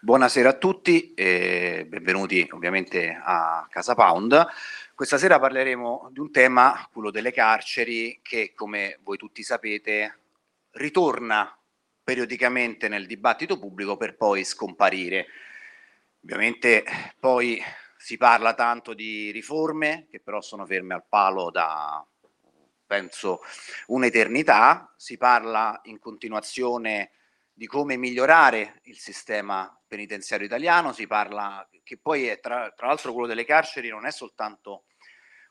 Buonasera a tutti e benvenuti ovviamente a Casa Pound. Questa sera parleremo di un tema, quello delle carceri, che come voi tutti sapete ritorna periodicamente nel dibattito pubblico per poi scomparire. Ovviamente poi si parla tanto di riforme che però sono ferme al palo da penso un'eternità, si parla in continuazione di come migliorare il sistema penitenziario italiano, si parla che poi è tra, tra l'altro quello delle carceri non è soltanto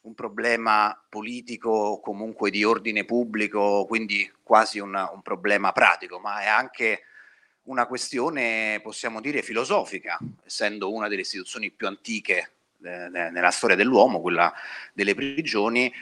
un problema politico comunque di ordine pubblico, quindi quasi un, un problema pratico, ma è anche una questione, possiamo dire, filosofica, essendo una delle istituzioni più antiche eh, nella storia dell'uomo, quella delle prigioni,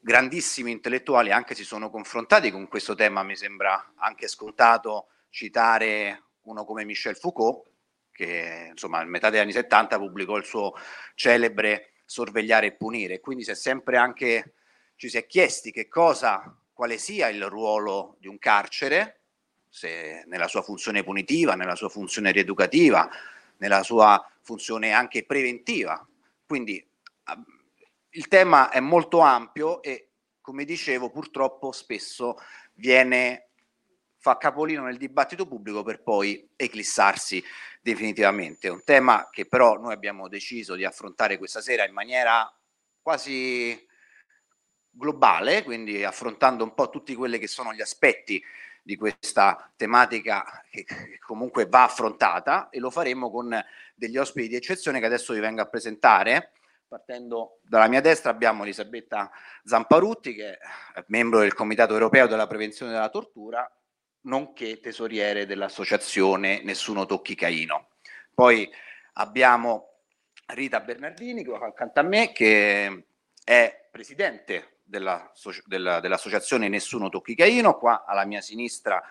grandissimi intellettuali anche si sono confrontati con questo tema, mi sembra anche scontato citare uno come Michel Foucault, che insomma a metà degli anni 70 pubblicò il suo celebre Sorvegliare e punire, quindi si è sempre anche ci si è chiesti che cosa, quale sia il ruolo di un carcere, se nella sua funzione punitiva, nella sua funzione rieducativa, nella sua funzione anche preventiva. Quindi il tema è molto ampio e, come dicevo, purtroppo spesso viene fa capolino nel dibattito pubblico per poi eclissarsi definitivamente. Un tema che però noi abbiamo deciso di affrontare questa sera in maniera quasi globale, quindi affrontando un po' tutti quelli che sono gli aspetti di questa tematica che, che comunque va affrontata e lo faremo con degli ospiti di eccezione che adesso vi vengo a presentare. Partendo dalla mia destra abbiamo Elisabetta Zamparutti, che è membro del Comitato Europeo della Prevenzione della Tortura, nonché tesoriere dell'associazione Nessuno Tocchi Caino. Poi abbiamo Rita Bernardini, accanto a me, che è presidente della, della, dell'associazione Nessuno Tocchi Caino. Qua alla mia sinistra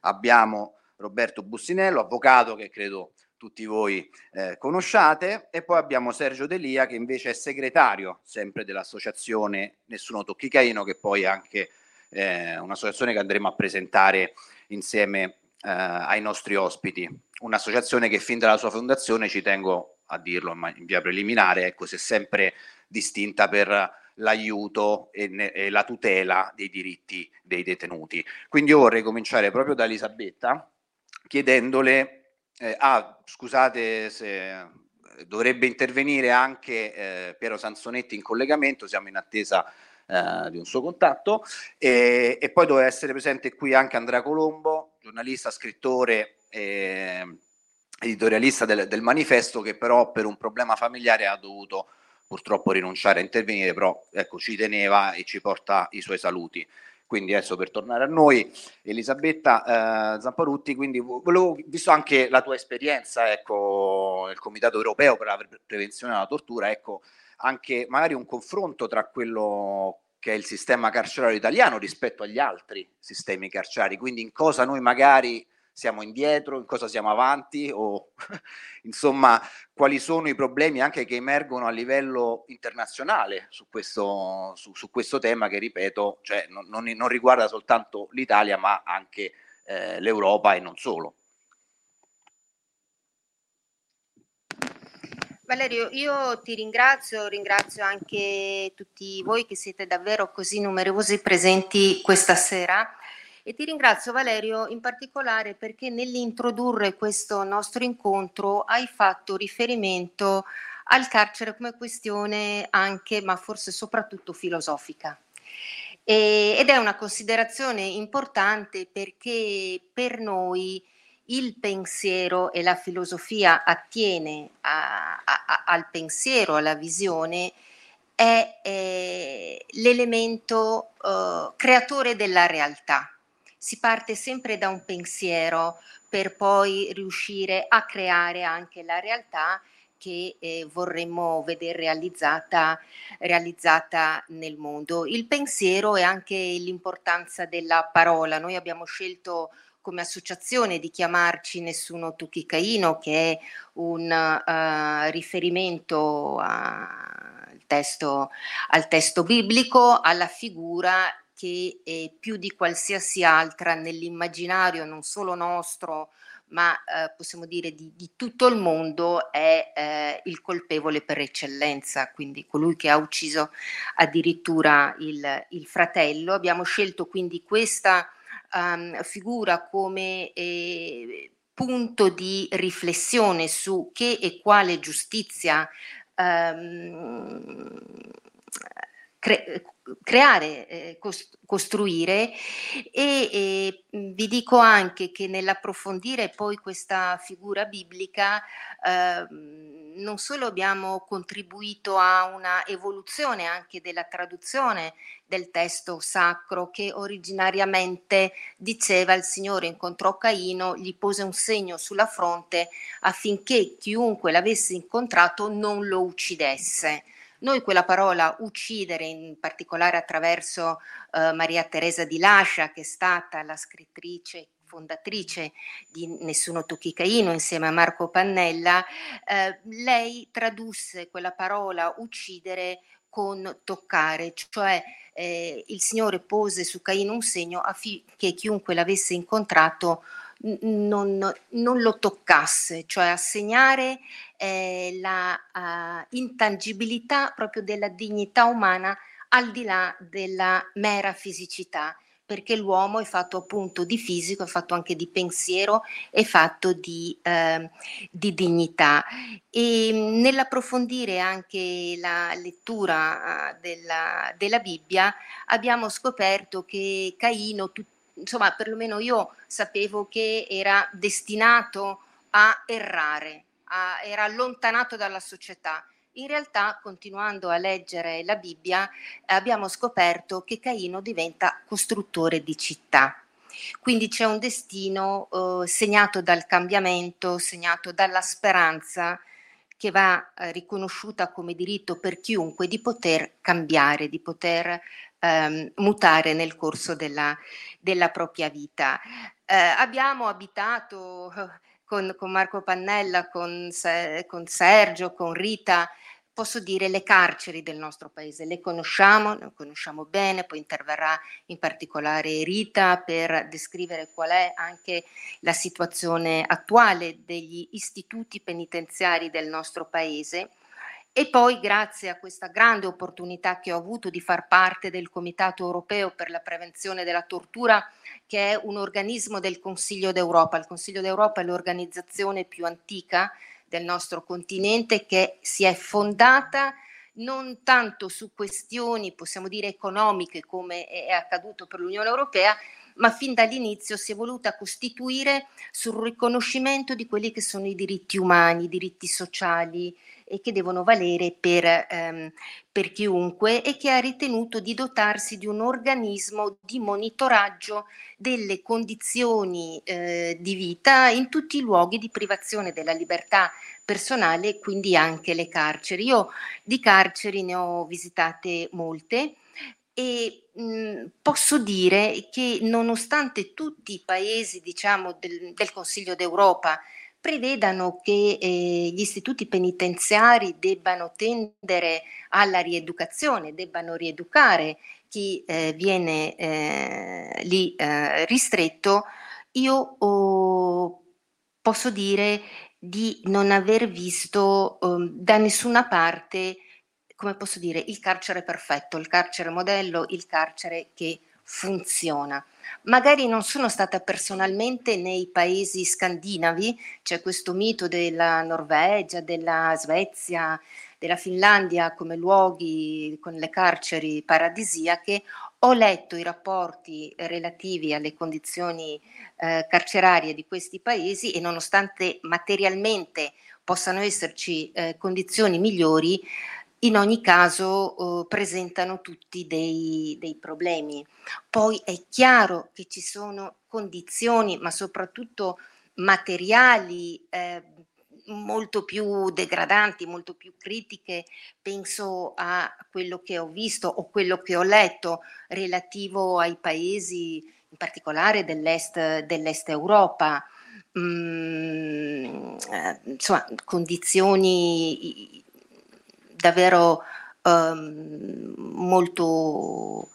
abbiamo Roberto Bussinello, avvocato che credo tutti voi eh, conosciate, e poi abbiamo Sergio Delia che invece è segretario sempre dell'associazione Nessuno Tocchi Caino, che poi è anche eh, un'associazione che andremo a presentare insieme eh, ai nostri ospiti. Un'associazione che fin dalla sua fondazione, ci tengo a dirlo in via preliminare, ecco, si è sempre distinta per l'aiuto e, e, la tutela dei diritti dei detenuti. Quindi io vorrei cominciare proprio da Elisabetta chiedendole, eh, ah scusate se dovrebbe intervenire anche eh, Piero Sansonetti in collegamento, siamo in attesa eh, di un suo contatto e, e, poi doveva essere presente qui anche Andrea Colombo, giornalista, scrittore e editorialista del, del manifesto che però per un problema familiare ha dovuto purtroppo rinunciare a intervenire, però ecco, ci teneva e ci porta i suoi saluti. Quindi adesso per tornare a noi, Elisabetta eh, Zamparutti, quindi volevo, visto anche la tua esperienza ecco, nel Comitato Europeo per la prevenzione della tortura, ecco, anche magari un confronto tra quello che è il sistema carcerario italiano rispetto agli altri sistemi carcerari, quindi in cosa noi magari siamo indietro, in cosa siamo avanti o insomma quali sono i problemi anche che emergono a livello internazionale su questo, su, su questo tema che ripeto cioè, non, non, non, riguarda soltanto l'Italia ma anche eh, l'Europa e non solo. Valerio, io ti ringrazio, ringrazio anche tutti voi che siete davvero così numerosi presenti questa sera e ti ringrazio Valerio in particolare perché nell'introdurre questo nostro incontro hai fatto riferimento al carcere come questione anche, ma forse soprattutto filosofica. E, ed è una considerazione importante perché per noi il pensiero e la filosofia attiene a, a, al pensiero, alla visione, è, è l'elemento uh, creatore della realtà si parte sempre da un pensiero per poi riuscire a creare anche la realtà che eh, vorremmo vedere realizzata, realizzata nel mondo. Il pensiero e anche l'importanza della parola. Noi abbiamo scelto come associazione di chiamarci Nessuno Tucchi Caino, che è un uh, riferimento a, al, testo, al testo biblico, alla figura che eh, più di qualsiasi altra nell'immaginario non solo nostro, ma eh, possiamo dire di, di, tutto il mondo, è eh, il colpevole per eccellenza, quindi colui che ha ucciso addirittura il, il fratello. Abbiamo scelto quindi questa um, figura come eh, punto di riflessione su che e quale giustizia um, cre- creare, eh, costruire e, e, vi dico anche che nell'approfondire poi questa figura biblica eh, non solo abbiamo contribuito a una evoluzione anche della traduzione del testo sacro che originariamente diceva il Signore incontrò Caino, gli pose un segno sulla fronte affinché chiunque l'avesse incontrato non lo uccidesse noi quella parola uccidere, in particolare attraverso eh, Maria Teresa di Lascia, che è stata la scrittrice fondatrice di Nessuno Tocchi Caino insieme a Marco Pannella, eh, lei tradusse quella parola uccidere con toccare, cioè eh, il Signore pose su Caino un segno affinché chiunque l'avesse incontrato non, non, lo toccasse, cioè assegnare eh, la uh, intangibilità proprio della dignità umana al di là della mera fisicità, perché l'uomo è fatto appunto di fisico, è fatto anche di pensiero, è fatto di, eh, di dignità. E nell'approfondire anche la lettura uh, della, della Bibbia abbiamo scoperto che Caino, tut- insomma, perlomeno io sapevo che era destinato a errare, a, era allontanato dalla società. In realtà, continuando a leggere la Bibbia, abbiamo scoperto che Caino diventa costruttore di città. Quindi c'è un destino eh, segnato dal cambiamento, segnato dalla speranza che va eh, riconosciuta come diritto per chiunque di poter cambiare, di poter ehm, mutare nel corso della, della propria vita. Eh, abbiamo abitato eh, con, con, Marco Pannella, con, con Sergio, con Rita, posso dire le carceri del nostro paese, le conosciamo, le conosciamo bene, poi interverrà in particolare Rita per descrivere qual è anche la situazione attuale degli istituti penitenziari del nostro paese e poi grazie a questa grande opportunità che ho avuto di far parte del Comitato europeo per la prevenzione della tortura, che è un organismo del Consiglio d'Europa. Il Consiglio d'Europa è l'organizzazione più antica del nostro continente che si è fondata non tanto su questioni, possiamo dire, economiche come è accaduto per l'Unione Europea, ma fin dall'inizio si è voluta costituire sul riconoscimento di quelli che sono i diritti umani, i diritti sociali e che devono valere per, ehm, per chiunque e che ha ritenuto di dotarsi di un organismo di monitoraggio delle condizioni eh, di vita in tutti i luoghi di privazione della libertà personale, quindi anche le carceri. Io di carceri ne ho visitate molte e mh, posso dire che nonostante tutti i paesi diciamo, del, del Consiglio d'Europa prevedano che eh, gli istituti penitenziari debbano tendere alla rieducazione, debbano rieducare chi eh, viene eh, lì eh, ristretto, io oh, posso dire di non aver visto um, da nessuna parte, come posso dire, il carcere perfetto, il carcere modello, il carcere che funziona. Magari non sono stata personalmente nei paesi scandinavi, c'è questo mito della Norvegia, della Svezia, della Finlandia come luoghi con le carceri paradisiache, ho letto i rapporti relativi alle condizioni eh, carcerarie di questi paesi e nonostante materialmente possano esserci eh, condizioni migliori, in ogni caso eh, presentano tutti dei, dei, problemi. Poi è chiaro che ci sono condizioni, ma soprattutto materiali, eh, molto più degradanti, molto più critiche, penso a quello che ho visto o quello che ho letto relativo ai paesi, in particolare dell'est, dell'est Europa, mm, eh, insomma, condizioni davvero um, molto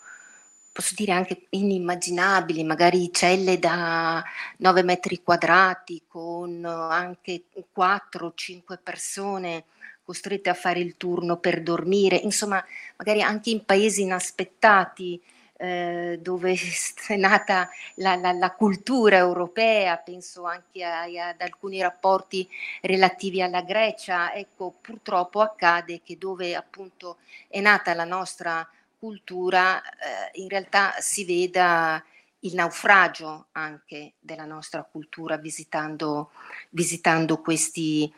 posso dire anche inimmaginabili, magari celle da 9 metri quadrati con anche 4-5 persone costrette a fare il turno per dormire, insomma magari anche in paesi inaspettati eh, dove è nata la, la, la, cultura europea, penso anche a, ad alcuni rapporti relativi alla Grecia, ecco purtroppo accade che dove appunto è nata la nostra cultura, eh, in realtà si veda il naufragio anche della nostra cultura visitando, visitando questi,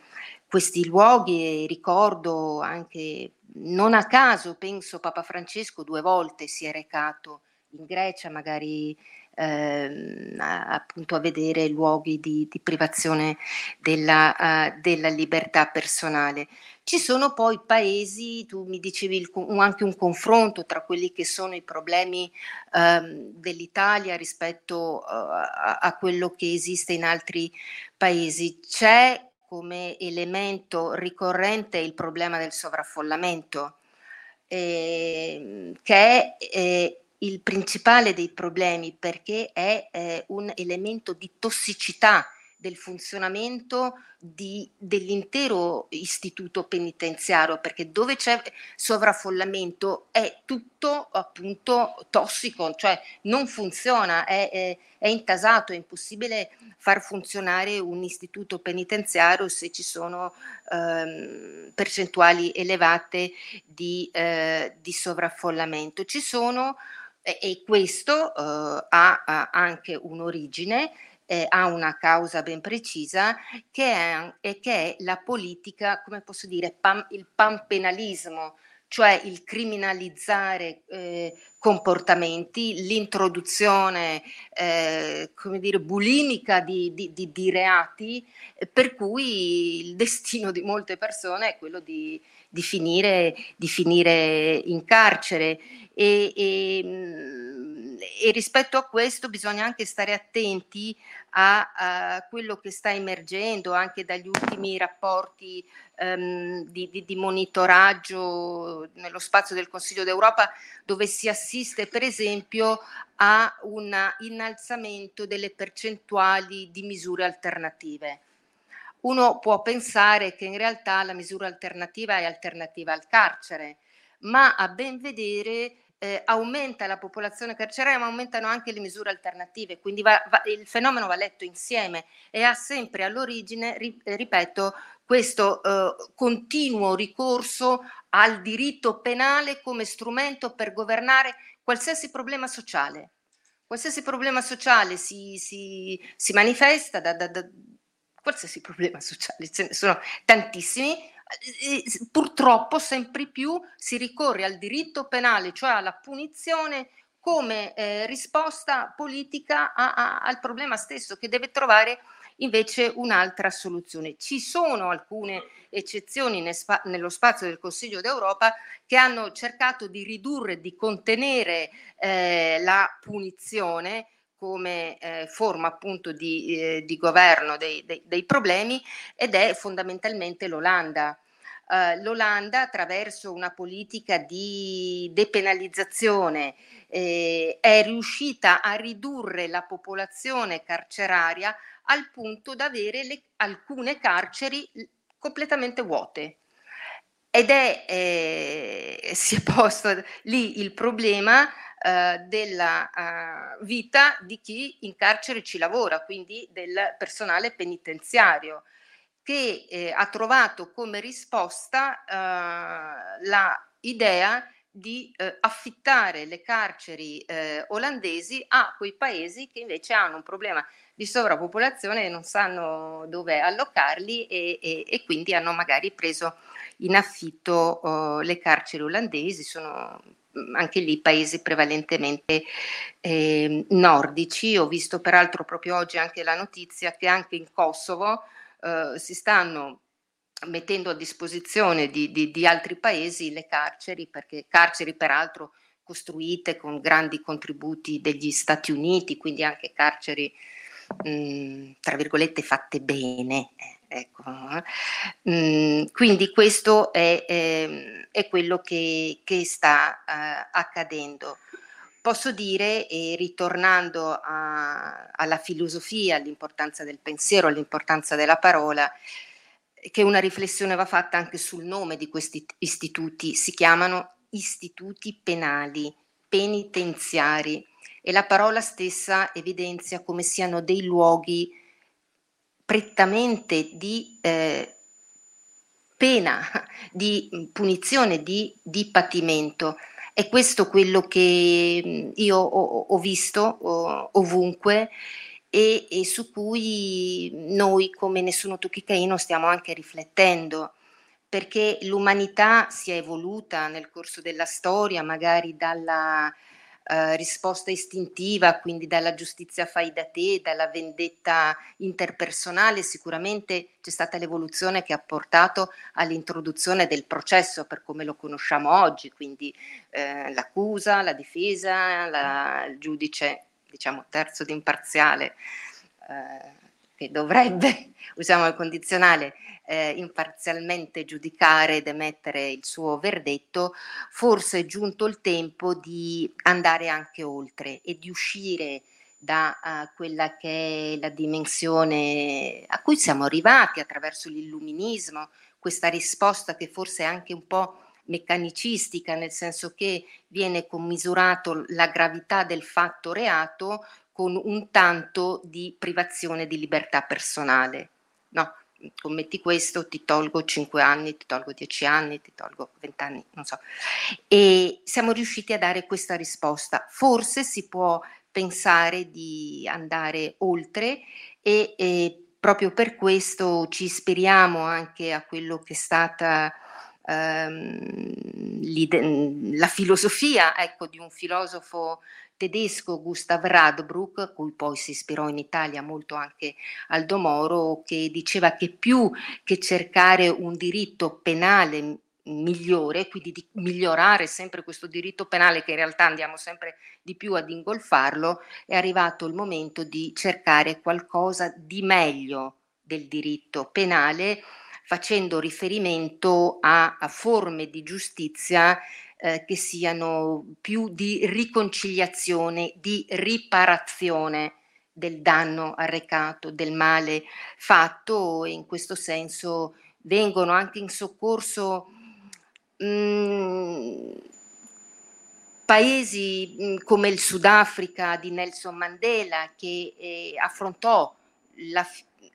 questi luoghi. E ricordo anche, non a caso, penso Papa Francesco due volte si è recato in Grecia, magari eh, appunto a vedere luoghi di, di privazione della, uh, della libertà personale. Ci sono poi paesi, tu mi dicevi il, anche un confronto tra quelli che sono i problemi um, dell'Italia rispetto uh, a, a, quello che esiste in altri paesi. C'è come elemento ricorrente il problema del sovraffollamento, eh, che è eh, il principale dei problemi perché è eh, un elemento di tossicità del funzionamento dell'intero istituto penitenziario, perché dove c'è sovraffollamento è tutto appunto tossico, cioè non funziona, è, è, è intasato, è impossibile far funzionare un istituto penitenziario se ci sono ehm, percentuali elevate di, eh, di sovraffollamento. Ci sono e questo eh, ha, ha anche un'origine eh, ha una causa ben precisa che è, che è la politica, come posso dire, pam, il panpenalismo, cioè il criminalizzare eh, comportamenti, l'introduzione, eh, come dire, bulimica di, di, di, di, reati, per cui il destino di molte persone è quello di, finire, finire, in carcere. E, e, e rispetto a questo bisogna anche stare attenti a, a, quello che sta emergendo anche dagli ultimi rapporti um, di, di, di, monitoraggio nello spazio del Consiglio d'Europa, dove si assiste per esempio a un innalzamento delle percentuali di misure alternative. Uno può pensare che in realtà la misura alternativa è alternativa al carcere, ma a ben vedere eh, aumenta la popolazione carceraria, ma aumentano anche le misure alternative, quindi va, va, il fenomeno va letto insieme e ha sempre all'origine, ri, ripeto, questo eh, continuo ricorso al diritto penale come strumento per governare qualsiasi problema sociale. qualsiasi problema sociale si, si, si manifesta, da, da, da, qualsiasi problema sociale, ce ne sono tantissimi, purtroppo sempre più si ricorre al diritto penale, cioè alla punizione come eh, risposta politica a, a, al problema stesso che deve trovare invece un'altra soluzione. Ci sono alcune eccezioni ne spa- nello spazio del Consiglio d'Europa che hanno cercato di ridurre, di contenere eh, la punizione come eh, forma appunto di, eh, di governo dei, dei, dei, problemi ed è fondamentalmente l'Olanda. Uh, L'Olanda attraverso una politica di depenalizzazione eh, è riuscita a ridurre la popolazione carceraria al punto da avere le, alcune carceri completamente vuote. Ed è, eh, si è posto lì il problema eh, della uh, vita di chi in carcere ci lavora, quindi del personale penitenziario, che eh, ha trovato come risposta uh, la idea di eh, affittare le carceri eh, olandesi a quei paesi che invece hanno un problema di sovrappopolazione e non sanno dove allocarli e, e, e quindi hanno magari preso in affitto oh, le carceri olandesi, sono anche lì paesi prevalentemente eh, nordici. Ho visto peraltro proprio oggi anche la notizia che anche in Kosovo eh, si stanno mettendo a disposizione di, di, di altri paesi le carceri, perché carceri peraltro costruite con grandi contributi degli Stati Uniti, quindi anche carceri, mh, mm, tra virgolette, fatte bene. Eh, ecco. Mm, quindi questo è, è, è quello che, che sta uh, accadendo. Posso dire, e ritornando a, alla filosofia, all'importanza del pensiero, all'importanza della parola, che una riflessione va fatta anche sul nome di questi istituti, si chiamano istituti penali, penitenziari e la parola stessa evidenzia come siano dei luoghi prettamente di eh, pena, di punizione, di, di, patimento. È questo quello che io ho, ho visto ovunque e, e su cui noi come Nessuno Tocchi Caino stiamo anche riflettendo perché l'umanità si è evoluta nel corso della storia, magari dalla eh, risposta istintiva, quindi dalla giustizia fai da te, dalla vendetta interpersonale, sicuramente c'è stata l'evoluzione che ha portato all'introduzione del processo per come lo conosciamo oggi, quindi eh, l'accusa, la difesa, la, il giudice diciamo terzo di imparziale, eh, che dovrebbe, usiamo il condizionale, eh, imparzialmente giudicare ed emettere il suo verdetto, forse è giunto il tempo di andare anche oltre e di uscire da uh, quella che è la dimensione a cui siamo arrivati attraverso l'illuminismo, questa risposta che forse è anche un po' meccanicistica, nel senso che viene commisurato la gravità del fatto reato con un tanto di privazione di libertà personale. No, commetti questo, ti tolgo 5 anni, ti tolgo 10 anni, ti tolgo 20 anni, non so. E siamo riusciti a dare questa risposta. Forse si può pensare di andare oltre e, e proprio per questo ci ispiriamo anche a quello che è stata ehm, la filosofia ecco, di un filosofo tedesco Gustav Radbruch, cui poi si ispirò in Italia molto anche Aldo Moro, che diceva che più che cercare un diritto penale migliore, quindi di migliorare sempre questo diritto penale che in realtà andiamo sempre di più ad ingolfarlo, è arrivato il momento di cercare qualcosa di meglio del diritto penale facendo riferimento a, a forme di giustizia eh, che siano più di riconciliazione, di riparazione del danno arrecato, del male fatto. E in questo senso vengono anche in soccorso mh, mm, paesi mh, mm, come il Sudafrica di Nelson Mandela che eh, affrontò la,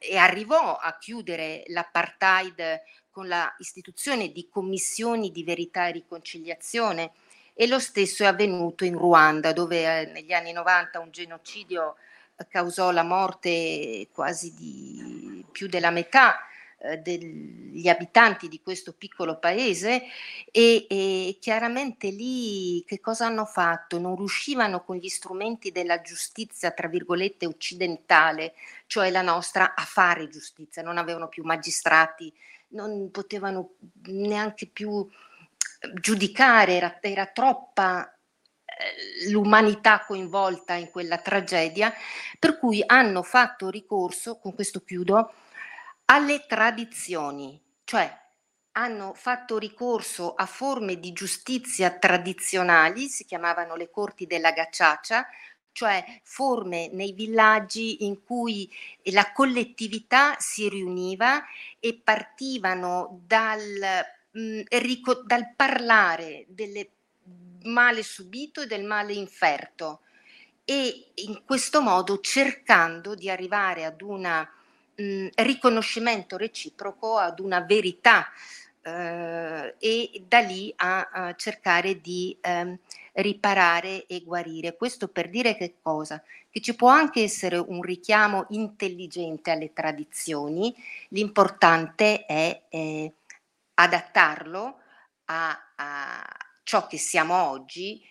e arrivò a chiudere l'apartheid con la istituzione di commissioni di verità e riconciliazione e lo stesso è avvenuto in Ruanda dove eh, negli anni 90 un genocidio eh, causò la morte quasi di più della metà eh, degli abitanti di questo piccolo paese e, e, chiaramente lì che cosa hanno fatto? Non riuscivano con gli strumenti della giustizia, tra virgolette, occidentale, cioè la nostra, a fare giustizia, non avevano più magistrati, non potevano neanche più giudicare, era, era troppa eh, l'umanità coinvolta in quella tragedia, per cui hanno fatto ricorso, con questo chiudo, alle tradizioni, cioè hanno fatto ricorso a forme di giustizia tradizionali, si chiamavano le corti della gacciaccia, cioè forme nei villaggi in cui la collettività si riuniva e partivano dal, mh, mm, rico, dal parlare del male subito e del male inferto. E in questo modo cercando di arrivare ad un riconoscimento reciproco, ad una verità eh, e da lì a, a cercare di eh, riparare e guarire. Questo per dire che cosa? Che ci può anche essere un richiamo intelligente alle tradizioni, l'importante è eh, adattarlo a, a ciò che siamo oggi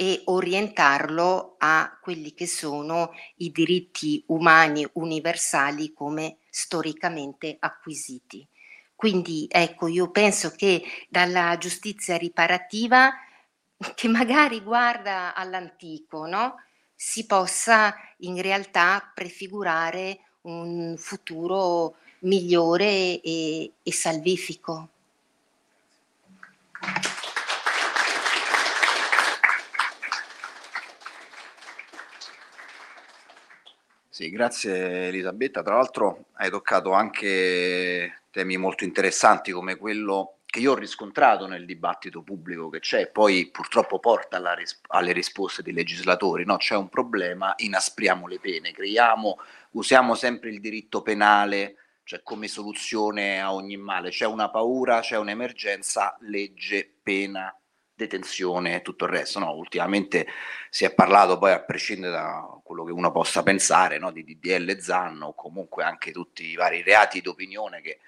e orientarlo a quelli che sono i diritti umani universali come storicamente acquisiti. Quindi ecco, io penso che dalla giustizia riparativa, che magari guarda all'antico, no? si possa in realtà prefigurare un futuro migliore e, e salvifico. Sì, grazie Elisabetta. Tra l'altro hai toccato anche temi molto interessanti come quello che io ho riscontrato nel dibattito pubblico che c'è, poi purtroppo porta ris- alle risposte dei legislatori, no? c'è un problema, inaspriamo le pene, creiamo, usiamo sempre il diritto penale cioè come soluzione a ogni male, c'è una paura, c'è un'emergenza, legge, pena, detenzione e tutto il resto. No? Ultimamente si è parlato poi a prescindere da quello che uno possa pensare no? di DDL Zanno o comunque anche tutti i vari reati d'opinione che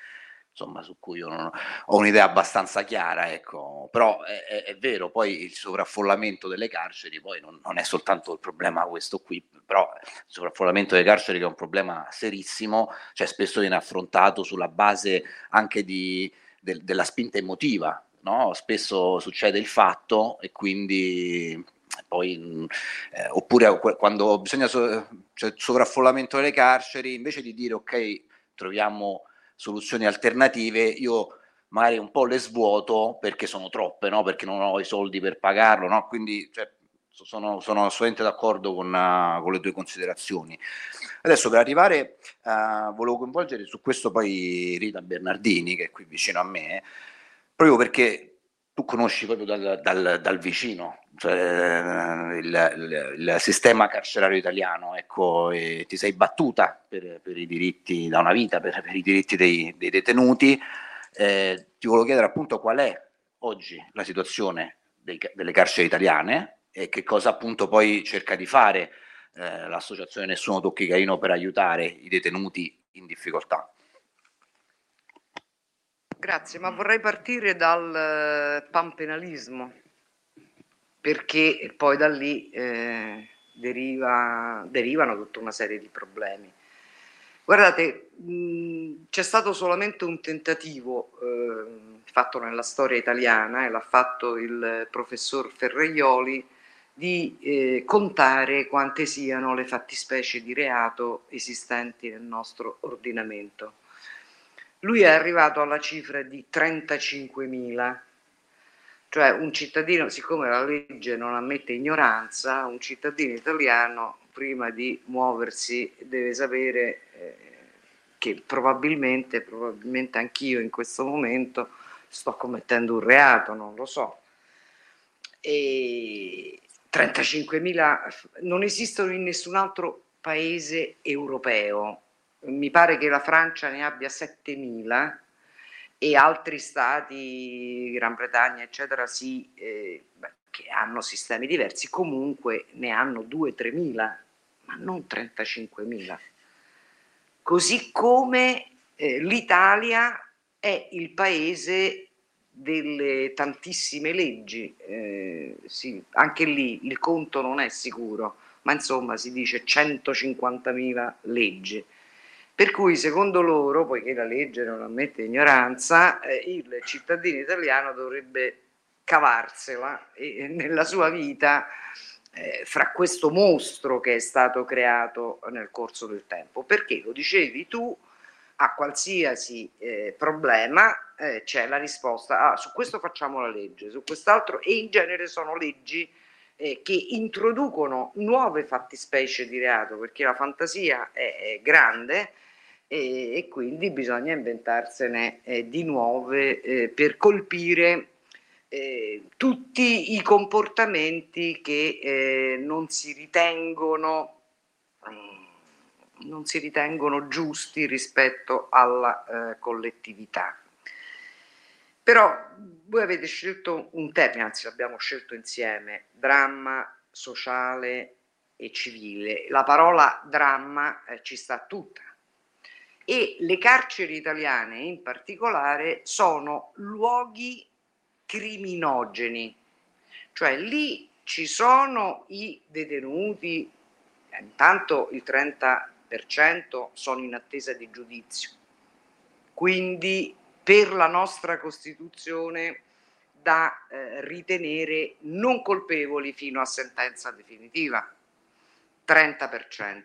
insomma su cui io non ho un'idea abbastanza chiara, ecco. però è, è, è, vero, poi il sovraffollamento delle carceri poi non, non, è soltanto il problema questo qui, però il sovraffollamento delle carceri che è un problema serissimo, cioè spesso viene affrontato sulla base anche di, de, della spinta emotiva, no? spesso succede il fatto e quindi poi, eh, oppure quando bisogna so, cioè, sovraffollamento delle carceri, invece di dire ok, troviamo soluzioni alternative, io magari un po' le svuoto perché sono troppe, no? perché non ho i soldi per pagarlo, no? quindi cioè, sono, sono, assolutamente d'accordo con, uh, con, le tue considerazioni. Adesso per arrivare, uh, volevo coinvolgere su questo poi Rita Bernardini, che è qui vicino a me, proprio perché tu conosci proprio dal, dal, dal vicino cioè, il, il, il, sistema carcerario italiano, ecco, ti sei battuta per, per, i diritti da una vita, per, per i diritti dei, dei detenuti. Eh, ti volevo chiedere appunto qual è oggi la situazione dei, delle carceri italiane e che cosa appunto poi cerca di fare eh, l'associazione Nessuno Tocchi Caino per aiutare i detenuti in difficoltà. Grazie, ma vorrei partire dal eh, panpenalismo, perché poi da lì eh, deriva, derivano tutta una serie di problemi. Guardate, c'è stato solamente un tentativo eh, fatto nella storia italiana, e l'ha fatto il professor Ferreioli, di eh, contare quante siano le fattispecie di reato esistenti nel nostro ordinamento lui è arrivato alla cifra di 35.000, cioè un cittadino, siccome la legge non ammette ignoranza, un cittadino italiano prima di muoversi deve sapere eh, che probabilmente, probabilmente anch'io in questo momento sto commettendo un reato, non lo so. E 35.000 non esistono in nessun altro paese europeo mi pare che la Francia ne abbia 7.000 e altri stati, Gran Bretagna, eccetera, si, eh, che hanno sistemi diversi, comunque ne hanno 2-3 mila, ma non 35 mila. Così come eh, l'Italia è il paese delle tantissime leggi, eh, sì, anche lì il conto non è sicuro, ma insomma si dice 150.000 leggi. Per cui secondo loro, poiché la legge non ammette ignoranza, eh, il cittadino italiano dovrebbe cavarsela e, nella sua vita eh, fra questo mostro che è stato creato nel corso del tempo. Perché lo dicevi tu, a qualsiasi eh, problema eh, c'è la risposta, ah, su questo facciamo la legge, su quest'altro, e in genere sono leggi eh, che introducono nuove fattispecie di reato, perché la fantasia è, è grande e, e, quindi bisogna inventarsene eh, di nuove eh, per colpire eh, tutti i comportamenti che eh, non si ritengono mm, non si ritengono giusti rispetto alla eh, collettività. Però voi avete scelto un termine, anzi l'abbiamo scelto insieme, dramma sociale e civile. La parola dramma eh, ci sta tutta. E le carceri italiane in particolare sono luoghi criminogeni, cioè lì ci sono i detenuti, intanto il 30% sono in attesa di giudizio, quindi per la nostra Costituzione da eh, ritenere non colpevoli fino a sentenza definitiva, 30%.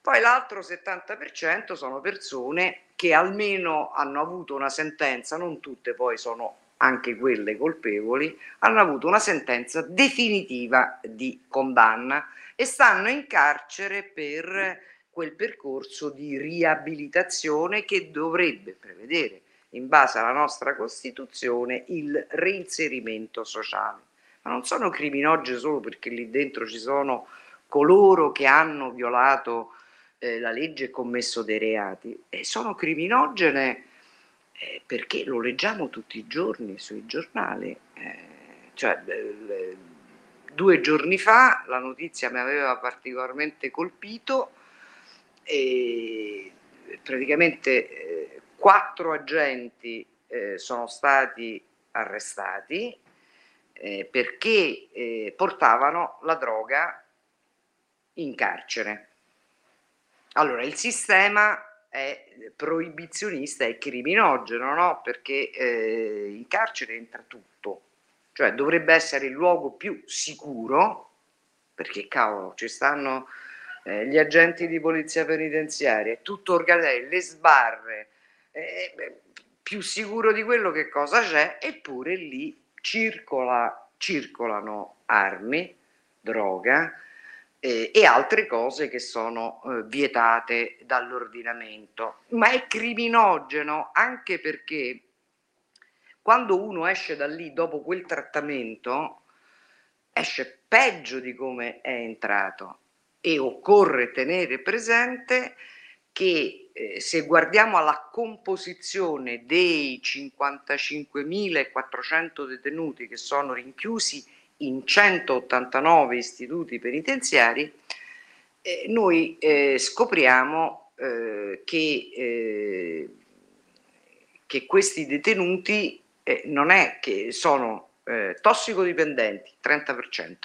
Poi l'altro 70% sono persone che almeno hanno avuto una sentenza, non tutte poi sono anche quelle colpevoli, hanno avuto una sentenza definitiva di condanna e stanno in carcere per quel percorso di riabilitazione che dovrebbe prevedere, in base alla nostra Costituzione, il reinserimento sociale. Ma non sono criminogeni solo perché lì dentro ci sono coloro che hanno violato eh, la legge e commesso dei reati, e sono criminogene eh, perché lo leggiamo tutti i giorni sui giornali. Eh, cioè, eh, due giorni fa la notizia mi aveva particolarmente colpito e praticamente eh, quattro agenti eh, sono stati arrestati eh, perché portavano la droga in carcere. Allora, il sistema è proibizionista e criminogeno, no? perché eh, in carcere entra tutto, cioè dovrebbe essere il luogo più sicuro, perché cavolo, ci stanno eh, gli agenti di polizia penitenziaria, tutto organizzato, le sbarre, eh, più sicuro di quello che cosa c'è, eppure lì circola, circolano armi, droga, eh, e altre cose che sono eh, vietate dall'ordinamento. Ma è criminogeno anche perché quando uno esce da lì dopo quel trattamento, esce peggio di come è entrato e occorre tenere presente che eh, se guardiamo alla composizione dei 55.400 detenuti che sono rinchiusi in 189 istituti penitenziari, eh, noi eh, scopriamo eh, che, eh, che, questi detenuti non è che sono tossicodipendenti, 30%,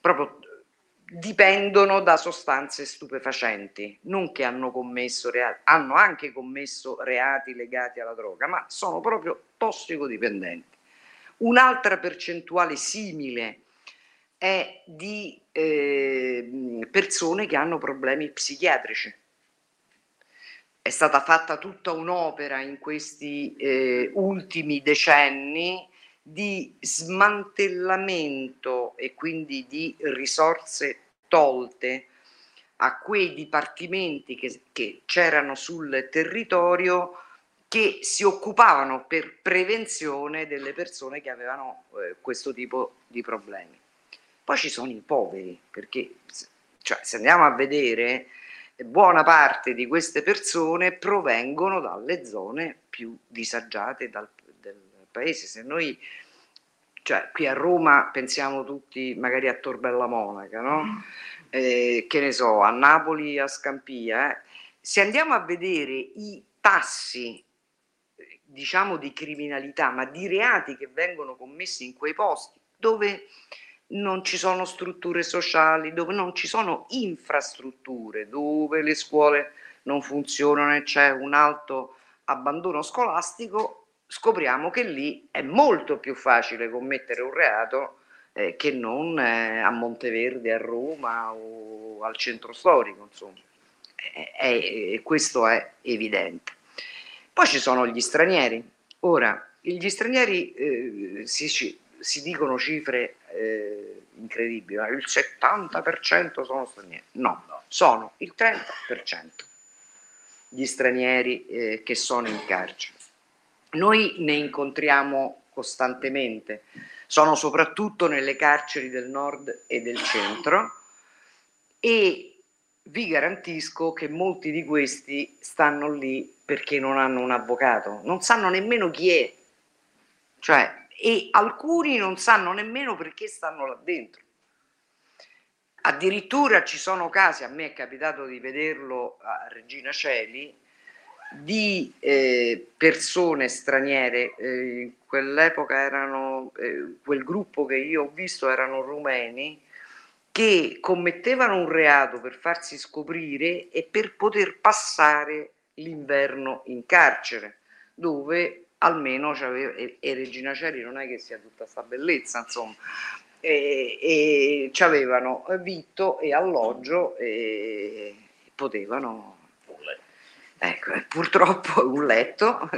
proprio dipendono da sostanze stupefacenti, non che hanno commesso reati, hanno anche commesso reati legati alla droga, ma sono proprio tossicodipendenti. Un'altra percentuale simile è di eh, persone che hanno problemi psichiatrici. È stata fatta tutta un'opera in questi eh, ultimi decenni di smantellamento e quindi di risorse tolte a quei dipartimenti che, che c'erano sul territorio che si occupavano per prevenzione delle persone che avevano eh, questo tipo di problemi. Poi ci sono i poveri, perché cioè, se andiamo a vedere buona parte di queste persone provengono dalle zone più disagiate dal, paese. Se noi, cioè qui a Roma pensiamo tutti magari a Tor Bella Monaca, no? Eh, che ne so, a Napoli, a Scampia. Eh. Se andiamo a vedere i tassi diciamo di criminalità, ma di reati che vengono commessi in quei posti dove non ci sono strutture sociali, dove non ci sono infrastrutture, dove le scuole non funzionano e c'è un alto abbandono scolastico, scopriamo che lì è molto più facile commettere un reato eh, che non eh, a Monteverde, a Roma o al centro storico, insomma. E, questo è evidente. Poi ci sono gli stranieri. Ora, gli stranieri eh, si, si, dicono cifre eh, incredibili, il 70% sono stranieri. No, sono il 30% gli stranieri eh, che sono in carcere. Noi ne incontriamo costantemente, sono soprattutto nelle carceri del nord e del centro. E vi garantisco che molti di questi stanno lì perché non hanno un avvocato, non sanno nemmeno chi è, cioè, e alcuni non sanno nemmeno perché stanno là dentro. Addirittura ci sono casi, a me è capitato di vederlo a Regina Celi, di eh, persone straniere, eh, in quell'epoca erano, eh, quel gruppo che io ho visto erano rumeni, che commettevano un reato per farsi scoprire e per poter passare l'inverno in carcere, dove almeno c'aveva, e, e Regina Ceri non è che sia tutta sta bellezza, insomma, e, e avevano vitto e alloggio e potevano Ecco, purtroppo un letto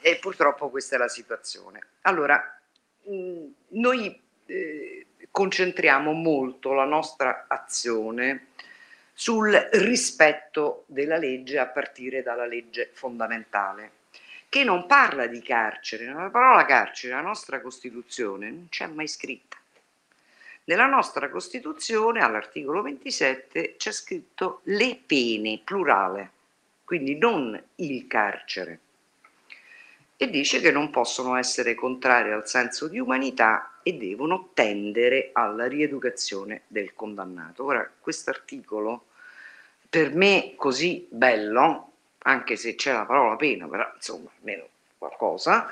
e purtroppo questa è la situazione. Allora, noi eh, concentriamo molto la nostra azione sul rispetto della legge a partire dalla legge fondamentale, che non parla di carcere, la parola carcere nella nostra Costituzione non c'è mai scritta. Nella nostra Costituzione, all'articolo 27, c'è scritto le pene, plurale, quindi non il carcere e dice che non possono essere contrarie al senso di umanità e devono tendere alla rieducazione del condannato. Ora, questo articolo per me così bello, anche se c'è la parola pena, però insomma, almeno qualcosa,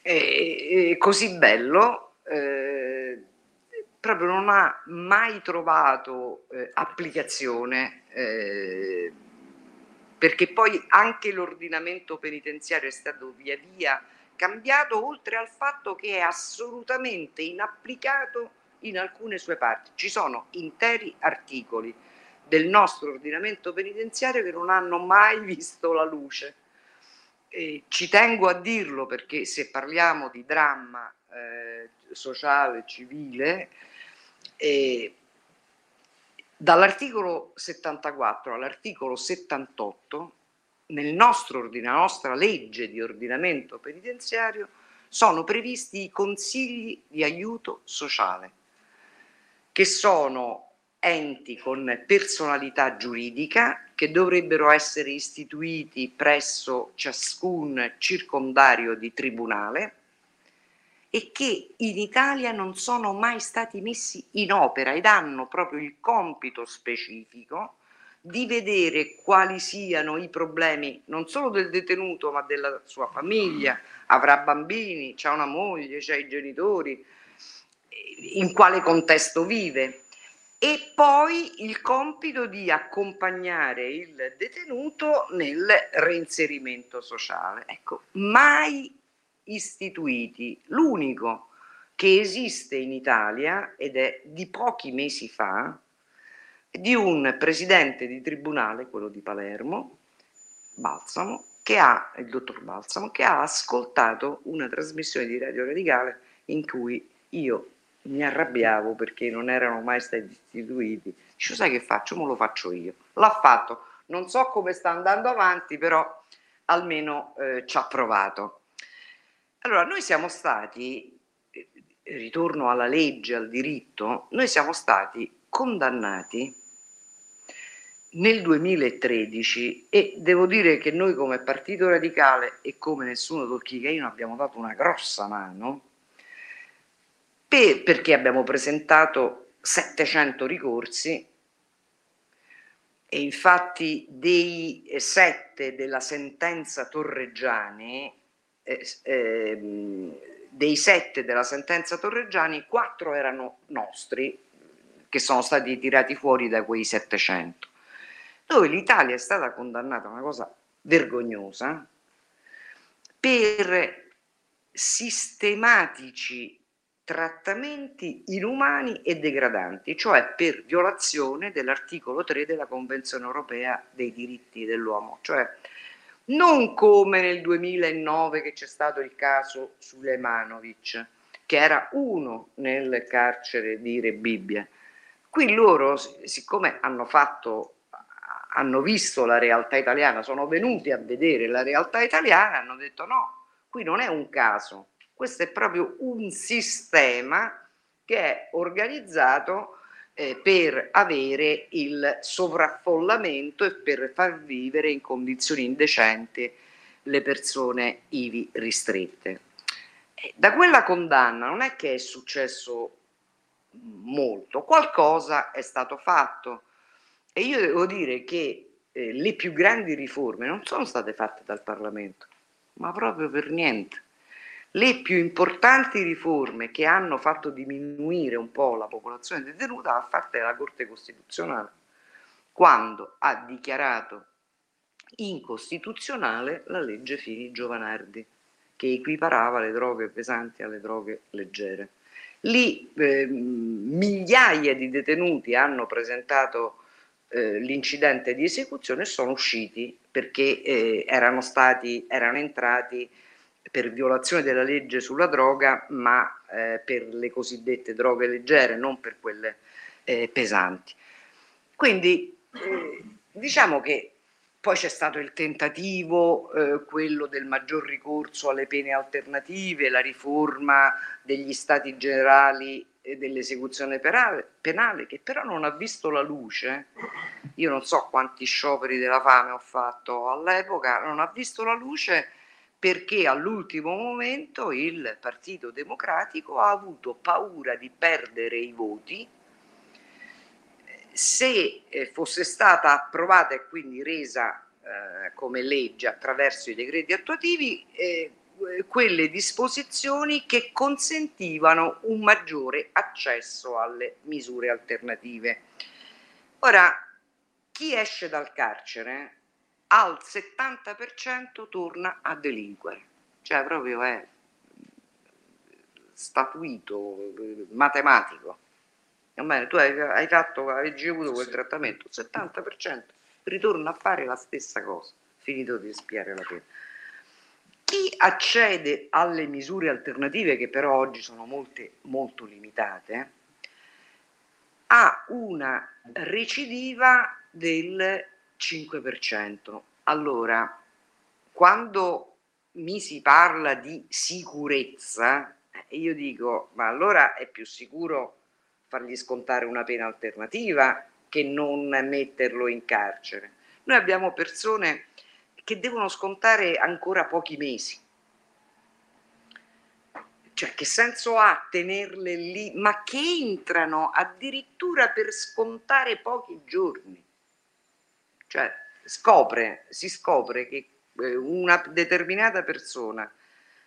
è, così bello, eh, proprio non ha mai trovato eh, applicazione. Eh, perché poi anche l'ordinamento penitenziario è stato via via cambiato, oltre al fatto che è assolutamente inapplicato in alcune sue parti. Ci sono interi articoli del nostro ordinamento penitenziario che non hanno mai visto la luce. E ci tengo a dirlo perché se parliamo di dramma eh, sociale, civile, eh, Dall'articolo 74 all'articolo 78, nel nostro nella nostra legge di ordinamento penitenziario, sono previsti i consigli di aiuto sociale, che sono enti con personalità giuridica che dovrebbero essere istituiti presso ciascun circondario di tribunale e che in Italia non sono mai stati messi in opera ed hanno proprio il compito specifico di vedere quali siano i problemi non solo del detenuto ma della sua famiglia, avrà bambini, c'ha una moglie, c'ha i genitori, in quale contesto vive e poi il compito di accompagnare il detenuto nel reinserimento sociale. Ecco, mai istituiti. L'unico che esiste in Italia ed è di pochi mesi fa di un presidente di tribunale, quello di Palermo, Balsamo, che ha, il dottor Balsamo, che ha ascoltato una trasmissione di Radio Radicale in cui io mi arrabbiavo perché non erano mai stati istituiti. Dice, sai che faccio? Me lo faccio io. L'ha fatto. Non so come sta andando avanti, però almeno eh, ci ha provato. Allora, noi siamo stati, eh, ritorno alla legge, al diritto, noi siamo stati condannati nel 2013 e devo dire che noi come Partito Radicale e come nessuno tocchicaino abbiamo dato una grossa mano per, perché abbiamo presentato 700 ricorsi e infatti dei sette della sentenza Torreggiani dei sette della sentenza Torreggiani quattro erano nostri che sono stati tirati fuori da quei 700 dove l'Italia è stata condannata una cosa vergognosa per sistematici trattamenti inumani e degradanti, cioè per violazione dell'articolo 3 della Convenzione europea dei diritti dell'uomo, cioè non come nel 2009 che c'è stato il caso Sulemanovic, che era uno nel carcere di Rebibbia. Qui loro, siccome hanno fatto hanno visto la realtà italiana, sono venuti a vedere la realtà italiana, hanno detto no, qui non è un caso, questo è proprio un sistema che è organizzato eh, per avere il sovraffollamento e per far vivere in condizioni indecenti le persone ivi ristrette. Da quella condanna non è che è successo molto, qualcosa è stato fatto e io devo dire che eh, le più grandi riforme non sono state fatte dal Parlamento, ma proprio per niente. Le più importanti riforme che hanno fatto diminuire un po' la popolazione detenuta l'ha fatta la Corte Costituzionale, quando ha dichiarato incostituzionale la legge Fini Giovanardi, che equiparava le droghe pesanti alle droghe leggere. Lì eh, migliaia di detenuti hanno presentato eh, l'incidente di esecuzione sono usciti perché eh, erano, stati, erano entrati per violazione della legge sulla droga, ma eh, per le cosiddette droghe leggere, non per quelle eh, pesanti. Quindi eh, diciamo che poi c'è stato il tentativo, eh, quello del maggior ricorso alle pene alternative, la riforma degli stati generali dell'esecuzione penale, penale, che però non ha visto la luce, io non so quanti scioperi della fame ho fatto all'epoca, non ha visto la luce perché all'ultimo momento il Partito Democratico ha avuto paura di perdere i voti se eh, fosse stata approvata e quindi resa eh, come legge attraverso i decreti attuativi, eh, quelle disposizioni che consentivano un maggiore accesso alle misure alternative. Ora, chi esce dal carcere al 70% torna a delinquere, cioè proprio è statuito, matematico. Bene, tu hai, hai, fatto, hai ricevuto quel trattamento, 70% ritorna a fare la stessa cosa, finito di espiare la pena. Chi accede alle misure alternative, che però oggi sono molte, molto limitate, ha una recidiva del 5%. Allora, quando mi si parla di sicurezza, eh, io dico, ma allora è più sicuro fargli scontare una pena alternativa che non metterlo in carcere. Noi abbiamo persone che devono scontare ancora pochi mesi. Cioè, che senso ha tenerle lì, ma che entrano addirittura per scontare pochi giorni? Cioè, scopre, si scopre che eh, una determinata persona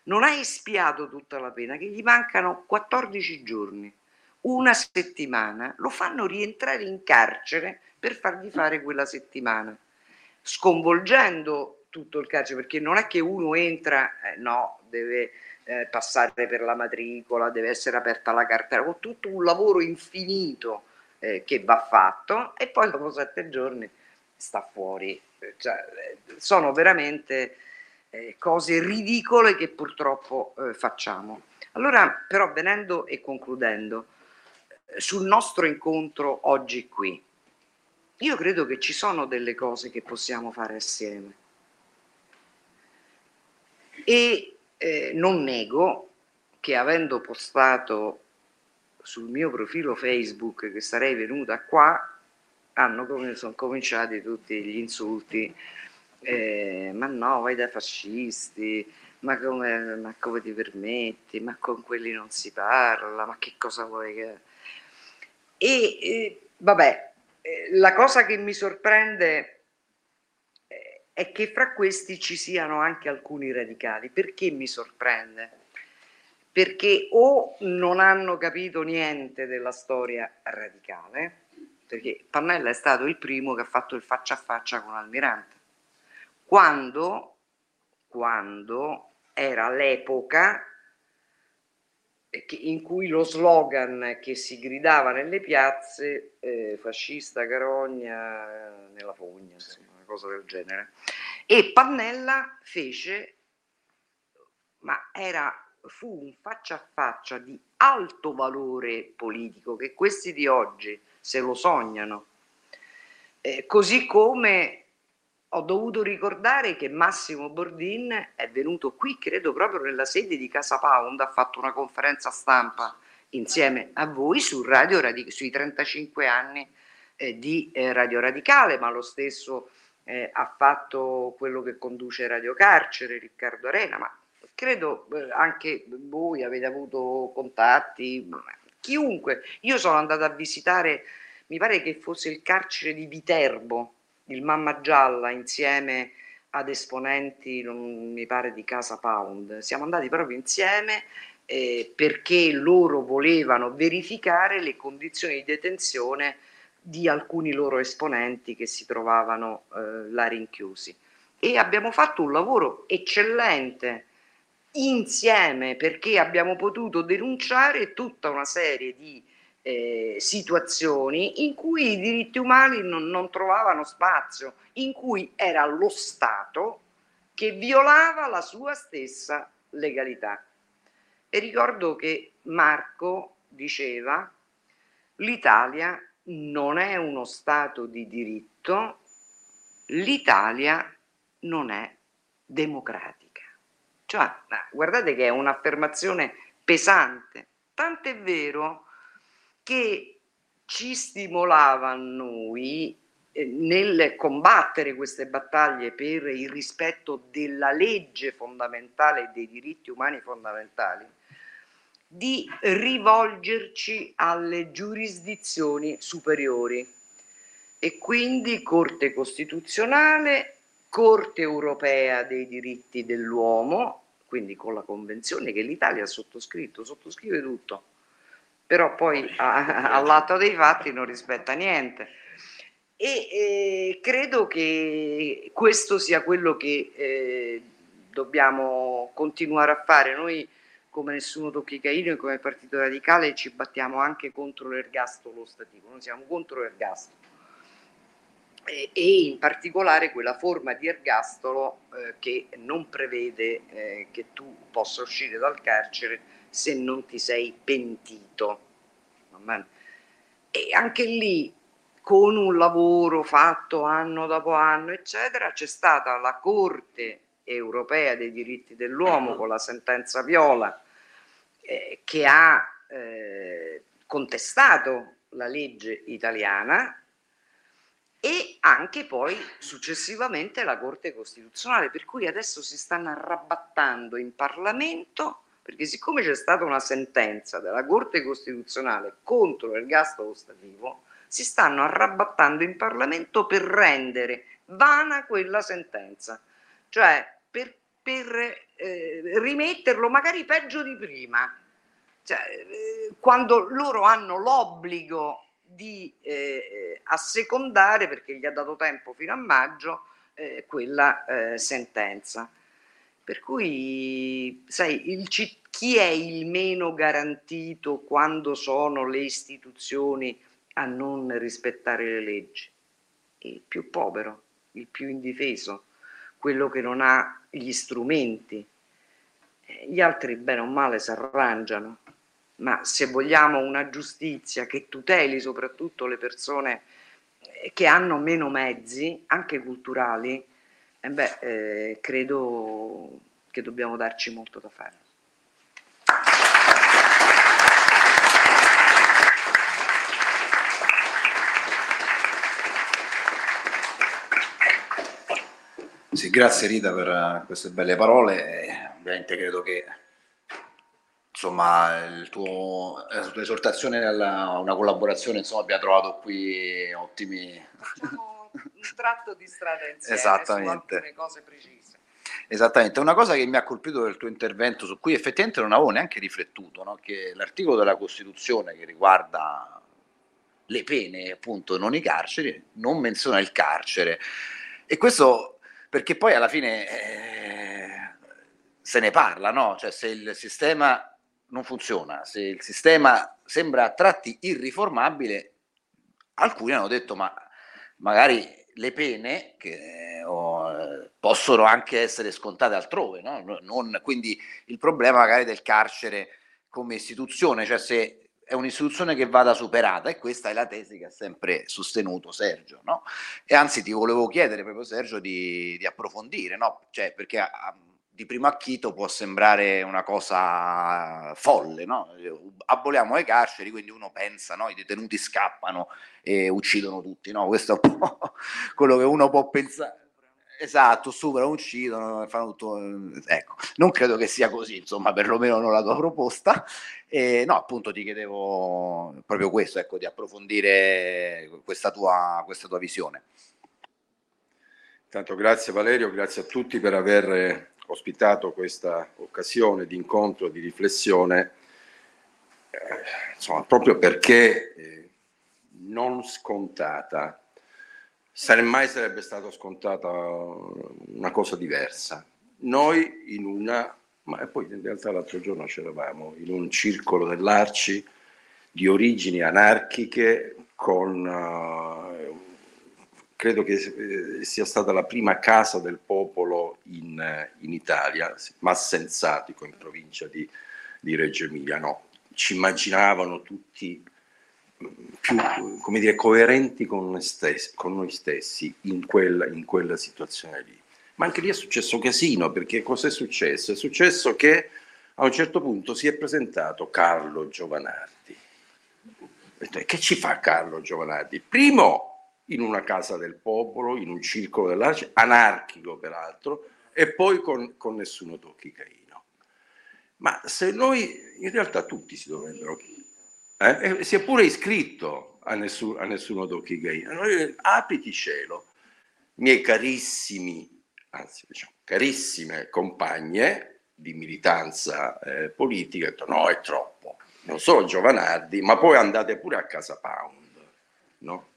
non ha espiato tutta la pena, che gli mancano 14 giorni, una settimana, lo fanno rientrare in carcere per fargli fare quella settimana sconvolgendo tutto il carcere, perché non è che uno entra, eh, no, deve eh, passare per la matricola, deve essere aperta la cartella, con tutto un lavoro infinito eh, che va fatto e poi dopo sette giorni sta fuori. Cioè, eh, sono veramente eh, cose ridicole che purtroppo eh, facciamo. Allora, però, venendo e concludendo, sul nostro incontro oggi qui, io credo che ci sono delle cose che possiamo fare assieme. E eh, non nego che avendo postato sul mio profilo Facebook che sarei venuta qua, hanno come, sono cominciati tutti gli insulti, eh, ma no, vai dai fascisti, ma come, ma come ti permetti, ma con quelli non si parla, ma che cosa vuoi che... E eh, vabbè, eh, la cosa che mi sorprende eh, è che fra questi ci siano anche alcuni radicali. Perché mi sorprende? Perché o non hanno capito niente della storia radicale, perché Pannella è stato il primo che ha fatto il faccia a faccia con Almirante, quando, quando era l'epoca in cui lo slogan che si gridava nelle piazze eh, fascista carogna nella fogna, insomma, una cosa del genere. E Pannella fece, ma era, fu un faccia a faccia di alto valore politico che questi di oggi se lo sognano. Eh, così come ho dovuto ricordare che Massimo Bordin è venuto qui, credo proprio nella sede di Casa Pound, ha fatto una conferenza stampa insieme a voi su Radio Radic- sui 35 anni eh, di eh, Radio Radicale, ma lo stesso eh, ha fatto quello che conduce Radio Carcere, Riccardo Arena, ma credo eh, anche voi avete avuto contatti, chiunque. Io sono andata a visitare, mi pare che fosse il carcere di Viterbo, il Mamma Gialla insieme ad esponenti, non mi pare, di Casa Pound. Siamo andati proprio insieme eh, perché loro volevano verificare le condizioni di detenzione di alcuni loro esponenti che si trovavano eh, là rinchiusi. E abbiamo fatto un lavoro eccellente insieme perché abbiamo potuto denunciare tutta una serie di eh, situazioni in cui i diritti umani non, non trovavano spazio, in cui era lo Stato che violava la sua stessa legalità. E ricordo che Marco diceva l'Italia non è uno Stato di diritto, l'Italia non è democratica. Cioè, guardate che è un'affermazione pesante, tant'è vero che ci stimolava noi eh, nel combattere queste battaglie per il rispetto della legge fondamentale e dei diritti umani fondamentali, di rivolgerci alle giurisdizioni superiori. E quindi Corte Costituzionale, Corte Europea dei diritti dell'uomo, quindi con la convenzione che l'Italia ha sottoscritto, sottoscrive tutto però poi all'atto dei fatti non rispetta niente. E eh, credo che questo sia quello che eh, dobbiamo continuare a fare. Noi, come Nessuno Tocchi Caino e come Partito Radicale, ci battiamo anche contro l'ergastolo stativo. Noi siamo contro l'ergastolo. E, in particolare quella forma di ergastolo eh, che non prevede eh, che tu possa uscire dal carcere se non ti sei pentito. E anche lì, con un lavoro fatto anno dopo anno, eccetera, c'è stata la Corte europea dei diritti dell'uomo con la sentenza Viola eh, che ha eh, contestato la legge italiana e anche poi successivamente la Corte Costituzionale, per cui adesso si stanno arrabattando in Parlamento perché siccome c'è stata una sentenza della Corte Costituzionale contro l'ergastolo stativo, si stanno arrabattando in Parlamento per rendere vana quella sentenza, cioè per, per eh, rimetterlo magari peggio di prima, cioè, eh, quando loro hanno l'obbligo di eh, assecondare, perché gli ha dato tempo fino a maggio, eh, quella eh, sentenza. Per cui, sai, il, chi è il meno garantito quando sono le istituzioni a non rispettare le leggi? Il più povero, il più indifeso, quello che non ha gli strumenti. Eh, gli altri, bene o male, si arrangiano, ma se vogliamo una giustizia che tuteli soprattutto le persone eh, che hanno meno mezzi, anche culturali, eh beh, eh, credo che dobbiamo darci molto da fare. Sì, grazie Rita per eh, queste belle parole. Eh, ovviamente credo che insomma, il tuo, la tua esortazione a una collaborazione insomma, abbia trovato qui ottimi... Facciamo un tratto di strada insieme Esattamente. cose precise. Esattamente, una cosa che mi ha colpito del tuo intervento, su cui effettivamente non avevo neanche riflettuto, no? che l'articolo della Costituzione che riguarda le pene, appunto, non i carceri, non menziona il carcere. E questo perché poi alla fine eh, se ne parla, no? Cioè se il sistema non funziona, se il sistema sembra a tratti irriformabile, alcuni hanno detto ma magari le pene che, oh, possono anche essere scontate altrove, no? non, quindi il problema magari del carcere come istituzione, cioè se è un'istituzione che vada superata e questa è la tesi che ha sempre sostenuto Sergio, no? E anzi ti volevo chiedere proprio Sergio di, di approfondire, no? Cioè perché a, di primo acchito può sembrare una cosa folle, no? Aboliamo le carceri, quindi uno pensa, no? I detenuti scappano e uccidono tutti, no? Questo è un po' quello che uno può pensare. Esatto, superano, uccidono, fanno tutto. Ecco, non credo che sia così, insomma, perlomeno non la tua proposta. E, no, appunto, ti chiedevo proprio questo, ecco, di approfondire questa tua, questa tua visione. Tanto grazie Valerio, grazie a tutti per aver ospitato questa occasione di incontro, di riflessione, eh, insomma, proprio perché eh, non scontata, mai sarebbe stata scontata una cosa diversa. Noi in una, ma poi in realtà l'altro giorno c'eravamo, in un circolo dell'Arci di origini anarchiche con uh, credo che eh, sia stata la prima casa del popolo in, eh, in Italia, Massenzatico, in provincia di, di Reggio Emilia. No, ci immaginavano tutti mm, più come dire, coerenti con noi stessi, con noi stessi in, quella, in quella situazione lì. Ma anche lì è successo casino, perché cosa è successo? È successo che a un certo punto si è presentato Carlo Giovanardi. Che ci fa Carlo Giovanardi? Primo, in una casa del popolo, in un circolo dell'arte, anarchico peraltro, e poi con, con nessuno tocchi Caino. Ma se noi, in realtà tutti si dovrebbero, eh, si è pure iscritto a, nessuno, a nessuno tocchi Caino, noi, apriti cielo, miei carissimi, anzi diciamo, carissime compagne di militanza eh, politica, detto, no è troppo, non solo Giovanardi, ma poi andate pure a casa Pound, no?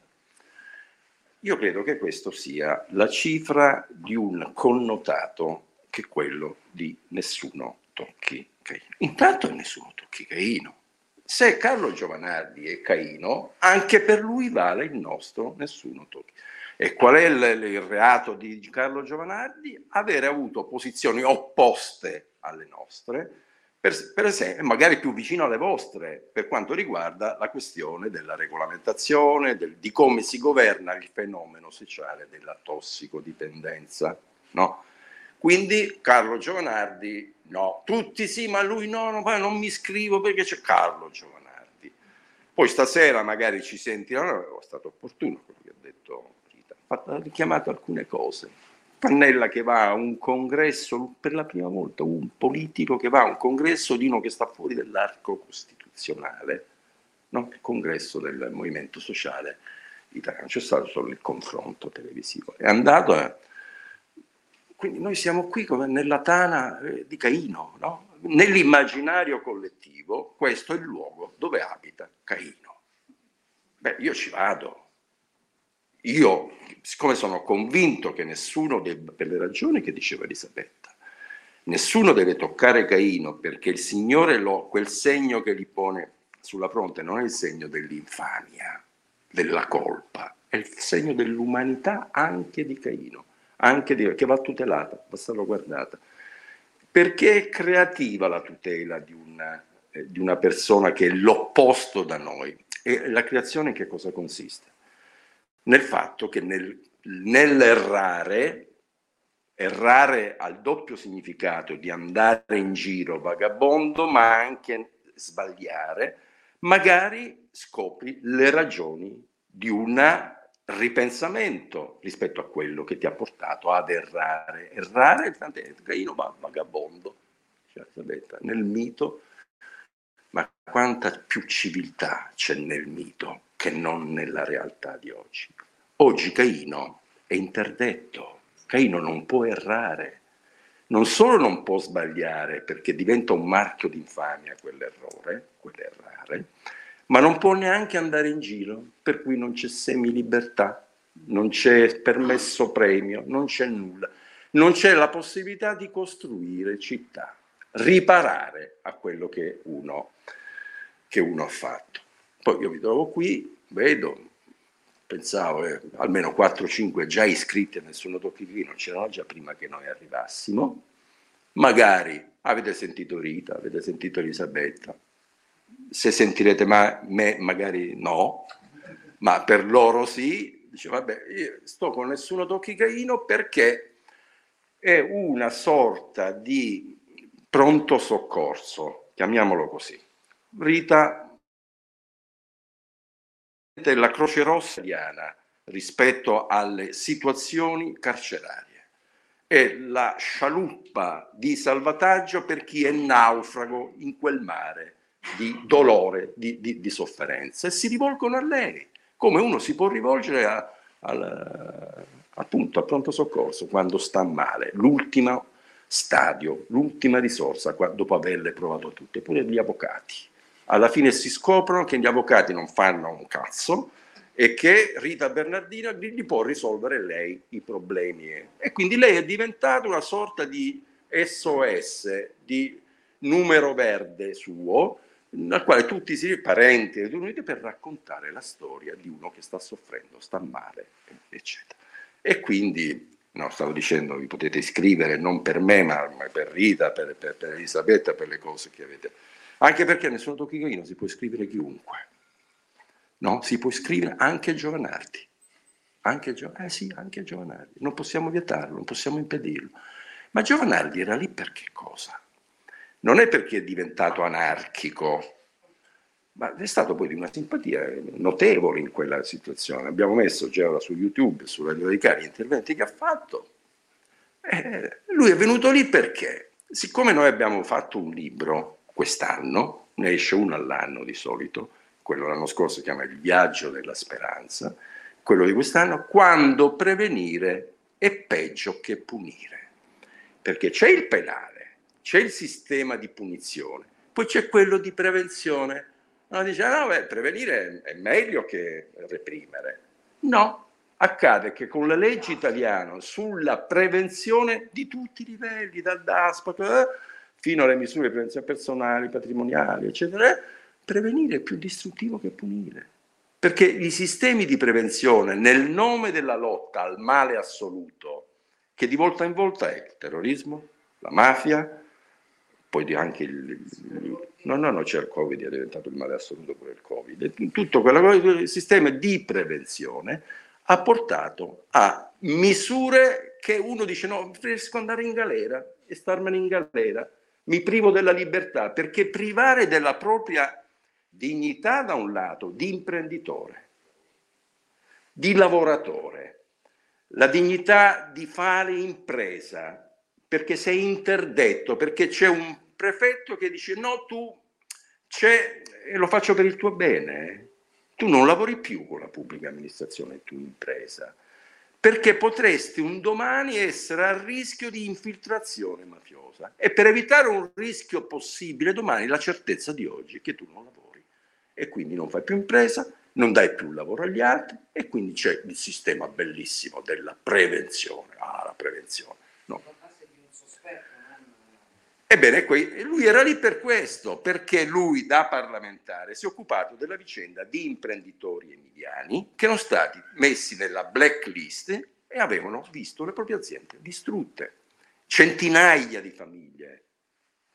Io credo che questo sia la cifra di un connotato che è quello di nessuno tocchi Caino. Intanto nessuno tocchi Caino. Se Carlo Giovanardi è Caino, anche per lui vale il nostro nessuno tocchi. E qual è il, il reato di Carlo Giovanardi? Avere avuto posizioni opposte alle nostre, per, per esempio, magari più vicino alle vostre per quanto riguarda la questione della regolamentazione, del, di come si governa il fenomeno sociale della tossicodipendenza. No? Quindi Carlo Giovanardi, no, tutti sì, ma lui no, no non mi iscrivo perché c'è Carlo Giovanardi. Poi stasera magari ci sentiranno, è stato opportuno quello che ha detto Rita, ha richiamato alcune cose Pannella che va a un congresso, per la prima volta un politico che va a un congresso di uno che sta fuori dell'arco costituzionale, no? il congresso del movimento sociale italiano, c'è stato solo il confronto televisivo, è andato a... Quindi noi siamo qui come nella tana eh, di Caino, no? nell'immaginario collettivo questo è il luogo dove abita Caino. Beh, io ci vado, io, siccome sono convinto che nessuno debba, per le ragioni che diceva Elisabetta, nessuno deve toccare Caino perché il Signore lo, quel segno che gli pone sulla fronte non è il segno dell'infamia, della colpa, è il segno dell'umanità anche di Caino, anche di, che va tutelata, va salvaguardata. Perché è creativa la tutela di una, eh, di una persona che è l'opposto da noi. E la creazione in che cosa consiste? Nel fatto che nel, nell'errare, errare al doppio significato di andare in giro vagabondo, ma anche sbagliare, magari scopri le ragioni di una ripensamento rispetto a quello che ti ha portato ad errare. Errare, tant'è, Caino va vagabondo, cioè, nel mito, ma quanta più civiltà c'è nel mito che non nella realtà di oggi. Oggi Caino è interdetto, Caino non può errare, non solo non può sbagliare perché diventa un marchio d'infamia quell'errore, quell'errare, ma non può neanche andare in giro, per cui non c'è semi-libertà, non c'è permesso premio, non c'è nulla, non c'è la possibilità di costruire città, riparare a quello che uno, che uno ha fatto. Poi io mi trovo qui, vedo, pensavo, eh, almeno 4-5 già iscritti a Nessuno Tocchi Vino, c'erano già prima che noi arrivassimo, magari avete sentito Rita, avete sentito Elisabetta, se sentirete ma, me magari no, ma per loro sì, dice vabbè, io sto con nessuno tocchi Caino perché è una sorta di pronto soccorso, chiamiamolo così. Rita la Croce Rossa italiana rispetto alle situazioni carcerarie. È la scialuppa di salvataggio per chi è naufrago in quel mare di dolore, di, di, di sofferenza e si rivolgono a lei, come uno si può rivolgere a, al, appunto al pronto soccorso quando sta male, l'ultimo stadio, l'ultima risorsa dopo averle provato tutte, pure gli avvocati. Alla fine si scoprono che gli avvocati non fanno un cazzo e che Rita Bernardina gli può risolvere lei i problemi. E quindi lei è diventata una sorta di SOS, di numero verde suo, nel quale tutti si parenti riuniti per raccontare la storia di uno che sta soffrendo, sta male, eccetera. E quindi, no, stavo dicendo, vi potete iscrivere non per me, ma per Rita, per, per, per Elisabetta, per le cose che avete. Anche perché nessuno tocchino si può iscrivere chiunque. No, si può iscrivere anche Giovanardi. Anche, Gio- eh sì, anche Giovanardi. Non possiamo vietarlo, non possiamo impedirlo. Ma Giovanardi era lì per che cosa? non è perché è diventato anarchico, ma è stato poi di una simpatia notevole in quella situazione. Abbiamo messo già su YouTube, su Radio Radicali, gli interventi che ha fatto. Eh, lui è venuto lì perché, siccome noi abbiamo fatto un libro quest'anno, ne esce uno all'anno di solito, quello l'anno scorso si chiama Il viaggio della speranza, quello di quest'anno, quando prevenire è peggio che punire. Perché c'è il penale c'è il sistema di punizione, poi c'è quello di prevenzione. Uno dice, ah, no, beh, prevenire è meglio che reprimere. No, accade che con la legge italiana sulla prevenzione di tutti i livelli, dal DASPO eh, fino alle misure di prevenzione personali, patrimoniali, eccetera, prevenire è più distruttivo che punire. Perché i sistemi di prevenzione, nel nome della lotta al male assoluto, che di volta in volta è il terrorismo, la mafia, poi anche il, no, no, no, c'è il Covid, è diventato il male assoluto pure il Covid, tutto quello, il sistema di prevenzione ha portato a misure che uno dice no, preferisco andare in galera e starmene in galera, mi privo della libertà, perché privare della propria dignità da un lato, di imprenditore, di lavoratore, la dignità di fare impresa, perché sei interdetto, perché c'è un prefetto che dice no, tu c'è e lo faccio per il tuo bene. Tu non lavori più con la pubblica amministrazione, tu impresa, perché potresti un domani essere a rischio di infiltrazione mafiosa e per evitare un rischio possibile domani la certezza di oggi è che tu non lavori e quindi non fai più impresa, non dai più lavoro agli altri e quindi c'è il sistema bellissimo della prevenzione. Ah, la prevenzione. No. Ebbene, lui era lì per questo, perché lui da parlamentare si è occupato della vicenda di imprenditori emiliani che erano stati messi nella blacklist e avevano visto le proprie aziende distrutte. Centinaia di famiglie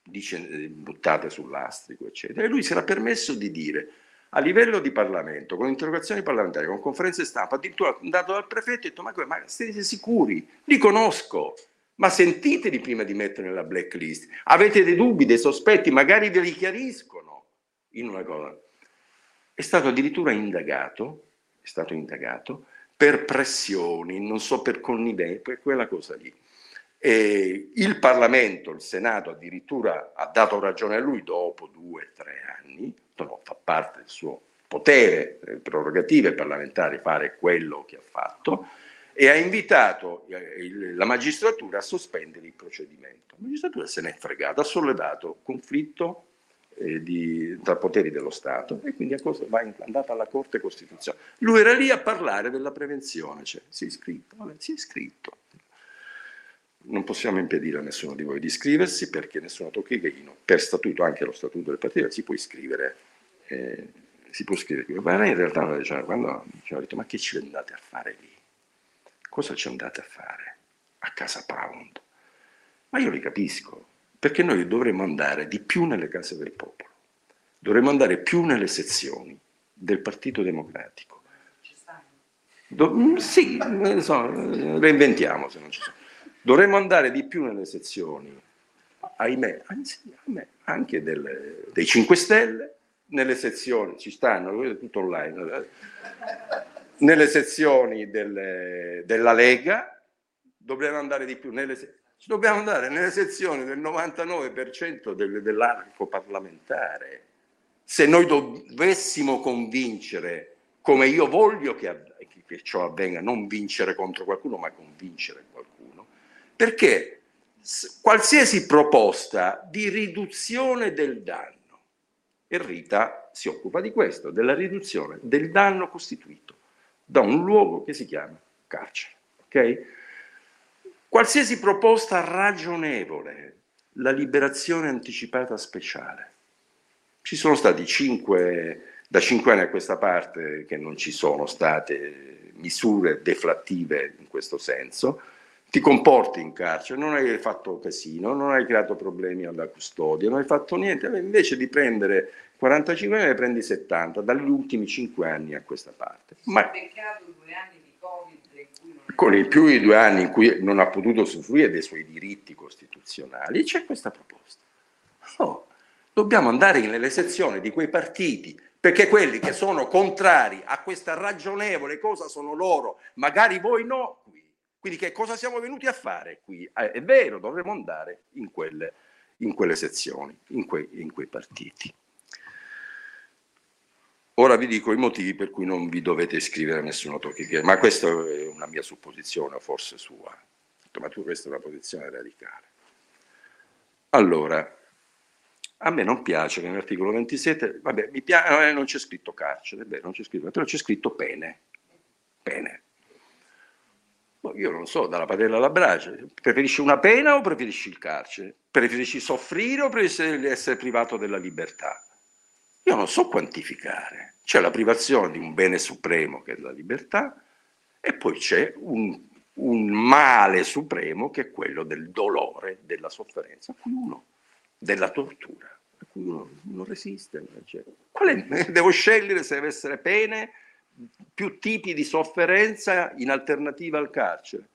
buttate sull'astrico, eccetera. E lui si era permesso di dire a livello di Parlamento, con interrogazioni parlamentari, con conferenze stampa, addirittura andato dal prefetto e detto ma, ma siete sicuri? Li conosco, ma sentiteli prima di mettere nella blacklist. Avete dei dubbi, dei sospetti, magari ve li chiariscono in una cosa. È stato addirittura indagato, è stato indagato per pressioni, non so per connivenza, per quella cosa lì. E il Parlamento, il Senato addirittura ha dato ragione a lui dopo due o tre anni, no, fa parte del suo potere, eh, prerogative parlamentari fare quello che ha fatto e ha invitato eh, la magistratura a sospendere il procedimento. La magistratura se n'è fregata, ha sollevato conflitto eh, di, tra poteri dello Stato e quindi è andata alla Corte Costituzionale. Lui era lì a parlare della prevenzione, cioè, si è iscritto, vabbè, si è iscritto non possiamo impedire a nessuno di voi di iscriversi perché nessuno tocchi Gaino, per statuto, anche lo statuto del partito, si può iscrivere. Eh, si può iscrivere. Ma in realtà diceva, quando ci hanno detto ma che ci andate a fare lì? Cosa ci andate a fare? A casa Pound. Ma io li capisco, perché noi dovremmo andare di più nelle case del popolo, dovremmo andare più nelle sezioni del Partito Democratico. Do, mm, sì, so, reinventiamo se non ci sono. Dovremmo andare di più nelle sezioni, ahimè, ahimè anche del, dei 5 Stelle, nelle sezioni, ci stanno, tutto online, nelle sezioni del, della Lega, dobbiamo andare di più nelle. Dobbiamo andare nelle sezioni del 99% del, dell'arco parlamentare. Se noi dovessimo convincere, come io voglio che, che ciò avvenga, non vincere contro qualcuno, ma convincere qualcuno, perché qualsiasi proposta di riduzione del danno, e Rita si occupa di questo, della riduzione del danno costituito da un luogo che si chiama carcere. Okay? Qualsiasi proposta ragionevole, la liberazione anticipata speciale. Ci sono stati cinque, da cinque anni a questa parte che non ci sono state misure deflattive in questo senso, ti comporti in carcere, non hai fatto casino, non hai creato problemi alla custodia, non hai fatto niente, invece di prendere 45 anni ne prendi 70, dagli ultimi 5 anni a questa parte. Ma con i più di due anni in cui non ha potuto usufruire dei suoi diritti costituzionali, c'è questa proposta. Oh, dobbiamo andare nelle sezioni di quei partiti, perché quelli che sono contrari a questa ragionevole cosa sono loro, magari voi no, quindi che cosa siamo venuti a fare qui? Eh, è vero, dovremmo andare in quelle, in quelle sezioni, in quei, in quei partiti. Ora vi dico i motivi per cui non vi dovete iscrivere a nessuno tocchi che, ma questa è una mia supposizione, forse sua. Ma tu questa è una posizione radicale. Allora, a me non piace che nell'articolo 27, vabbè, piace, eh, non c'è scritto carcere, beh, non c'è scritto, però c'è scritto pene. Pene. Io non so, dalla padella alla brace. Preferisci una pena o preferisci il carcere? Preferisci soffrire o preferisci essere privato della libertà? Io non so quantificare. C'è la privazione di un bene supremo che è la libertà e poi c'è un, un male supremo che è quello del dolore, della sofferenza, a cui uno, della tortura, a cui uno non resiste. Cioè, è? Devo scegliere se deve essere pene più tipi di sofferenza in alternativa al carcere.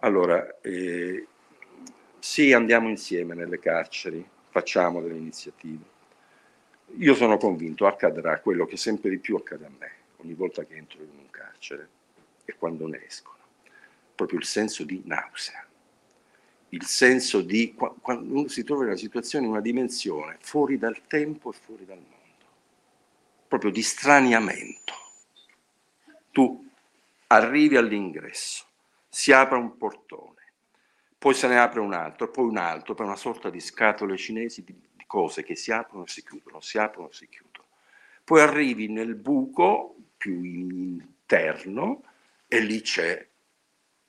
Allora, eh, sì, andiamo insieme nelle carceri, facciamo delle iniziative. Io sono convinto accadrà quello che sempre di più accade a me ogni volta che entro in un carcere e quando ne escono. Proprio il senso di nausea, il senso di quando uno si trova in una situazione, in una dimensione fuori dal tempo e fuori dal mondo proprio di straniamento. Tu arrivi all'ingresso, si apre un portone, poi se ne apre un altro, poi un altro, per una sorta di scatole cinesi di, cose che si aprono e si chiudono, si aprono e si chiudono. Poi arrivi nel buco più interno e lì c'è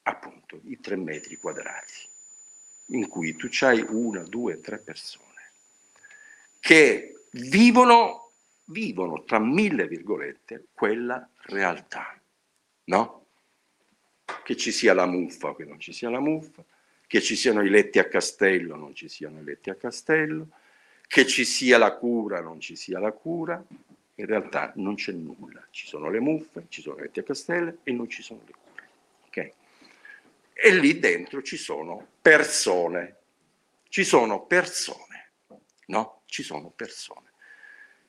appunto i tre metri quadrati in cui tu hai una, due, tre persone che vivono vivono tra mille virgolette quella realtà, no? Che ci sia la muffa o che non ci sia la muffa, che ci siano i letti a castello o non ci siano i letti a castello, che ci sia la cura non ci sia la cura, in realtà non c'è nulla, ci sono le muffe, ci sono i letti a castello e non ci sono le cure. Okay? E lì dentro ci sono persone, ci sono persone, no? Ci sono persone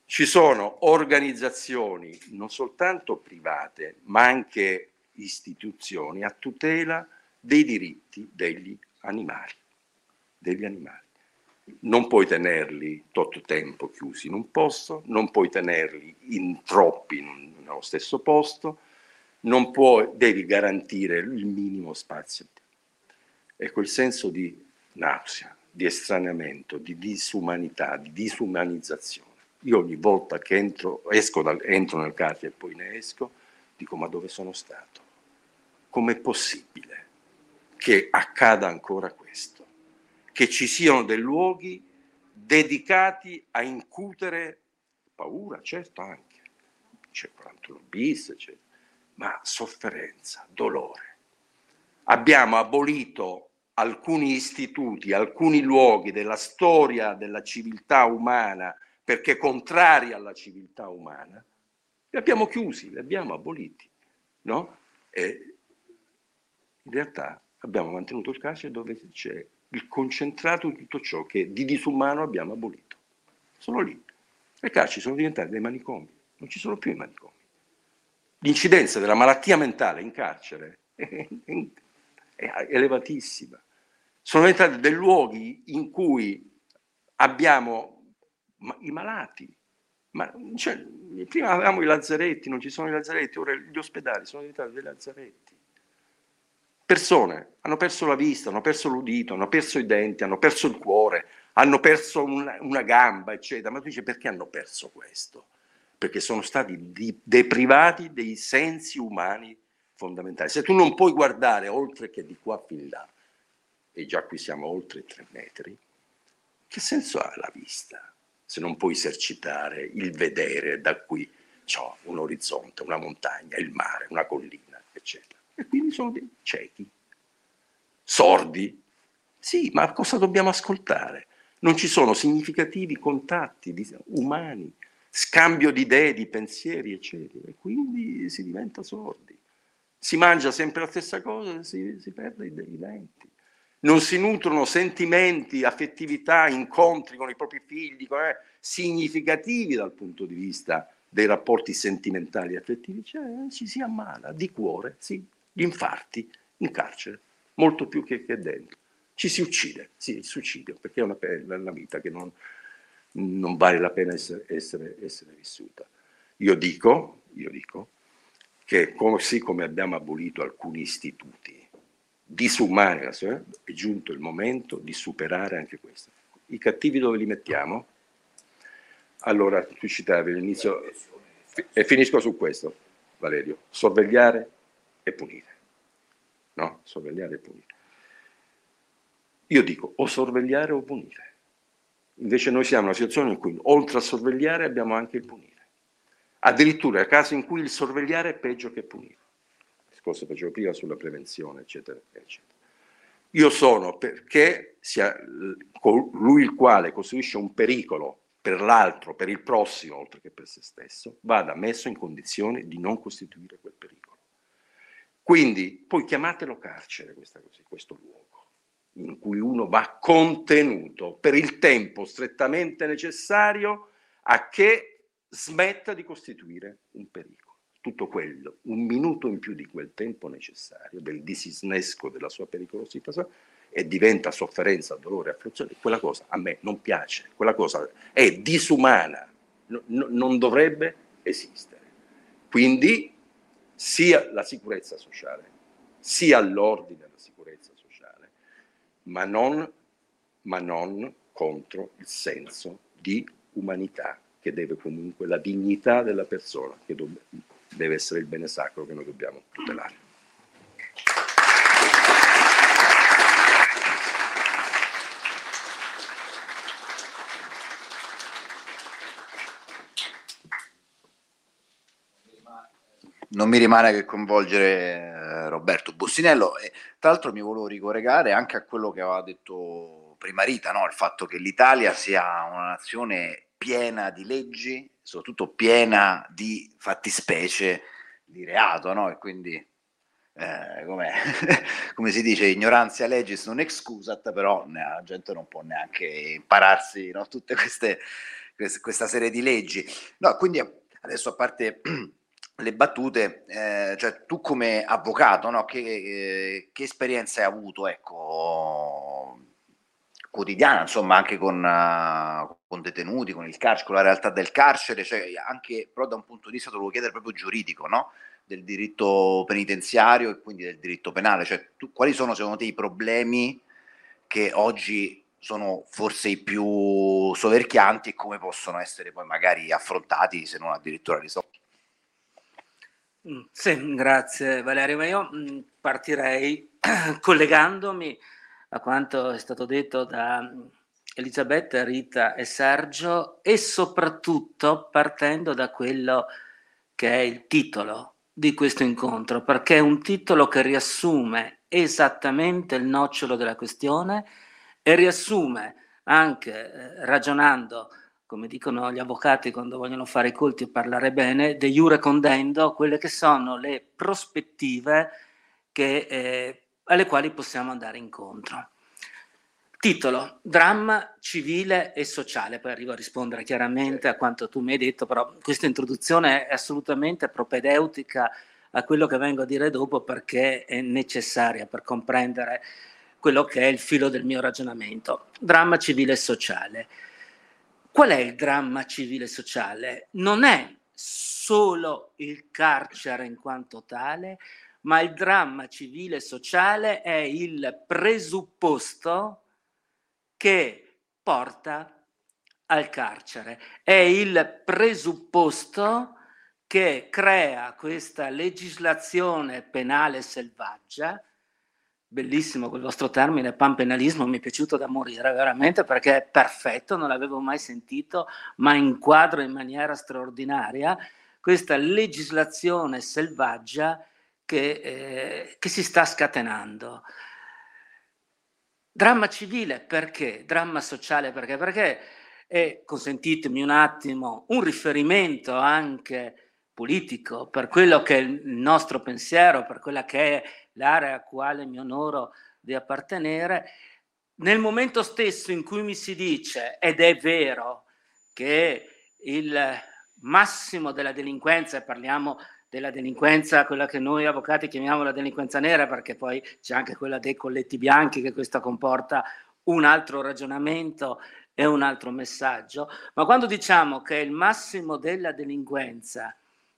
ci sono organizzazioni non soltanto private, ma anche istituzioni a tutela dei diritti degli animali. Degli animali. Non puoi tenerli tot tempo chiusi in un posto, non puoi tenerli in troppi nello stesso posto, non puoi, devi garantire il minimo spazio. E quel senso di nausea, di estraneamento, di disumanità, di disumanizzazione. Io ogni volta che entro, dal, entro nel carcere e poi ne esco, dico ma dove sono stato? Com'è possibile che accada ancora questo? Che ci siano dei luoghi dedicati a incutere paura, certo anche, c'è 41 bis, c'è, ma sofferenza, dolore. Abbiamo abolito alcuni istituti, alcuni luoghi della storia della civiltà umana perché contrari alla civiltà umana, li abbiamo chiusi, li abbiamo aboliti, no? E in realtà abbiamo mantenuto il carcere dove c'è il concentrato di tutto ciò che di disumano abbiamo abolito. Sono lì. Le carceri sono diventate dei manicomi, non ci sono più i manicomi. L'incidenza della malattia mentale in carcere è, elevatissima sono diventati dei luoghi in cui abbiamo i malati. Ma, cioè, prima avevamo i lazzaretti, non ci sono i lazzaretti, ora gli ospedali sono diventati dei lazzaretti. Persone hanno perso la vista, hanno perso l'udito, hanno perso i denti, hanno perso il cuore, hanno perso una, una gamba, eccetera. Ma tu dici perché hanno perso questo? Perché sono stati di, deprivati dei sensi umani fondamentali. Se tu non puoi guardare oltre che di qua fin là, e già qui siamo oltre tre metri, che senso ha la vista se non puoi esercitare il vedere da qui? C'ho un orizzonte, una montagna, il mare, una collina, eccetera. E quindi sono dei ciechi, sordi. Sì, ma cosa dobbiamo ascoltare? Non ci sono significativi contatti umani, scambio di idee, di pensieri, eccetera. E quindi si diventa sordi. Si mangia sempre la stessa cosa, si, si perde i denti non si nutrono sentimenti, affettività, incontri con i propri figli eh, significativi dal punto di vista dei rapporti sentimentali e affettivi, cioè, ci si ammala di cuore, sì, gli infarti in carcere, molto più che, che dentro. Ci si uccide, sì, il suicidio, perché è una, una vita che non, non, vale la pena essere, essere, essere vissuta. Io dico, io dico che così come abbiamo abolito alcuni istituti la storia, è giunto il momento di superare anche questo. I cattivi dove li mettiamo? Allora, tu citavi all'inizio, e finisco su questo, Valerio, sorvegliare e punire. No? Sorvegliare e punire. Io dico o sorvegliare o punire. Invece noi siamo in una situazione in cui oltre a sorvegliare abbiamo anche il punire. Addirittura casi in cui il sorvegliare è peggio che punire discorso che facevo prima sulla prevenzione, eccetera, eccetera. Io sono perché sia colui il quale costituisce un pericolo per l'altro, per il prossimo, oltre che per se stesso, vada messo in condizione di non costituire quel pericolo. Quindi, poi chiamatelo carcere questa, questo luogo in cui uno va contenuto per il tempo strettamente necessario a che smetta di costituire un pericolo tutto quello, un minuto in più di quel tempo necessario, del disisnesco della sua pericolosità, e diventa sofferenza, dolore, afflizione, quella cosa a me non piace, quella cosa è disumana, no, no, non dovrebbe esistere. Quindi sia la sicurezza sociale, sia l'ordine della sicurezza sociale, ma non, ma non contro il senso di umanità che deve comunque, la dignità della persona che deve essere il bene sacro che noi dobbiamo tutelare. Non mi rimane che coinvolgere eh, Roberto Bussinello e tra l'altro mi volevo ricollegare anche a quello che aveva detto prima Rita, no? il fatto che l'Italia sia una nazione piena di leggi, soprattutto piena di fattispecie di reato, no? E quindi, eh, come si dice, ignoranza legis non excusat, però la gente non può neanche impararsi no? tutte queste, questa serie di leggi. No, quindi adesso a parte le battute, eh, cioè tu come avvocato, no, che, eh, che, esperienza hai avuto, ecco, quotidiana, insomma, anche con, uh, con, detenuti, con il carcere, con la realtà del carcere, cioè anche però da un punto di vista, te lo chiedere proprio giuridico, no? Del diritto penitenziario e quindi del diritto penale, cioè tu, quali sono secondo te i problemi che oggi sono forse i più soverchianti e come possono essere poi magari affrontati se non addirittura risolti? Mm, sì, grazie Valerio, ma io mm, partirei collegandomi a quanto è stato detto da mm, Elisabetta, Rita e Sergio e soprattutto partendo da quello che è il titolo di questo incontro, perché è un titolo che riassume esattamente il nocciolo della questione e riassume anche eh, ragionando come dicono gli avvocati quando vogliono fare i colti e parlare bene, de jure condendo quelle che sono le prospettive che, eh, alle quali possiamo andare incontro. Titolo, dramma civile e sociale, poi arrivo a rispondere chiaramente a quanto tu mi hai detto, però questa introduzione è assolutamente propedeutica a quello che vengo a dire dopo perché è necessaria per comprendere quello che è il filo del mio ragionamento. Dramma civile e sociale. Qual è il dramma civile sociale? Non è solo il carcere in quanto tale, ma il dramma civile sociale è il presupposto che porta al carcere, è il presupposto che crea questa legislazione penale selvaggia Bellissimo quel vostro termine, panpenalismo, mi è piaciuto da morire veramente perché è perfetto, non l'avevo mai sentito, ma inquadro in maniera straordinaria questa legislazione selvaggia che, eh, che si sta scatenando. Dramma civile perché? Dramma sociale perché? Perché è, consentitemi un attimo, un riferimento anche politico per quello che è il nostro pensiero, per quella che è l'area a quale mi onoro di appartenere, nel momento stesso in cui mi si dice, ed è vero, che il massimo della delinquenza, e parliamo della delinquenza, quella che noi avvocati chiamiamo la delinquenza nera, perché poi c'è anche quella dei colletti bianchi, che questa comporta un altro ragionamento e un altro messaggio, ma quando diciamo che il massimo della delinquenza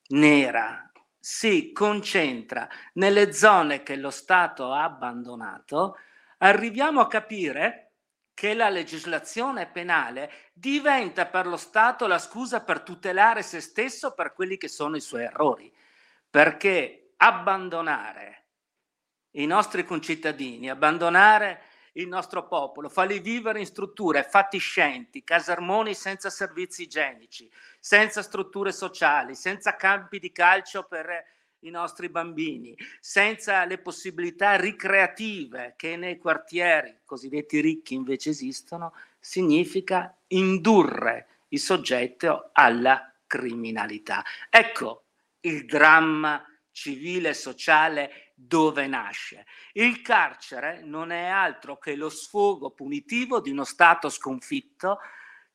nera si concentra nelle zone che lo Stato ha abbandonato, arriviamo a capire che la legislazione penale diventa per lo Stato la scusa per tutelare se stesso per quelli che sono i suoi errori, perché abbandonare i nostri concittadini, abbandonare il nostro popolo, farli vivere in strutture fatiscenti, casermoni senza servizi igienici, senza strutture sociali, senza campi di calcio per i nostri bambini, senza le possibilità ricreative che nei quartieri cosiddetti ricchi invece esistono, significa indurre il soggetto alla criminalità. Ecco il dramma civile e sociale dove nasce. Il carcere non è altro che lo sfogo punitivo di uno Stato sconfitto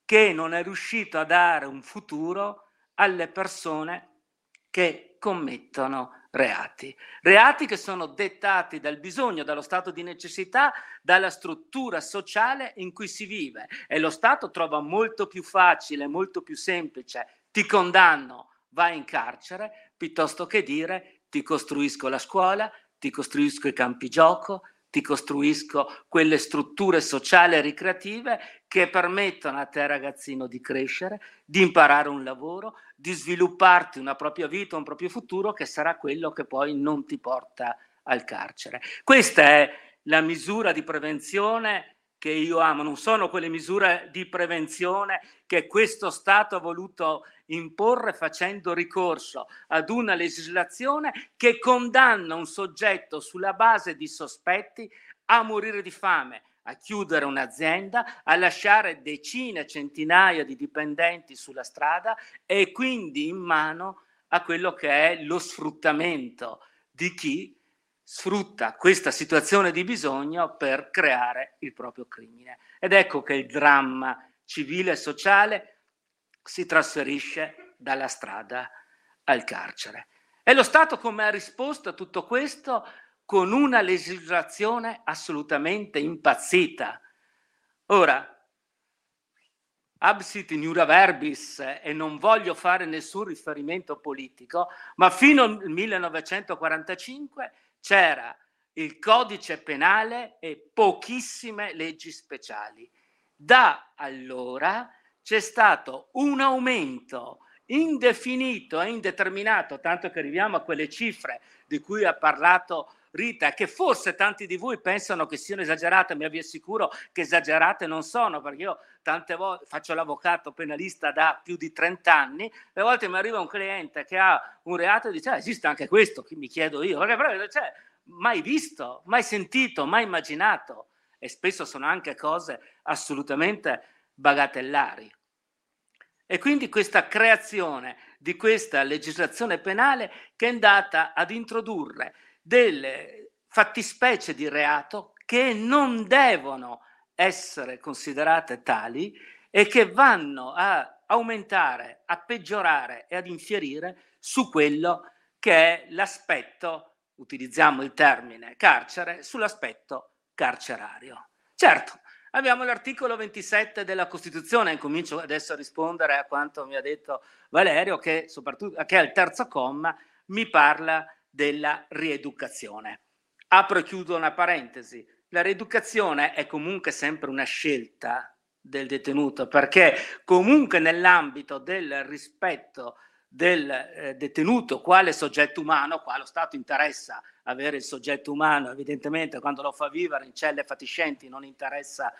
che non è riuscito a dare un futuro alle persone che commettono reati. Reati che sono dettati dal bisogno, dallo stato di necessità, dalla struttura sociale in cui si vive. E lo Stato trova molto più facile, molto più semplice, ti condanno, vai in carcere, piuttosto che dire ti costruisco la scuola, ti costruisco i campi gioco, ti costruisco quelle strutture sociali e ricreative che permettono a te ragazzino di crescere, di imparare un lavoro, di svilupparti una propria vita, un proprio futuro che sarà quello che poi non ti porta al carcere. Questa è la misura di prevenzione che io amo, non sono quelle misure di prevenzione che questo Stato ha voluto imporre facendo ricorso ad una legislazione che condanna un soggetto sulla base di sospetti a morire di fame, a chiudere un'azienda, a lasciare decine, centinaia di dipendenti sulla strada e quindi in mano a quello che è lo sfruttamento di chi sfrutta questa situazione di bisogno per creare il proprio crimine. Ed ecco che il dramma civile e sociale si trasferisce dalla strada al carcere. E lo Stato come ha risposto a tutto questo? Con una legislazione assolutamente impazzita. Ora, absit in iura verbis e non voglio fare nessun riferimento politico, ma fino al 1945 c'era il codice penale e pochissime leggi speciali. Da allora c'è stato un aumento indefinito e indeterminato, tanto che arriviamo a quelle cifre di cui ha parlato Rita, che forse tanti di voi pensano che siano esagerate, ma vi assicuro che esagerate non sono, perché io tante volte faccio l'avvocato penalista da più di 30 anni, a volte mi arriva un cliente che ha un reato e dice, ah, esiste anche questo, mi chiedo io, perché però, cioè, mai visto, mai sentito, mai immaginato, e spesso sono anche cose assolutamente bagatellari. E quindi questa creazione di questa legislazione penale che è andata ad introdurre delle fattispecie di reato che non devono essere considerate tali e che vanno a aumentare, a peggiorare e ad infierire su quello che è l'aspetto, utilizziamo il termine carcere, sull'aspetto carcerario. Certo, Abbiamo l'articolo 27 della Costituzione, comincio adesso a rispondere a quanto mi ha detto Valerio, che, che al terzo comma mi parla della rieducazione. Apro e chiudo una parentesi. La rieducazione è comunque sempre una scelta del detenuto, perché comunque nell'ambito del rispetto del eh, detenuto quale soggetto umano, qua lo Stato interessa avere il soggetto umano, evidentemente quando lo fa vivere in celle fatiscenti non interessa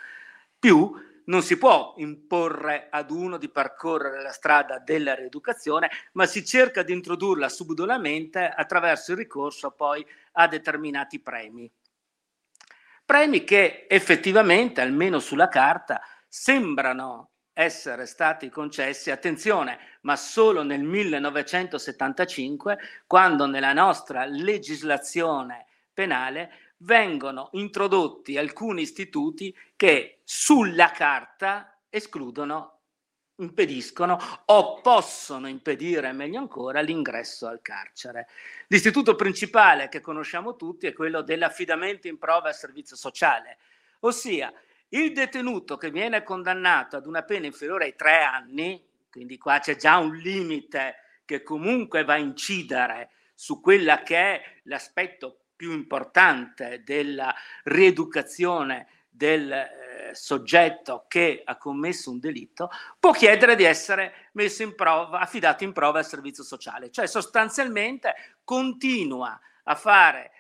più, non si può imporre ad uno di percorrere la strada della rieducazione, ma si cerca di introdurla subdolamente attraverso il ricorso poi a determinati premi. Premi che effettivamente, almeno sulla carta, sembrano essere stati concessi, attenzione, ma solo nel 1975, quando nella nostra legislazione penale vengono introdotti alcuni istituti che sulla carta escludono, impediscono o possono impedire, meglio ancora, l'ingresso al carcere. L'istituto principale che conosciamo tutti è quello dell'affidamento in prova al servizio sociale, ossia il detenuto che viene condannato ad una pena inferiore ai tre anni, quindi qua c'è già un limite che comunque va a incidere su quella che è l'aspetto più importante della rieducazione del eh, soggetto che ha commesso un delitto, può chiedere di essere messo in prova, affidato in prova al servizio sociale, cioè sostanzialmente continua a fare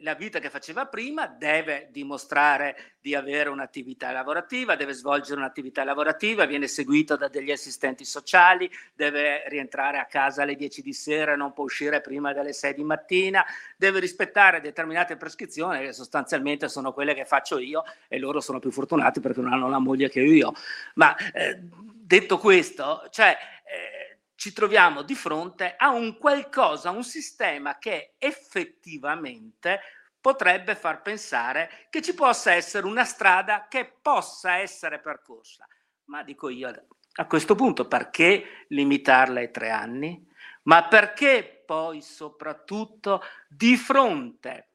la vita che faceva prima, deve dimostrare di avere un'attività lavorativa, deve svolgere un'attività lavorativa, viene seguito da degli assistenti sociali, deve rientrare a casa alle 10 di sera, non può uscire prima delle 6 di mattina, deve rispettare determinate prescrizioni che sostanzialmente sono quelle che faccio io e loro sono più fortunati perché non hanno la moglie che io. Ma eh, detto questo, cioè... Ci troviamo di fronte a un qualcosa, un sistema che effettivamente potrebbe far pensare che ci possa essere una strada che possa essere percorsa. Ma dico io, a questo punto perché limitarla ai tre anni? Ma perché poi soprattutto di fronte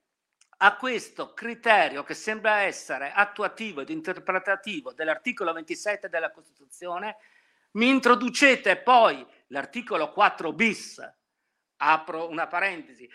a questo criterio che sembra essere attuativo ed interpretativo dell'articolo 27 della Costituzione, mi introducete poi l'articolo 4 bis, apro una parentesi,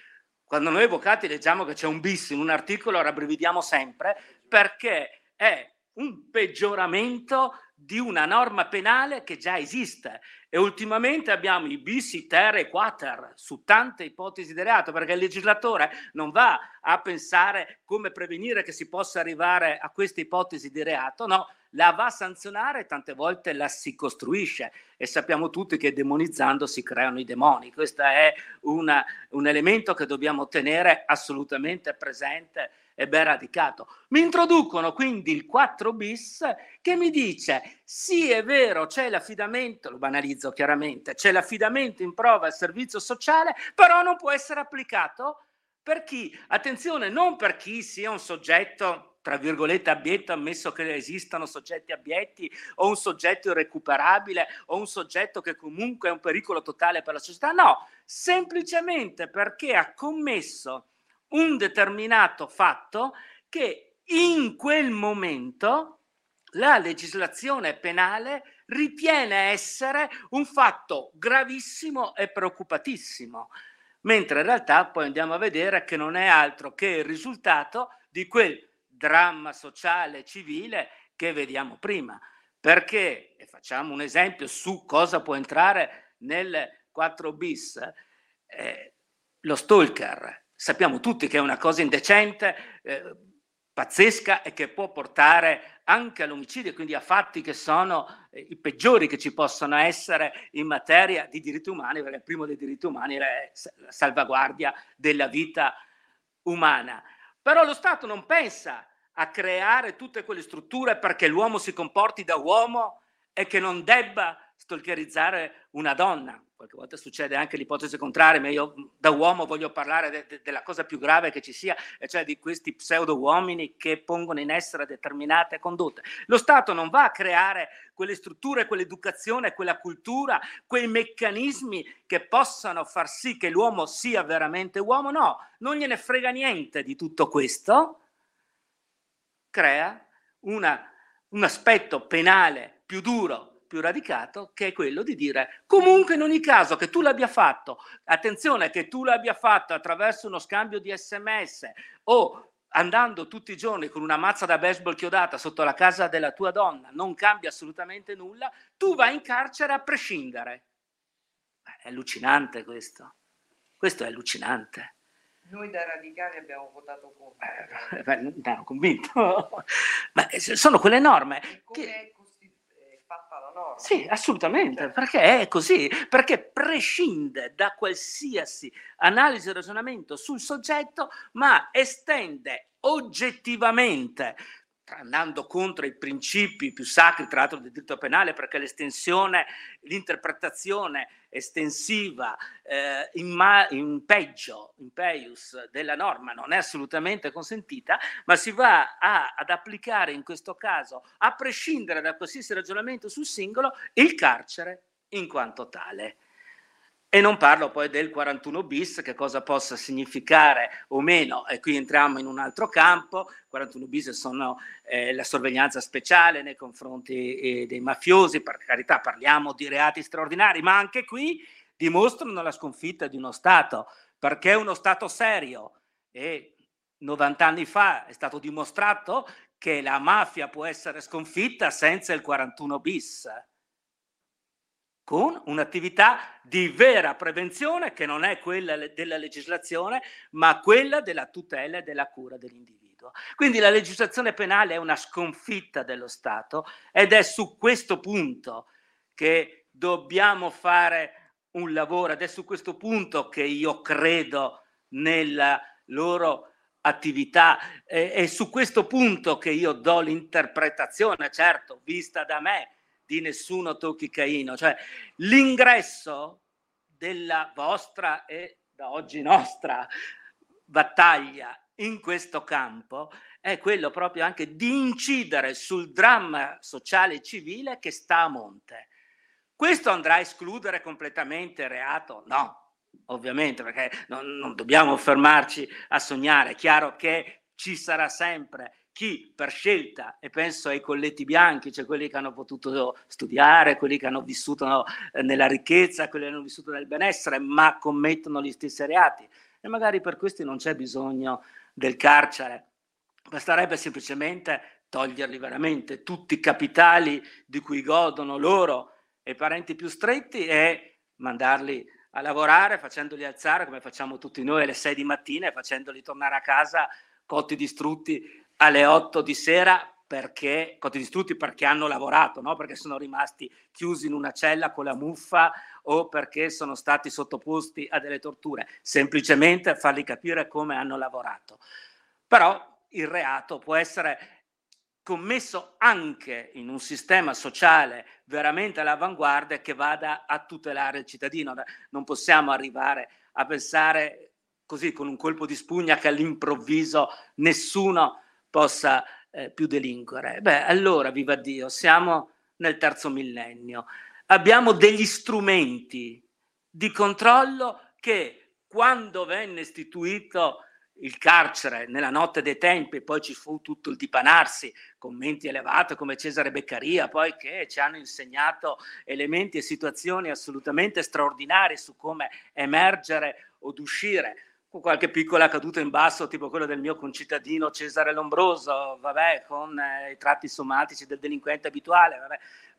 quando noi avvocati leggiamo che c'è un bis in un articolo rabbrividiamo sempre perché è un peggioramento di una norma penale che già esiste. E ultimamente abbiamo i bis, i ter e quater su tante ipotesi di reato perché il legislatore non va a pensare come prevenire che si possa arrivare a queste ipotesi di reato, no, la va a sanzionare tante volte la si costruisce e sappiamo tutti che demonizzando si creano i demoni. Questo è una, un elemento che dobbiamo tenere assolutamente presente e ben radicato. Mi introducono quindi il 4 bis che mi dice sì è vero c'è l'affidamento, lo banalizzo chiaramente, c'è l'affidamento in prova al servizio sociale, però non può essere applicato per chi, attenzione, non per chi sia un soggetto tra virgolette abietto ammesso che esistano soggetti abietti o un soggetto irrecuperabile o un soggetto che comunque è un pericolo totale per la società, no, semplicemente perché ha commesso un determinato fatto che in quel momento la legislazione penale ritiene essere un fatto gravissimo e preoccupatissimo, mentre in realtà poi andiamo a vedere che non è altro che il risultato di quel dramma sociale civile che vediamo prima. Perché, e facciamo un esempio su cosa può entrare nel 4 bis, eh, lo stalker, sappiamo tutti che è una cosa indecente, eh, pazzesca e che può portare anche all'omicidio, quindi a fatti che sono eh, i peggiori che ci possono essere in materia di diritti umani, perché il primo dei diritti umani è la salvaguardia della vita umana. Però lo Stato non pensa a creare tutte quelle strutture perché l'uomo si comporti da uomo e che non debba stalkerizzare una donna. Qualche volta succede anche l'ipotesi contraria, ma io da uomo voglio parlare de- de- della cosa più grave che ci sia, cioè di questi pseudo uomini che pongono in essere determinate condotte. Lo Stato non va a creare quelle strutture, quell'educazione, quella cultura, quei meccanismi che possano far sì che l'uomo sia veramente uomo, no, non gliene frega niente di tutto questo, crea una, un aspetto penale più duro, più radicato, che è quello di dire comunque in ogni caso che tu l'abbia fatto, attenzione che tu l'abbia fatto attraverso uno scambio di sms o andando tutti i giorni con una mazza da baseball chiodata sotto la casa della tua donna, non cambia assolutamente nulla, tu vai in carcere a prescindere. È allucinante questo. Questo è allucinante. Noi da radicali abbiamo votato contro. Eh, ero convinto. Ma sono quelle norme. Che- è, costi- è fatta la norma? Sì, assolutamente, perché è così, perché prescinde da qualsiasi analisi e ragionamento sul soggetto, ma estende oggettivamente, andando contro i principi più sacri, tra l'altro del diritto penale, perché l'estensione, l'interpretazione estensiva eh, in, ma- in peggio, in peius della norma non è assolutamente consentita, ma si va a- ad applicare in questo caso, a prescindere da qualsiasi ragionamento sul singolo, il carcere in quanto tale. E non parlo poi del 41 bis, che cosa possa significare o meno, e qui entriamo in un altro campo. 41 bis sono eh, la sorveglianza speciale nei confronti eh, dei mafiosi, per carità parliamo di reati straordinari, ma anche qui dimostrano la sconfitta di uno Stato, perché è uno Stato serio? E 90 anni fa è stato dimostrato che la mafia può essere sconfitta senza il 41 bis con un'attività di vera prevenzione che non è quella della legislazione, ma quella della tutela e della cura dell'individuo. Quindi la legislazione penale è una sconfitta dello Stato ed è su questo punto che dobbiamo fare un lavoro ed è su questo punto che io credo nella loro attività e su questo punto che io do l'interpretazione, certo, vista da me, di nessuno tocchi Caino, cioè l'ingresso della vostra e da oggi nostra battaglia in questo campo è quello proprio anche di incidere sul dramma sociale e civile che sta a monte. Questo andrà a escludere completamente il reato? No, ovviamente, perché non, non dobbiamo fermarci a sognare. È chiaro che ci sarà sempre chi per scelta, e penso ai colletti bianchi, cioè quelli che hanno potuto studiare, quelli che hanno vissuto nella ricchezza, quelli che hanno vissuto nel benessere, ma commettono gli stessi reati. E magari per questi non c'è bisogno del carcere, basterebbe semplicemente toglierli veramente tutti i capitali di cui godono loro e i parenti più stretti e mandarli a lavorare facendoli alzare come facciamo tutti noi alle 6 di mattina e facendoli tornare a casa cotti distrutti alle 8 di sera perché cotti distrutti perché hanno lavorato, no? perché sono rimasti chiusi in una cella con la muffa o perché sono stati sottoposti a delle torture, semplicemente farli capire come hanno lavorato. Però il reato può essere commesso anche in un sistema sociale veramente all'avanguardia che vada a tutelare il cittadino. Non possiamo arrivare a pensare così con un colpo di spugna che all'improvviso nessuno possa eh, più delinquere. Beh, allora, viva Dio, siamo nel terzo millennio. Abbiamo degli strumenti di controllo che quando venne istituito il carcere nella notte dei tempi, poi ci fu tutto il dipanarsi, commenti elevati come Cesare Beccaria, poi che ci hanno insegnato elementi e situazioni assolutamente straordinari su come emergere o uscire con qualche piccola caduta in basso, tipo quello del mio concittadino Cesare Lombroso, vabbè, con eh, i tratti somatici del delinquente abituale, vabbè.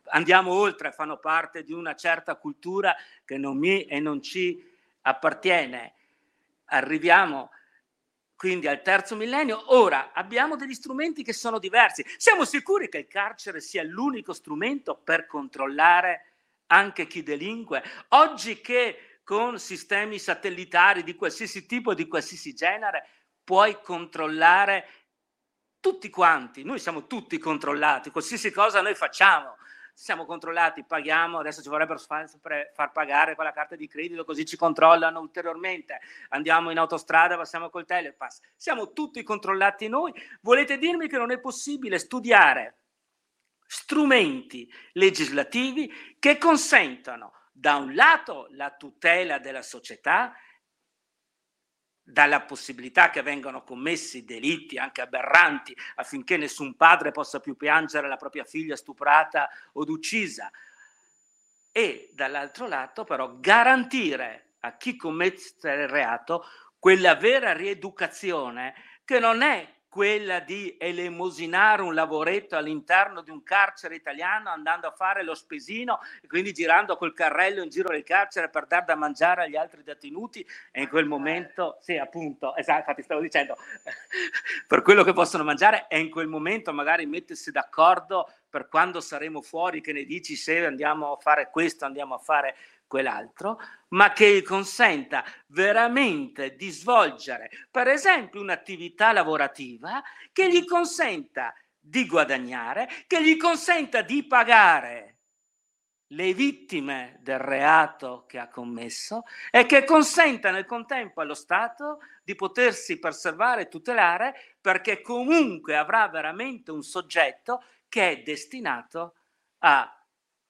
Andiamo oltre, fanno parte di una certa cultura che non mi e non ci appartiene. Arriviamo quindi al terzo millennio. Ora abbiamo degli strumenti che sono diversi. Siamo sicuri che il carcere sia l'unico strumento per controllare anche chi delinque? Oggi che con sistemi satellitari di qualsiasi tipo di qualsiasi genere, puoi controllare tutti quanti, noi siamo tutti controllati, qualsiasi cosa noi facciamo, siamo controllati, paghiamo, adesso ci vorrebbero sempre far pagare con la carta di credito, così ci controllano ulteriormente, andiamo in autostrada, passiamo col telepass, siamo tutti controllati noi, volete dirmi che non è possibile studiare strumenti legislativi che consentano da un lato la tutela della società dalla possibilità che vengano commessi delitti anche aberranti affinché nessun padre possa più piangere la propria figlia stuprata o uccisa. E dall'altro lato però garantire a chi commette il reato quella vera rieducazione che non è quella di elemosinare un lavoretto all'interno di un carcere italiano andando a fare lo spesino e quindi girando col carrello in giro del carcere per dar da mangiare agli altri detenuti. E in quel momento, sì appunto, esatto, infatti stavo dicendo, per quello che possono mangiare e in quel momento magari mettersi d'accordo per quando saremo fuori, che ne dici se andiamo a fare questo, andiamo a fare quell'altro, ma che consenta veramente di svolgere, per esempio, un'attività lavorativa che gli consenta di guadagnare, che gli consenta di pagare le vittime del reato che ha commesso e che consenta nel contempo allo Stato di potersi preservare e tutelare perché comunque avrà veramente un soggetto che è destinato a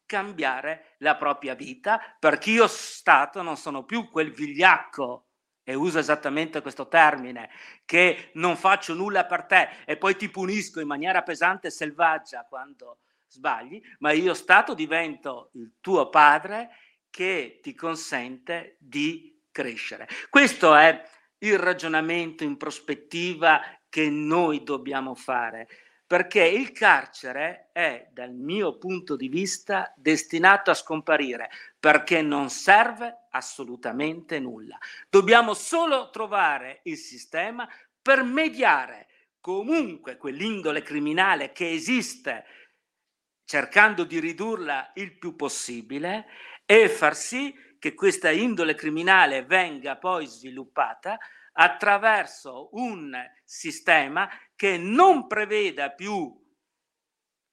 cambiare la propria vita, perché io Stato non sono più quel vigliacco, e uso esattamente questo termine, che non faccio nulla per te e poi ti punisco in maniera pesante e selvaggia quando sbagli, ma io Stato divento il tuo padre che ti consente di crescere. Questo è il ragionamento in prospettiva che noi dobbiamo fare perché il carcere è, dal mio punto di vista, destinato a scomparire, perché non serve assolutamente nulla. Dobbiamo solo trovare il sistema per mediare comunque quell'indole criminale che esiste, cercando di ridurla il più possibile e far sì che questa indole criminale venga poi sviluppata attraverso un sistema che non preveda più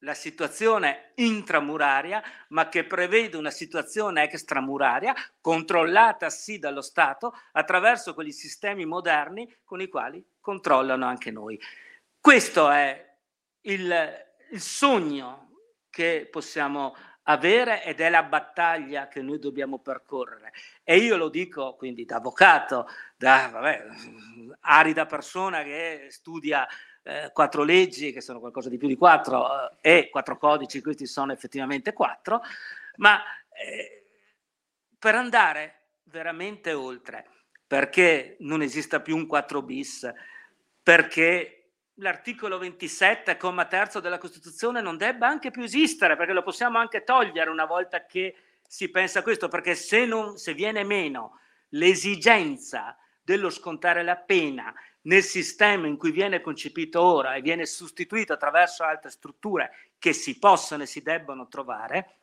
la situazione intramuraria, ma che prevede una situazione extramuraria, controllata sì dallo Stato, attraverso quegli sistemi moderni con i quali controllano anche noi. Questo è il, il sogno che possiamo avere ed è la battaglia che noi dobbiamo percorrere. E io lo dico quindi da avvocato, da vabbè, arida persona che studia eh, quattro leggi, che sono qualcosa di più di quattro, eh, e quattro codici, questi sono effettivamente quattro, ma eh, per andare veramente oltre, perché non esista più un 4 bis, perché l'articolo 27, comma terzo della Costituzione non debba anche più esistere, perché lo possiamo anche togliere una volta che si pensa a questo, perché se, non, se viene meno l'esigenza dello scontare la pena nel sistema in cui viene concepito ora e viene sostituito attraverso altre strutture che si possono e si debbono trovare,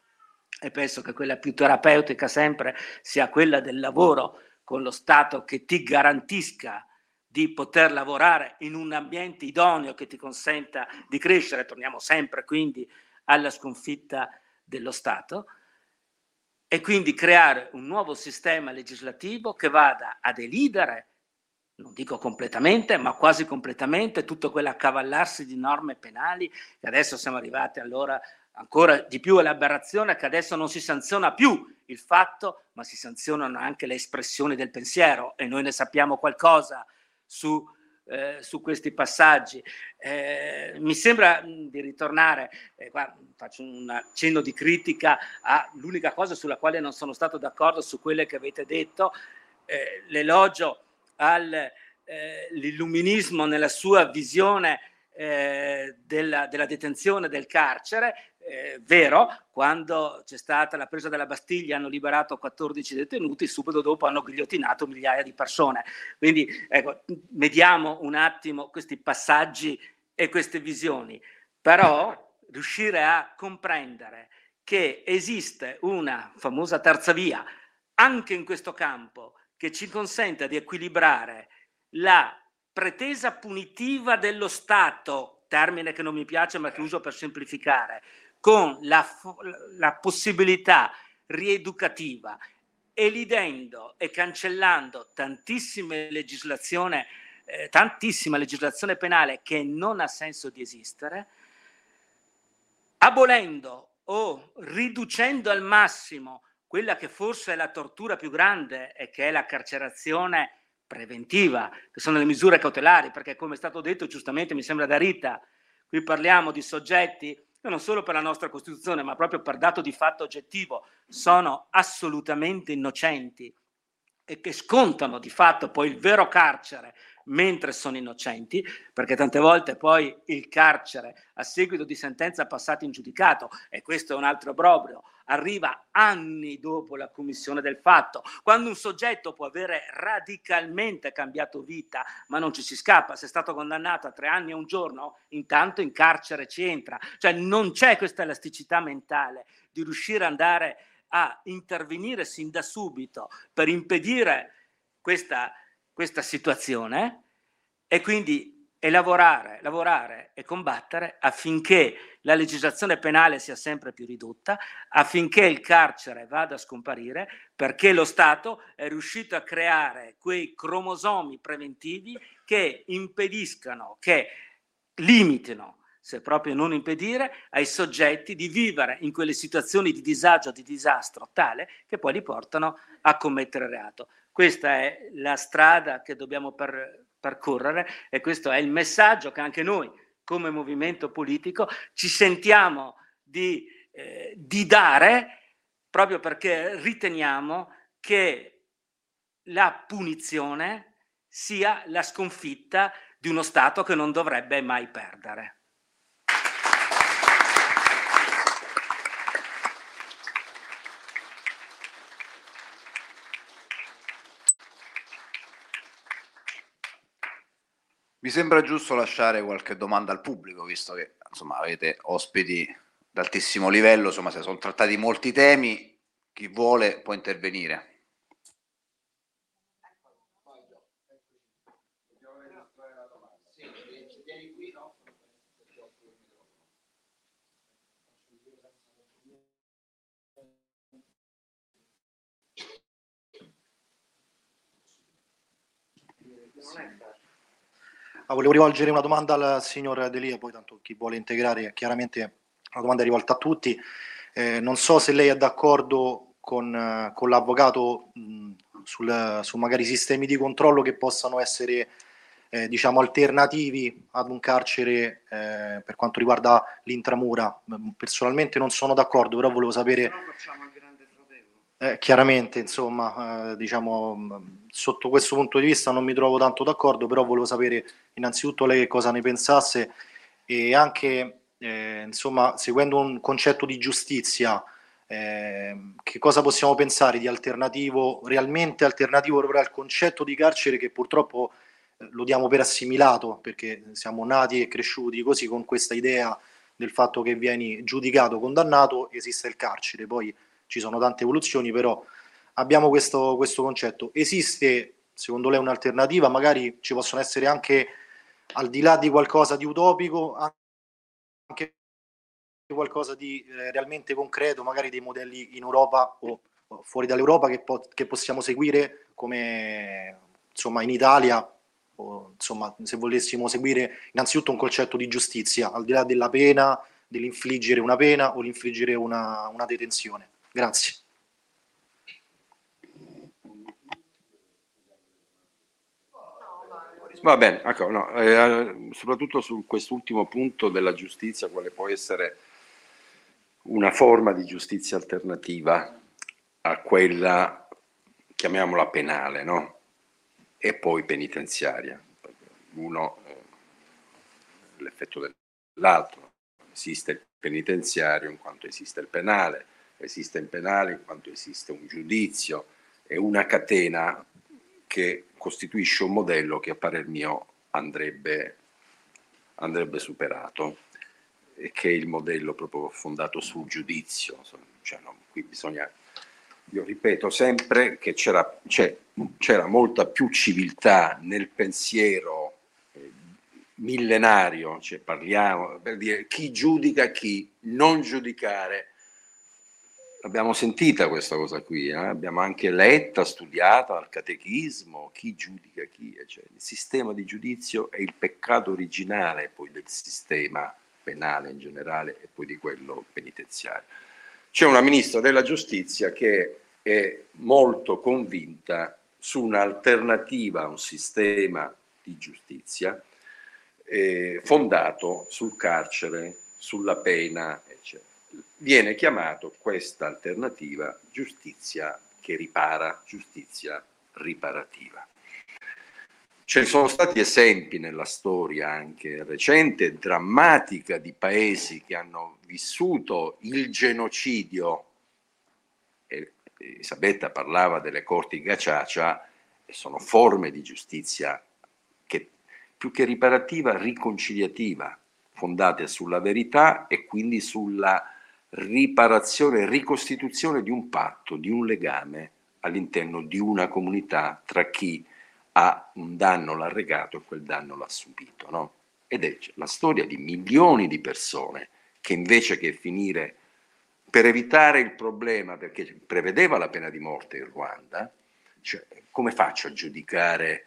e penso che quella più terapeutica sempre sia quella del lavoro con lo Stato che ti garantisca di poter lavorare in un ambiente idoneo che ti consenta di crescere, torniamo sempre quindi alla sconfitta dello Stato, e quindi creare un nuovo sistema legislativo che vada ad elidere non dico completamente, ma quasi completamente, tutto quell'accavallarsi di norme penali, che adesso siamo arrivati allora ancora di più all'aberrazione che adesso non si sanziona più il fatto, ma si sanzionano anche le espressioni del pensiero e noi ne sappiamo qualcosa su, eh, su questi passaggi. Eh, mi sembra di ritornare, eh, qua faccio un accenno di critica all'unica cosa sulla quale non sono stato d'accordo su quelle che avete detto, eh, l'elogio all'illuminismo eh, nella sua visione eh, della, della, detenzione del carcere, eh, vero, quando c'è stata la presa della Bastiglia hanno liberato 14 detenuti, subito dopo hanno ghigliottinato migliaia di persone. Quindi ecco, mediamo un attimo questi passaggi e queste visioni, però riuscire a comprendere che esiste una famosa terza via anche in questo campo che ci consenta di equilibrare la pretesa punitiva dello Stato, termine che non mi piace ma che uso per semplificare, con la, la possibilità rieducativa, elidendo e cancellando tantissime legislazione, eh, tantissima legislazione penale che non ha senso di esistere, abolendo o riducendo al massimo quella che forse è la tortura più grande e che è la carcerazione preventiva, che sono le misure cautelari, perché come è stato detto giustamente, mi sembra da Rita, qui parliamo di soggetti che non solo per la nostra Costituzione, ma proprio per dato di fatto oggettivo, sono assolutamente innocenti e che scontano di fatto poi il vero carcere mentre sono innocenti, perché tante volte poi il carcere a seguito di sentenza passata in giudicato, e questo è un altro obbrobrio, arriva anni dopo la commissione del fatto, quando un soggetto può avere radicalmente cambiato vita, ma non ci si scappa, se è stato condannato a tre anni e un giorno, intanto in carcere ci entra, cioè non c'è questa elasticità mentale di riuscire ad andare a intervenire sin da subito per impedire questa questa situazione. E quindi è lavorare, lavorare e combattere affinché la legislazione penale sia sempre più ridotta, affinché il carcere vada a scomparire, perché lo Stato è riuscito a creare quei cromosomi preventivi che impediscano, che limitino se proprio non impedire ai soggetti di vivere in quelle situazioni di disagio, di disastro tale che poi li portano a commettere reato. Questa è la strada che dobbiamo per, percorrere e questo è il messaggio che anche noi come movimento politico ci sentiamo di, eh, di dare proprio perché riteniamo che la punizione sia la sconfitta di uno Stato che non dovrebbe mai perdere. Mi sembra giusto lasciare qualche domanda al pubblico, visto che insomma, avete ospiti d'altissimo livello, insomma, se sono trattati molti temi, chi vuole può intervenire. Ah, volevo rivolgere una domanda al signor Delia, poi tanto chi vuole integrare, chiaramente la domanda è rivolta a tutti. Eh, non so se lei è d'accordo con, con l'avvocato mh, sul, su magari sistemi di controllo che possano essere eh, diciamo alternativi ad un carcere eh, per quanto riguarda l'intramura. Personalmente non sono d'accordo, però volevo sapere eh, chiaramente, insomma, eh, diciamo, sotto questo punto di vista non mi trovo tanto d'accordo, però volevo sapere innanzitutto lei che cosa ne pensasse e anche, eh, insomma, seguendo un concetto di giustizia, eh, che cosa possiamo pensare di alternativo, realmente alternativo proprio al concetto di carcere che purtroppo eh, lo diamo per assimilato, perché siamo nati e cresciuti così con questa idea del fatto che vieni giudicato, condannato, esiste il carcere, poi ci sono tante evoluzioni, però abbiamo questo, questo concetto. Esiste, secondo lei, un'alternativa? Magari ci possono essere anche, al di là di qualcosa di utopico, anche qualcosa di eh, realmente concreto, magari dei modelli in Europa o, fuori dall'Europa che, po- che, possiamo seguire come insomma in Italia o, insomma, se volessimo seguire innanzitutto un concetto di giustizia, al di là della pena, dell'infliggere una pena o l'infliggere una, una detenzione. Grazie. Va bene, ecco, no, eh, soprattutto su quest'ultimo punto della giustizia, quale può essere una forma di giustizia alternativa a quella, chiamiamola penale, no? E poi penitenziaria. Uno, eh, l'effetto dell'altro. Esiste il penitenziario in quanto esiste il penale, esiste il penale in quanto esiste un giudizio, è una catena che costituisce un modello che a parer mio andrebbe, andrebbe superato e che è il modello proprio fondato sul giudizio. Cioè, no, qui bisogna, io ripeto sempre che c'era, c'era molta più civiltà nel pensiero eh, millenario, cioè parliamo per dire chi giudica chi, non giudicare L'abbiamo sentita questa cosa qui, eh? abbiamo anche letta, studiata al catechismo, chi giudica chi, cioè, il sistema di giudizio è il peccato originale poi del sistema penale in generale e poi di quello penitenziario. C'è una ministra della giustizia che è molto convinta su un'alternativa a un sistema di giustizia eh, fondato sul carcere, sulla pena, viene chiamato questa alternativa giustizia che ripara, giustizia riparativa. Ci sono stati esempi nella storia anche recente drammatica di paesi che hanno vissuto il genocidio. E Elisabetta parlava delle corti Gaciacia e sono forme di giustizia che più che riparativa, riconciliativa, fondate sulla verità e quindi sulla riparazione, ricostituzione di un patto, di un legame all'interno di una comunità tra chi ha un danno l'ha regato e quel danno l'ha subito. No? Ed è la storia di milioni di persone che invece che finire per evitare il problema, perché prevedeva la pena di morte in Ruanda, cioè, come faccio a giudicare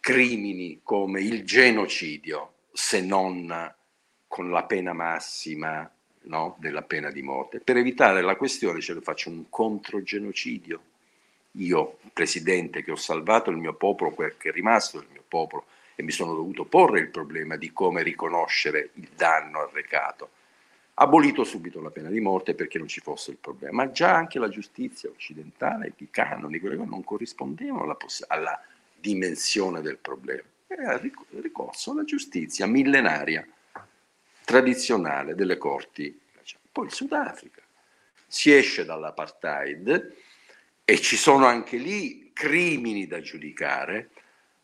crimini come il genocidio se non con la pena massima no? della pena di morte. Per evitare la questione ce lo faccio un controgenocidio. Io, presidente, che ho salvato il mio popolo, quel che è rimasto del mio popolo, e mi sono dovuto porre il problema di come riconoscere il danno arrecato. Abolito subito la pena di morte perché non ci fosse il problema, ma già anche la giustizia occidentale, i canoni, non corrispondevano alla, poss- alla dimensione del problema. Era ricorso alla giustizia millenaria tradizionale delle corti. Poi il Sudafrica. Si esce dall'apartheid e ci sono anche lì crimini da giudicare.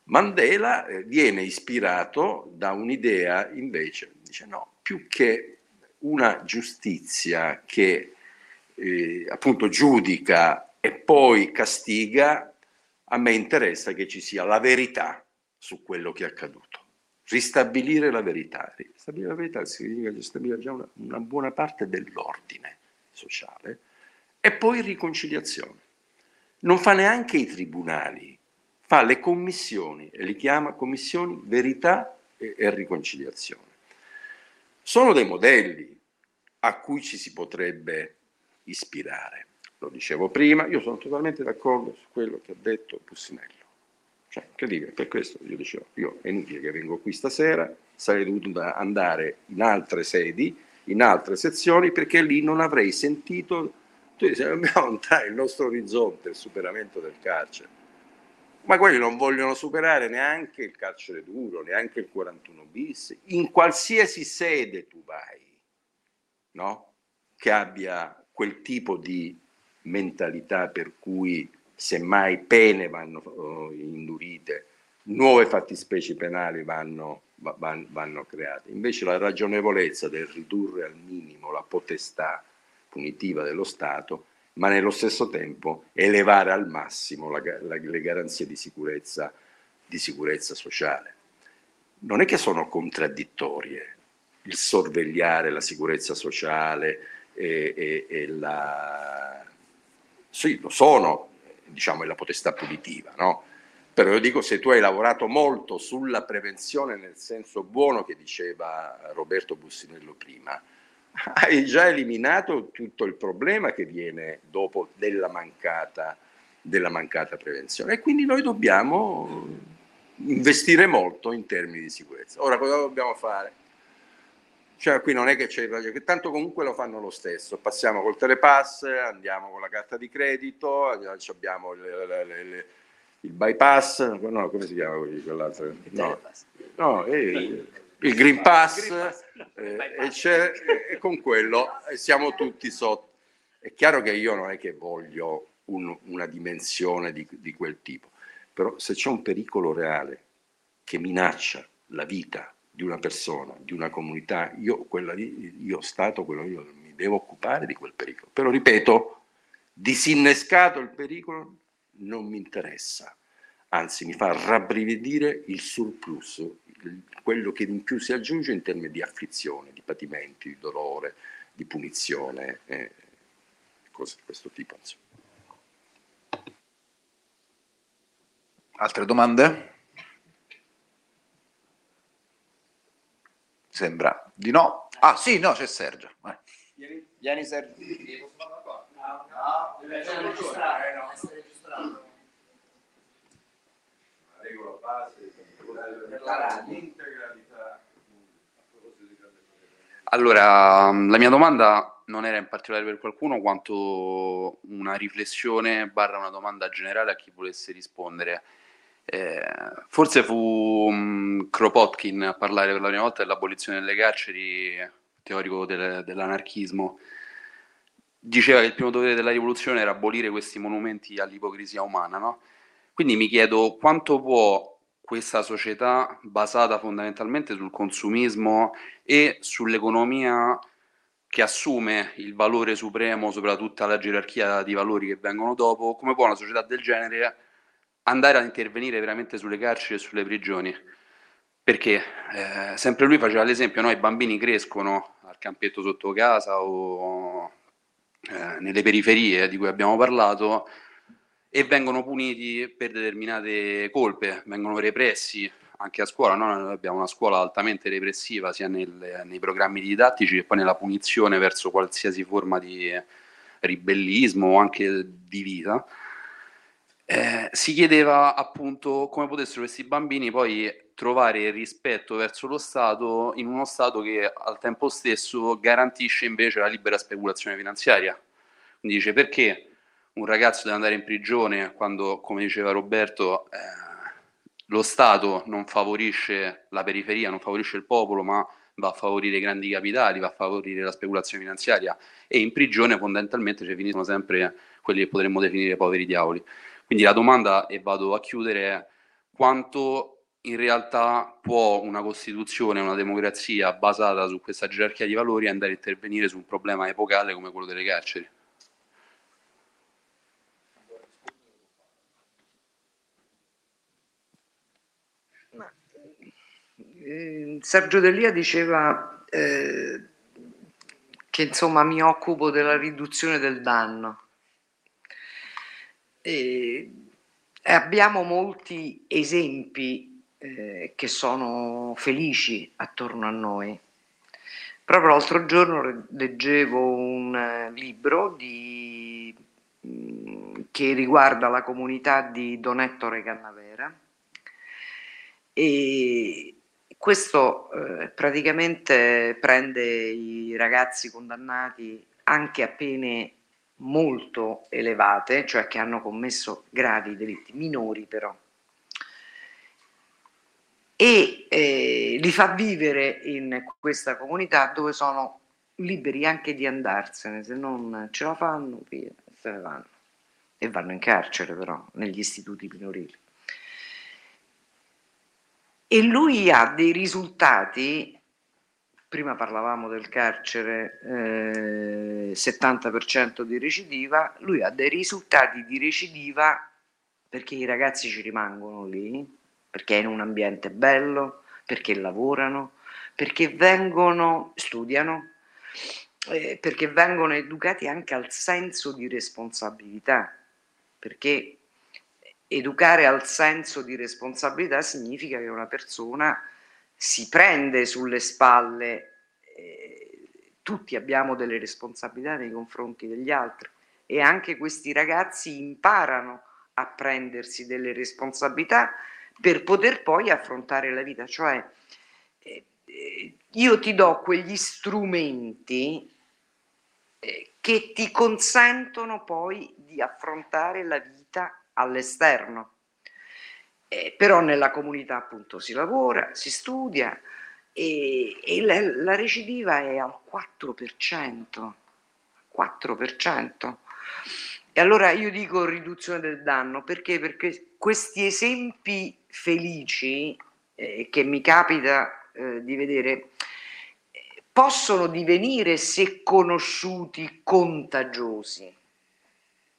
Mandela eh, viene ispirato da un'idea invece, dice no, più che una giustizia che eh, appunto giudica e poi castiga, a me interessa che ci sia la verità su quello che è accaduto ristabilire la verità. Ristabilire la verità significa ristabilire già una, una buona parte dell'ordine sociale e poi riconciliazione. Non fa neanche i tribunali, fa le commissioni e li chiama commissioni verità e, e riconciliazione. Sono dei modelli a cui ci si potrebbe ispirare. Lo dicevo prima, io sono totalmente d'accordo su quello che ha detto Bussinello. Cioè, incredibile, per questo io dicevo, io è inutile che vengo qui stasera, sarei dovuto andare in altre sedi, in altre sezioni, perché lì non avrei sentito, tu dici, dobbiamo aumentare il nostro orizzonte, il superamento del carcere. Ma quelli non vogliono superare neanche il carcere duro, neanche il 41 bis, in qualsiasi sede tu vai, no? Che abbia quel tipo di mentalità per cui semmai pene vanno uh, indurite, nuove fattispecie penali vanno, vanno, vanno create. Invece la ragionevolezza del ridurre al minimo la potestà punitiva dello Stato, ma nello stesso tempo elevare al massimo la, la, le garanzie di sicurezza, di sicurezza sociale. Non è che sono contraddittorie il sorvegliare la sicurezza sociale e, e, e la... Sì, lo sono, diciamo, è la potestà punitiva, no? Però io dico, se tu hai lavorato molto sulla prevenzione nel senso buono che diceva Roberto Bussinello prima, hai già eliminato tutto il problema che viene dopo della mancata, della mancata prevenzione. E quindi noi dobbiamo investire molto in termini di sicurezza. Ora cosa dobbiamo fare? Cioè, qui non è che c'è che tanto comunque lo fanno lo stesso. Passiamo col telepass, andiamo con la carta di credito, abbiamo le, le, le, il bypass, no, come si chiama quell'altro? No, no il, il Green Pass, eh, e, e, con quello siamo tutti sotto. È chiaro che io non è che voglio un, una dimensione di, di quel tipo, però se c'è un pericolo reale che minaccia la vita di una persona, di una comunità, io, quella io Stato, quello io mi devo occupare di quel pericolo. Però ripeto, disinnescato il pericolo non mi interessa, anzi mi fa rabbrividire il surplus, quello che in più si aggiunge in termini di afflizione, di patimenti, di dolore, di punizione, eh, cose di questo tipo. Insomma. Altre domande? Sembra di no. Ah sì, no, c'è Sergio. Vai. Vieni Sergio. No, no, deve essere registrato. No. Essere registrato. La regola base per la integralità. Allora, la mia domanda non era in particolare per qualcuno, quanto una riflessione barra una domanda generale a chi volesse rispondere. Eh, forse fu um, Kropotkin a parlare per la prima volta dell'abolizione delle carceri, teorico del, dell'anarchismo. Diceva che il primo dovere della rivoluzione era abolire questi monumenti all'ipocrisia umana, no? Quindi mi chiedo quanto può questa società basata fondamentalmente sul consumismo e sull'economia che assume il valore supremo sopra tutta la gerarchia di valori che vengono dopo, come può una società del genere andare a intervenire veramente sulle carceri e sulle prigioni. Perché eh, sempre lui faceva l'esempio, no? i bambini crescono al campetto sotto casa o eh, nelle periferie di cui abbiamo parlato e vengono puniti per determinate colpe, vengono repressi anche a scuola. No? Noi abbiamo una scuola altamente repressiva sia nel, nei programmi didattici che poi nella punizione verso qualsiasi forma di ribellismo o anche di vita eh, si chiedeva appunto come potessero questi bambini poi trovare rispetto verso lo Stato in uno Stato che al tempo stesso garantisce invece la libera speculazione finanziaria. Quindi dice perché un ragazzo deve andare in prigione quando, come diceva Roberto, eh, lo Stato non favorisce la periferia, non favorisce il popolo, ma va a favorire i grandi capitali, va a favorire la speculazione finanziaria e in prigione fondamentalmente ci finiscono sempre quelli che potremmo definire poveri diavoli. Quindi la domanda, e vado a chiudere, è quanto in realtà può una Costituzione, una democrazia basata su questa gerarchia di valori andare a intervenire su un problema epocale come quello delle carceri? Eh, Sergio Delia diceva eh, che insomma mi occupo della riduzione del danno e abbiamo molti esempi eh, che sono felici attorno a noi. Proprio l'altro giorno leggevo un eh, libro di, mm, che riguarda la comunità di Donettore Cannavera e questo eh, praticamente prende i ragazzi condannati anche a pene molto elevate, cioè che hanno commesso gravi delitti, minori però, e eh, li fa vivere in questa comunità dove sono liberi anche di andarsene, se non ce la fanno, via, se ne vanno. E vanno in carcere però, negli istituti minorili. E lui ha dei risultati prima parlavamo del carcere eh, 70% di recidiva, lui ha dei risultati di recidiva perché i ragazzi ci rimangono lì, perché è in un ambiente bello, perché lavorano, perché vengono, studiano, eh, perché vengono educati anche al senso di responsabilità, perché educare al senso di responsabilità significa che una persona si prende sulle spalle, eh, tutti abbiamo delle responsabilità nei confronti degli altri e anche questi ragazzi imparano a prendersi delle responsabilità per poter poi affrontare la vita, cioè eh, io ti do quegli strumenti eh, che ti consentono poi di affrontare la vita all'esterno. Eh, però nella comunità appunto si lavora, si studia e, e la, la, recidiva è al 4%, 4%. E allora io dico riduzione del danno perché? Perché questi esempi felici eh, che mi capita eh, di vedere possono divenire, se conosciuti, contagiosi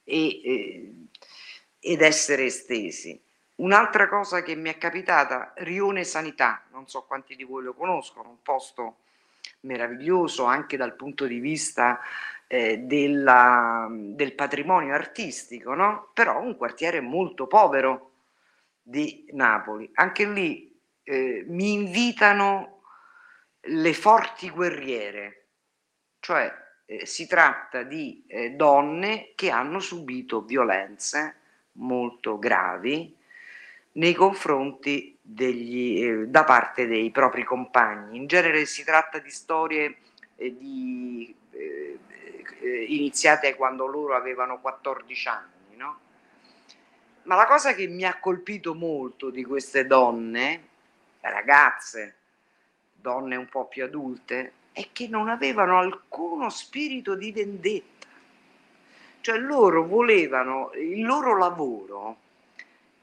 e, eh, ed essere estesi. Un'altra cosa che mi è capitata, Rione Sanità, non so quanti di voi lo conoscono, un posto meraviglioso anche dal punto di vista eh, della, del patrimonio artistico, no? però un quartiere molto povero di Napoli. Anche lì eh, mi invitano le forti guerriere, cioè eh, si tratta di eh, donne che hanno subito violenze molto gravi nei confronti degli, eh, da parte dei propri compagni. In genere si tratta di storie eh, di, eh, eh, iniziate quando loro avevano 14 anni, no? Ma la cosa che mi ha colpito molto di queste donne, ragazze, donne un po' più adulte, è che non avevano alcuno spirito di vendetta. Cioè loro volevano, il loro lavoro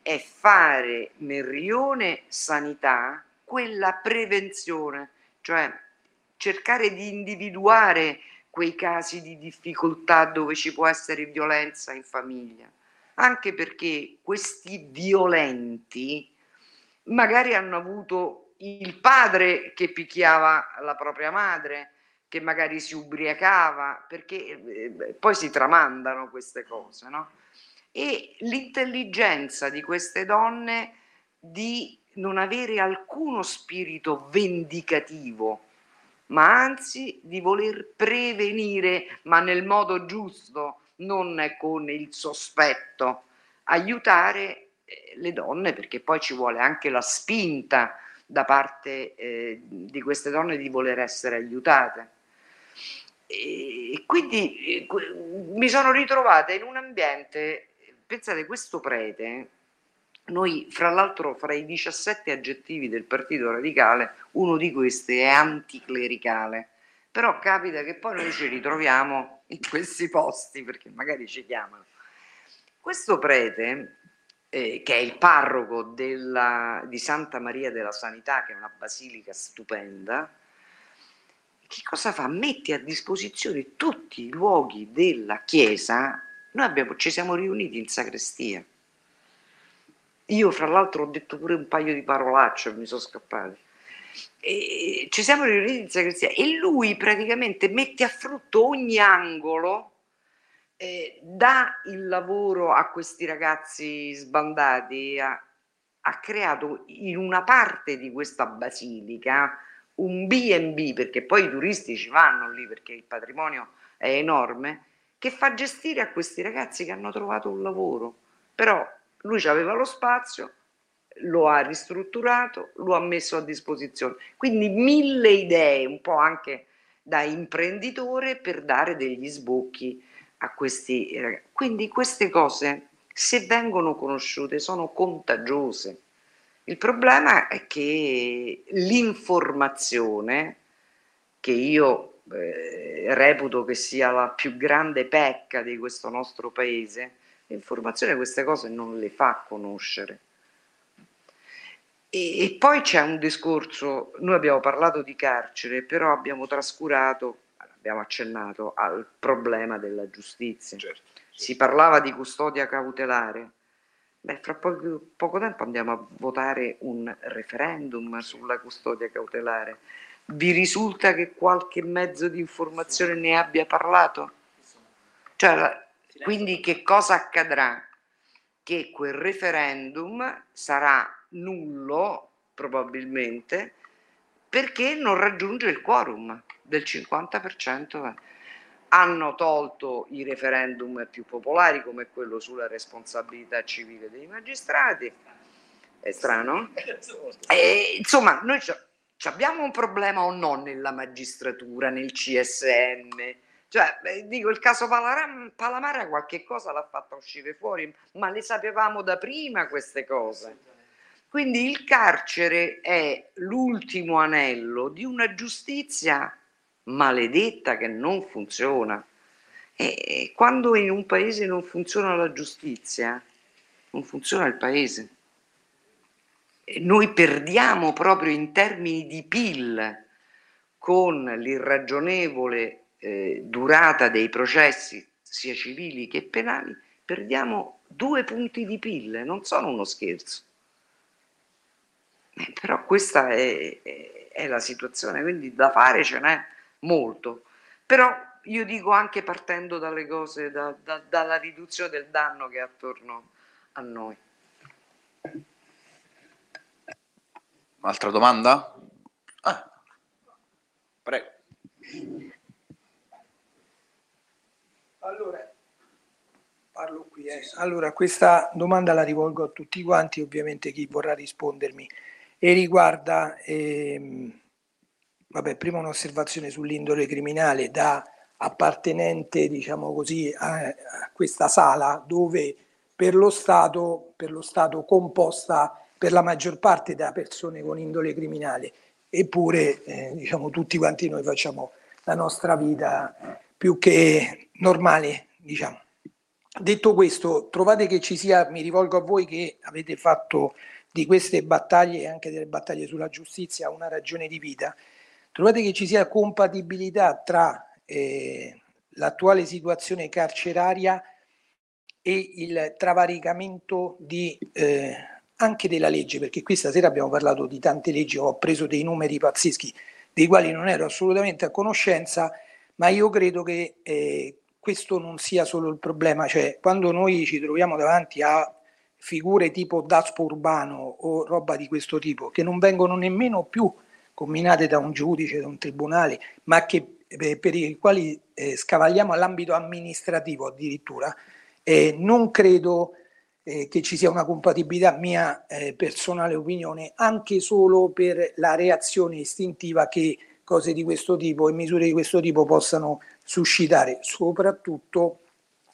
è fare nel rione sanità quella prevenzione, cioè cercare di individuare quei casi di difficoltà dove ci può essere violenza in famiglia, anche perché questi violenti magari hanno avuto il padre che picchiava la propria madre, che magari si ubriacava, perché eh, poi si tramandano queste cose, no? E l'intelligenza di queste donne di non avere alcuno spirito vendicativo, ma anzi di voler prevenire, ma nel modo giusto, non con il sospetto, aiutare eh, le donne, perché poi ci vuole anche la spinta da parte eh, di queste donne di voler essere aiutate. E quindi eh, mi sono ritrovata in un ambiente, pensate, questo prete, noi fra l'altro fra i 17 aggettivi del Partito Radicale, uno di questi è anticlericale, però capita che poi noi ci ritroviamo in questi posti perché magari ci chiamano. Questo prete eh, che è il parroco della, di Santa Maria della Sanità, che è una basilica stupenda, che cosa fa? Mette a disposizione tutti i luoghi della chiesa. Noi abbiamo, ci siamo riuniti in sacrestia. Io, fra l'altro, ho detto pure un paio di parolacce, mi sono scappati. E ci siamo riuniti in sacrestia e lui praticamente mette a frutto ogni angolo eh, dà il lavoro a questi ragazzi sbandati, ha, ha creato in una parte di questa basilica un B&B, perché poi i turisti ci vanno lì perché il patrimonio è enorme, che fa gestire a questi ragazzi che hanno trovato un lavoro. Però lui aveva lo spazio, lo ha ristrutturato, lo ha messo a disposizione. Quindi mille idee, un po' anche da imprenditore, per dare degli sbocchi a questi ragazzi. Quindi queste cose, se vengono conosciute, sono contagiose. Il problema è che l'informazione, che io eh, reputo che sia la più grande pecca di questo nostro paese, l'informazione queste cose non le fa conoscere. E, e poi c'è un discorso, noi abbiamo parlato di carcere, però abbiamo trascurato abbiamo accennato al problema della giustizia. Certo, certo. Si parlava di custodia cautelare. Beh, fra poco, poco tempo andiamo a votare un referendum sulla custodia cautelare. Vi risulta che qualche mezzo di informazione ne abbia parlato? Cioè, quindi che cosa accadrà? che quel referendum sarà nullo probabilmente perché non raggiunge il quorum del 50%. Hanno tolto i referendum più popolari come quello sulla responsabilità civile dei magistrati. È strano? E, insomma, noi abbiamo un problema o no nella magistratura, nel CSM? Cioè, dico, il caso Palamara, Palamara qualche cosa l'ha fatta uscire fuori, ma le sapevamo da prima queste cose. Quindi il carcere è l'ultimo anello di una giustizia maledetta che non funziona. E quando in un paese non funziona la giustizia, non funziona il paese. Noi perdiamo proprio in termini di PIL con l'irragionevole eh, durata dei processi, sia civili che penali, perdiamo due punti di PIL, non sono uno scherzo. Eh, però questa è, è, è, la situazione, quindi da fare ce n'è molto. Però io dico anche partendo dalle cose, da, da, dalla riduzione del danno che è attorno a noi. Altra domanda? Ah. Prego. Allora, parlo qui. Eh. Allora, questa domanda la rivolgo a tutti quanti, ovviamente chi vorrà rispondermi, e riguarda, ehm, vabbè, prima un'osservazione sull'indole criminale da appartenente, diciamo così, a, a questa sala dove per lo Stato, per lo Stato composta per la maggior parte da persone con indole criminale, eppure eh, diciamo, tutti quanti noi facciamo la nostra vita più che normale, diciamo. Detto questo, trovate che ci sia, mi rivolgo a voi che avete fatto di queste battaglie e anche delle battaglie sulla giustizia una ragione di vita, trovate che ci sia compatibilità tra eh, l'attuale situazione carceraria e il travalicamento di, eh, anche della legge, perché qui stasera abbiamo parlato di tante leggi, ho preso dei numeri pazzeschi dei quali non ero assolutamente a conoscenza ma io credo che eh, questo non sia solo il problema, cioè quando noi ci troviamo davanti a figure tipo Daspo Urbano o roba di questo tipo, che non vengono nemmeno più combinate da un giudice, da un tribunale, ma che, eh, per i quali eh, scavagliamo all'ambito amministrativo addirittura, eh, non credo eh, che ci sia una compatibilità mia eh, personale opinione, anche solo per la reazione istintiva che cose di questo tipo e misure di questo tipo possano suscitare, soprattutto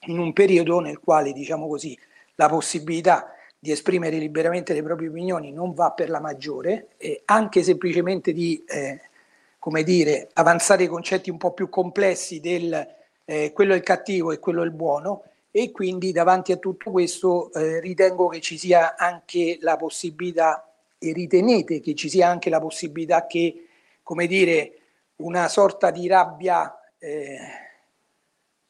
in un periodo nel quale, diciamo così, la possibilità di esprimere liberamente le proprie opinioni non va per la maggiore, e anche semplicemente di, eh, come dire, avanzare i concetti un po' più complessi del eh, quello è il cattivo e quello è il buono, e quindi davanti a tutto questo eh, ritengo che ci sia anche la possibilità, e ritenete che ci sia anche la possibilità che come dire, una sorta di rabbia eh,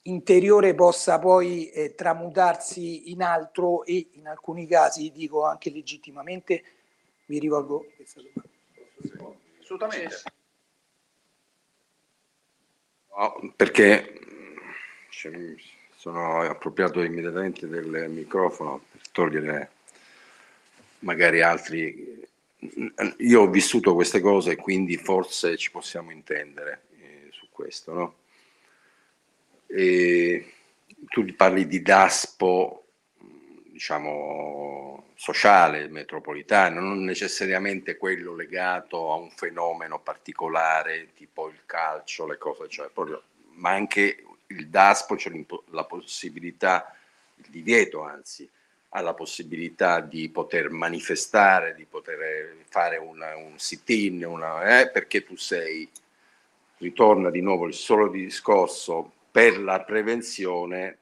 interiore possa poi eh, tramutarsi in altro e in alcuni casi, dico anche legittimamente, vi rivolgo questa domanda. Assolutamente. No, perché sono appropriato immediatamente del microfono per togliere magari altri io ho vissuto queste cose e quindi forse ci possiamo intendere eh, su questo, no? E tu parli di DASPO, diciamo, sociale, metropolitano, non necessariamente quello legato a un fenomeno particolare, tipo il calcio, le cose, cioè proprio, ma anche il DASPO c'è la possibilità, il divieto anzi, ha la possibilità di poter manifestare, di poter fare una, un sit-in, una, eh, perché tu sei, ritorna di nuovo il solo discorso, per la prevenzione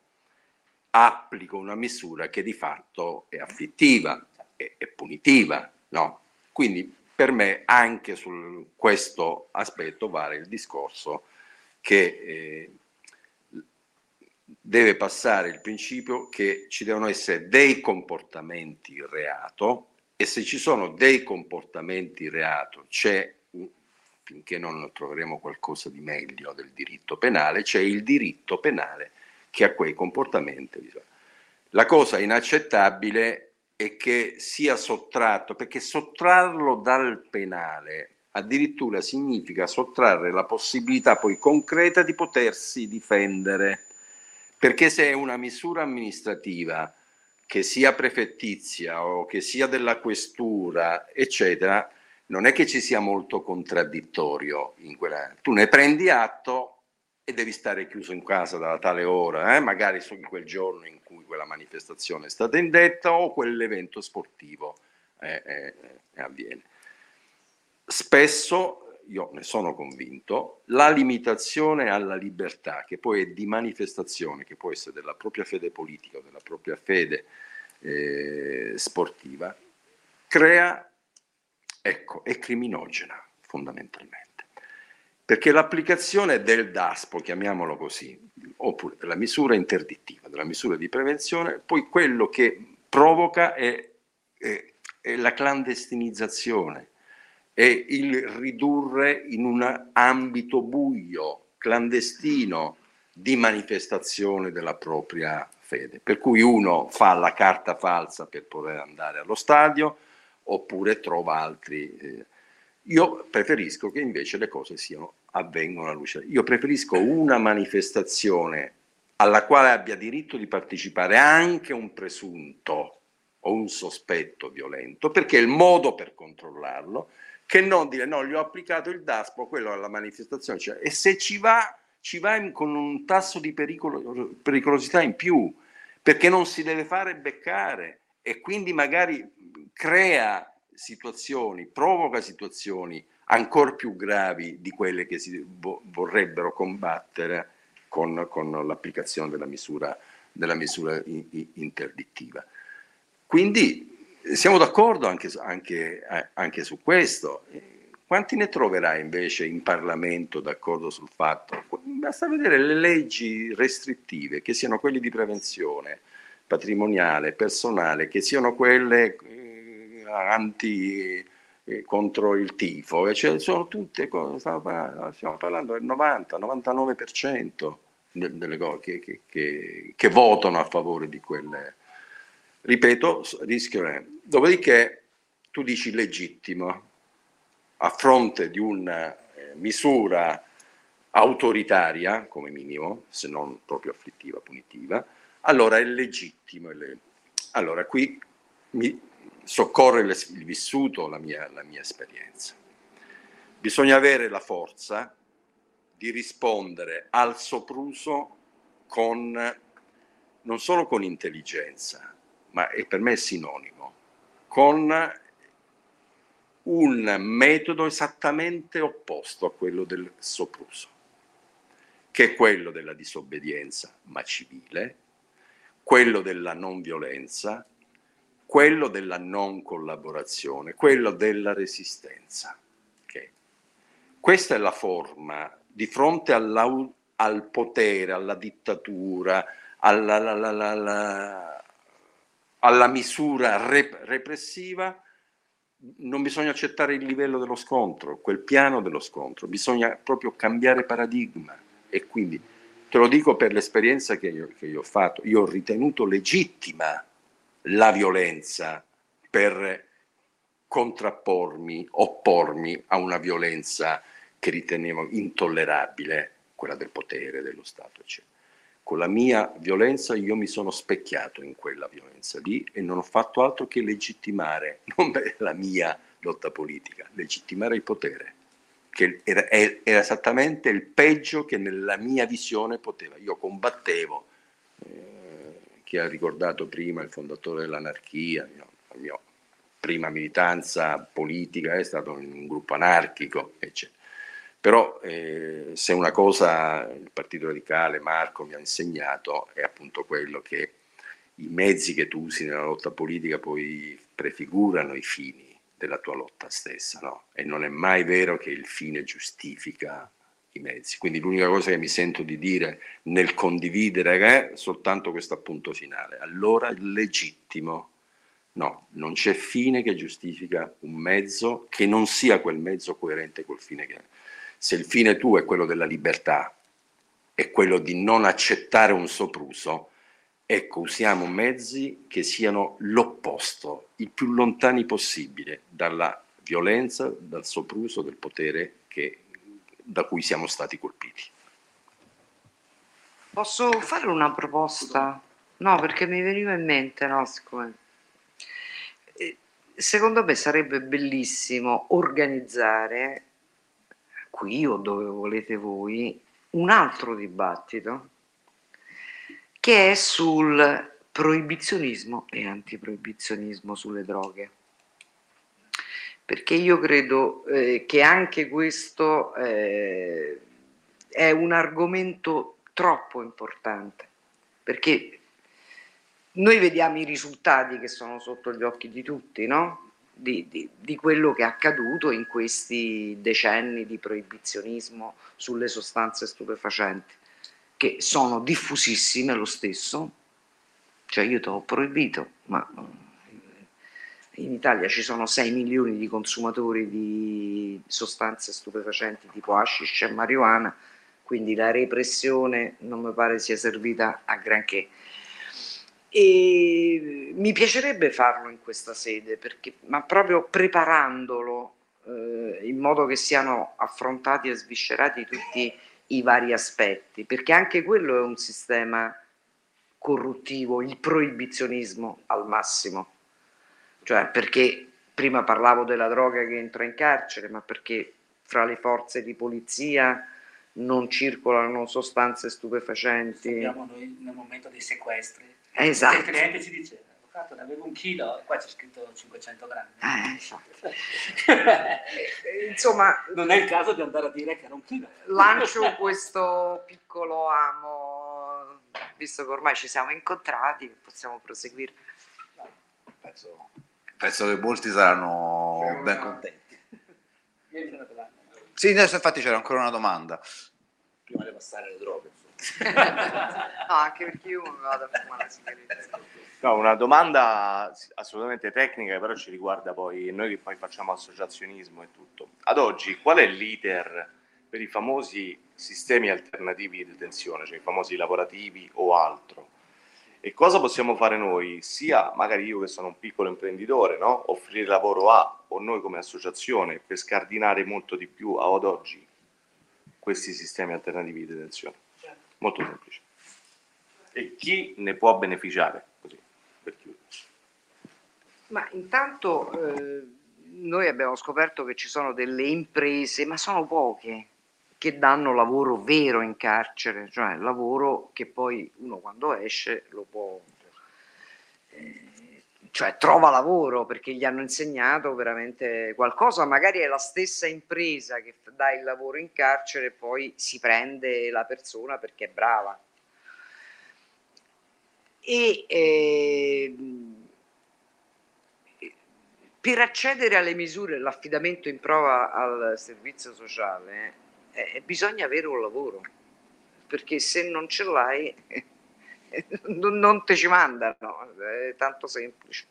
applico una misura che di fatto è afflittiva, è, è punitiva, no? Quindi per me anche su questo aspetto vale il discorso che eh, deve passare il principio che ci devono essere dei comportamenti reato e se ci sono dei comportamenti reato c'è, finché non troveremo qualcosa di meglio del diritto penale, c'è il diritto penale che a quei comportamenti. La cosa inaccettabile è che sia sottratto, perché sottrarlo dal penale addirittura significa sottrarre la possibilità poi concreta di potersi difendere, perché se è una misura amministrativa che sia prefettizia o che sia della questura, eccetera, non è che ci sia molto contraddittorio in quella. Tu ne prendi atto e devi stare chiuso in casa dalla tale ora, eh? magari su quel giorno in cui quella manifestazione è stata indetta o quell'evento sportivo eh, eh, eh, avviene. Spesso, io ne sono convinto, la limitazione alla libertà, che poi è di manifestazione, che può essere della propria fede politica o della propria fede eh, sportiva, crea, ecco, è criminogena fondamentalmente. Perché l'applicazione del DASPO, chiamiamolo così, oppure della misura interdittiva, della misura di prevenzione, poi quello che provoca è, è, è la clandestinizzazione, è il ridurre in un ambito buio, clandestino, di manifestazione della propria fede. Per cui uno fa la carta falsa per poter andare allo stadio oppure trova altri. Eh, io preferisco che invece le cose siano, avvengano alla luce. Io preferisco una manifestazione alla quale abbia diritto di partecipare anche un presunto o un sospetto violento, perché è il modo per controllarlo, che non dire no, gli ho applicato il DASPO, quello alla manifestazione, cioè, e se ci va, ci va in, con un tasso di pericolo, pericolosità in più, perché non si deve fare beccare e quindi magari crea situazioni, provoca situazioni ancora più gravi di quelle che si vorrebbero combattere con, con l'applicazione della misura, della misura interdittiva. Quindi siamo d'accordo anche, anche, eh, anche su questo. Quanti ne troverai invece in Parlamento d'accordo sul fatto? Basta vedere le leggi restrittive, che siano quelle di prevenzione patrimoniale, personale, che siano quelle anti eh, contro il tifo, cioè sono tutte cose, stiamo parlando del 90-99% delle cose che, che, che, che, votano a favore di quelle. Ripeto, rischio. Dopodiché tu dici legittimo, a fronte di una eh, misura autoritaria, come minimo, se non proprio afflittiva, punitiva, allora è legittimo. Allora qui mi, soccorre il vissuto, la mia, la mia esperienza. Bisogna avere la forza di rispondere al sopruso con, non solo con intelligenza, ma è per me sinonimo, con un metodo esattamente opposto a quello del sopruso, che è quello della disobbedienza, ma civile, quello della non violenza, quello della non collaborazione, quello della resistenza. Okay. Questa è la forma di fronte al potere, alla dittatura, alla, alla, alla, alla misura rep- repressiva, non bisogna accettare il livello dello scontro, quel piano dello scontro, bisogna proprio cambiare paradigma e quindi te lo dico per l'esperienza che io, che io ho fatto, io ho ritenuto legittima la violenza per contrappormi, oppormi a una violenza che ritenevo intollerabile, quella del potere, dello Stato, eccetera. Con la mia violenza io mi sono specchiato in quella violenza lì e non ho fatto altro che legittimare, non la mia lotta politica, legittimare il potere, che era, era esattamente il peggio che nella mia visione poteva. Io combattevo. Eh, chi ha ricordato prima il fondatore dell'anarchia, la mia prima militanza politica è stato in un gruppo anarchico, eccetera. Però eh, se una cosa il Partito Radicale, Marco mi ha insegnato è appunto quello che i mezzi che tu usi nella lotta politica poi prefigurano i fini della tua lotta stessa, no? E non è mai vero che il fine giustifica i mezzi. Quindi l'unica cosa che mi sento di dire nel condividere è soltanto questo appunto finale. Allora è legittimo. No, non c'è fine che giustifica un mezzo che non sia quel mezzo coerente col fine che è. Se il fine tuo è quello della libertà, è quello di non accettare un sopruso, Ecco, usiamo mezzi che siano l'opposto, il più lontani possibile dalla violenza, dal sopruso del potere che, da cui siamo stati colpiti. Posso fare una proposta? No, perché mi veniva in mente, no, siccome... Eh, secondo me sarebbe bellissimo organizzare, qui o dove volete voi, un altro dibattito che è sul proibizionismo e antiproibizionismo sulle droghe. Perché io credo eh, che anche questo eh, è un argomento troppo importante, perché noi vediamo i risultati che sono sotto gli occhi di tutti, no? Di, di, di, quello che è accaduto in questi decenni di proibizionismo sulle sostanze stupefacenti, che sono diffusissime lo stesso, cioè io ti ho proibito, ma in Italia ci sono 6 milioni di consumatori di sostanze stupefacenti tipo hashish e marijuana, quindi la repressione non mi pare sia servita a granché. E mi piacerebbe farlo in questa sede, perché, ma proprio preparandolo eh, in modo che siano affrontati e sviscerati tutti i vari aspetti, perché anche quello è un sistema corruttivo, il proibizionismo al massimo. Cioè, perché prima parlavo della droga che entra in carcere, ma perché fra le forze di polizia non circolano sostanze stupefacenti. Abbiamo noi nel momento dei sequestri. Esatto. Il cliente ci dice, avvocato, ne avevo un chilo, e qua c'è scritto 500 grammi. Eh, esatto. Insomma, non è il caso di andare a dire che era un chilo. Lancio questo piccolo amo, visto che ormai ci siamo incontrati, possiamo proseguire. Penso, penso che molti saranno ben contenti. Sì, adesso infatti c'era ancora una domanda. Prima di passare alle droghe. no, anche perché io mi vado a fumare la sigaretta. No, una domanda assolutamente tecnica, però ci riguarda poi noi che poi facciamo associazionismo e tutto. Ad oggi qual è l'iter per i famosi sistemi alternativi di detenzione, cioè i famosi lavorativi o altro? E cosa possiamo fare noi, sia magari io che sono un piccolo imprenditore, no? offrire lavoro a, o noi come associazione, per scardinare molto di più ad oggi questi sistemi alternativi di detenzione? Molto semplice. E chi ne può beneficiare? Così, per chiudere. Ma intanto eh, noi abbiamo scoperto che ci sono delle imprese, ma sono poche, che danno lavoro vero in carcere, cioè lavoro che poi uno quando esce lo può, eh, cioè trova lavoro perché gli hanno insegnato veramente qualcosa, magari è la stessa impresa che dà il lavoro in carcere e poi si prende la persona perché è brava. E eh, per accedere alle misure, l'affidamento in prova al servizio sociale, eh, bisogna avere un lavoro, perché se non ce l'hai non, te ci mandano, è tanto semplice.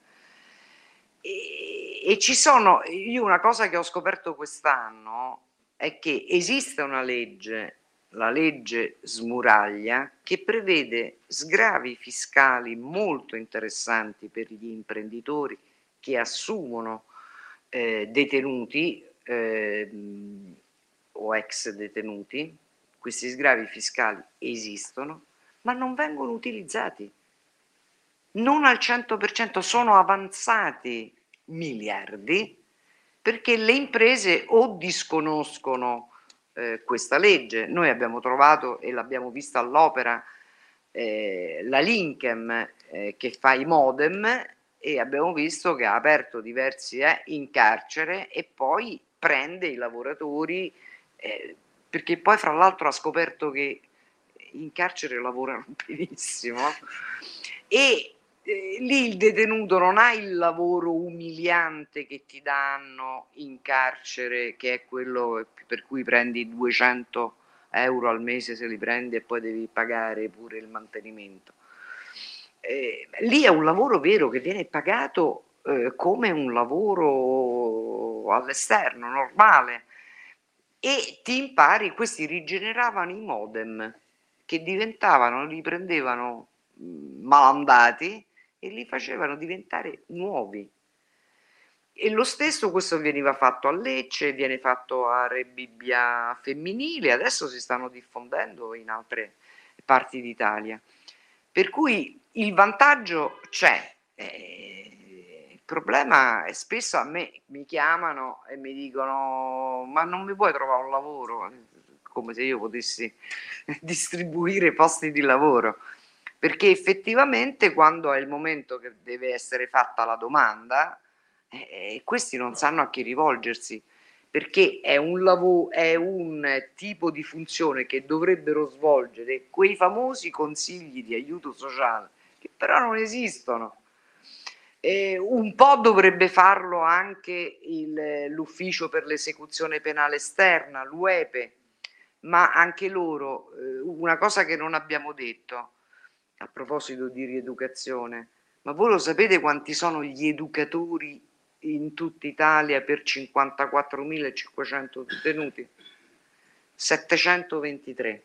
E, e ci sono, io una cosa che ho scoperto quest'anno è che esiste una legge, la legge Smuraglia, che prevede sgravi fiscali molto interessanti per gli imprenditori che assumono eh, detenuti eh, o ex detenuti. Questi sgravi fiscali esistono ma non vengono utilizzati. Non al 100%, sono avanzati miliardi perché le imprese o disconoscono eh, questa legge, noi abbiamo trovato e l'abbiamo vista all'opera eh, la Linkem eh, che fa i modem e abbiamo visto che ha aperto diversi eh, in carcere e poi prende i lavoratori eh, perché poi fra l'altro ha scoperto che in carcere lavorano benissimo e eh, lì il detenuto non ha il lavoro umiliante che ti danno in carcere, che è quello per cui prendi 200 euro al mese se li prendi e poi devi pagare pure il mantenimento. Eh, lì è un lavoro vero che viene pagato eh, come un lavoro all'esterno, normale, e ti impari, questi rigeneravano i modem che diventavano, li prendevano malandati e li facevano diventare nuovi. E lo stesso questo veniva fatto a Lecce, viene fatto a Re Bibbia femminile, adesso si stanno diffondendo in altre parti d'Italia. Per cui il vantaggio c'è. Eh, problema è spesso a me mi chiamano e mi dicono ma non mi puoi trovare un lavoro? Come se io potessi distribuire posti di lavoro. Perché effettivamente quando è il momento che deve essere fatta la domanda, eh, questi non sanno a chi rivolgersi perché è un lavoro, è un tipo di funzione che dovrebbero svolgere quei famosi consigli di aiuto sociale, che però non esistono. Eh, un po' dovrebbe farlo anche il, l'ufficio per l'esecuzione penale esterna, l'UEPE, ma anche loro, eh, una cosa che non abbiamo detto a proposito di rieducazione, ma voi lo sapete quanti sono gli educatori in tutta Italia per 54.500 detenuti, 723.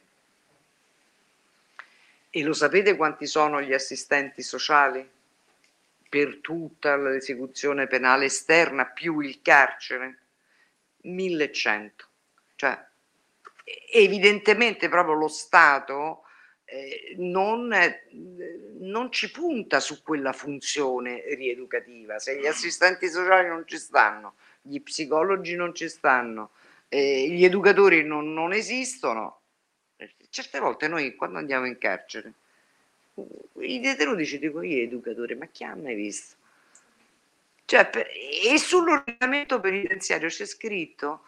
E lo sapete quanti sono gli assistenti sociali per tutta l'esecuzione penale esterna più il carcere? 1100. Cioè, evidentemente proprio lo Stato eh, non, eh, non, ci punta su quella funzione rieducativa. Se gli assistenti sociali non ci stanno, gli psicologi non ci stanno, eh, gli educatori non, non, esistono, certe volte noi quando andiamo in carcere, i detenuti ci dicono io educatore, ma chi ha mai visto? Cioè, per, e sull'ordinamento penitenziario c'è scritto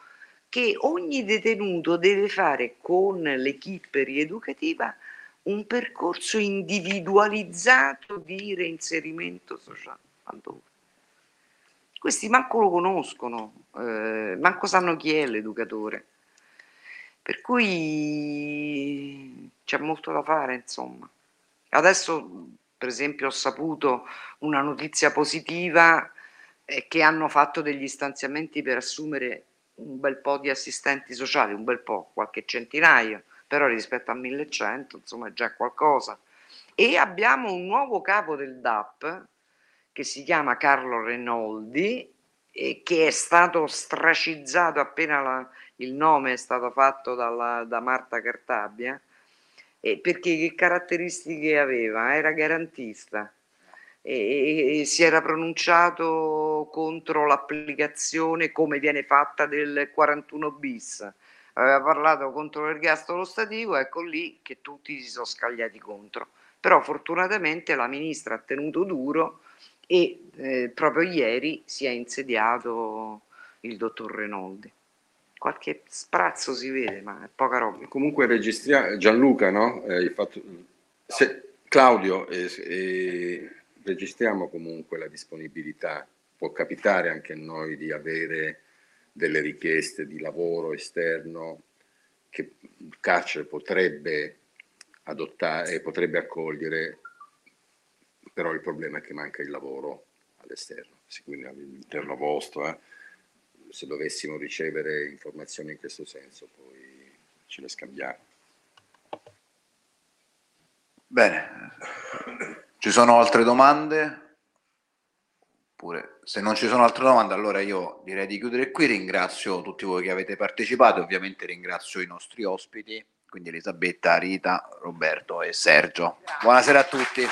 che ogni detenuto deve fare con l'equipe rieducativa un percorso individualizzato di reinserimento sociale. Questi manco lo conoscono, eh, manco sanno chi è l'educatore. Per cui c'è molto da fare, insomma. Adesso, per esempio, ho saputo una notizia positiva eh, che hanno fatto degli stanziamenti per assumere un bel po' di assistenti sociali, un bel po', qualche centinaio, però rispetto a 1100 insomma è già qualcosa. E abbiamo un nuovo capo del DAP che si chiama Carlo Renoldi e che è stato stracizzato appena la, il nome è stato fatto dalla, da Marta Cartabia e perché che caratteristiche aveva? Era garantista e, e si era pronunciato contro l'applicazione come viene fatta del 41 bis aveva parlato contro l'ergastolo stativo, ecco lì che tutti si sono scagliati contro. Però fortunatamente la ministra ha tenuto duro e eh, proprio ieri si è insediato il dottor Renoldi. Qualche sprazzo si vede, ma è poca roba. Comunque registriamo, Gianluca, no? Eh, fatto, se, Claudio, eh, eh, registriamo comunque la disponibilità, può capitare anche a noi di avere delle richieste di lavoro esterno che il carcere potrebbe adottare e potrebbe accogliere, però il problema è che manca il lavoro all'esterno, quindi all'interno vostro. Eh. Se dovessimo ricevere informazioni in questo senso, poi ce le scambiamo. Bene, ci sono altre domande? Oppure se non ci sono altre domande, allora io direi di chiudere qui. Ringrazio tutti voi che avete partecipato, ovviamente ringrazio i nostri ospiti, quindi Elisabetta, Rita, Roberto e Sergio. Buonasera a tutti.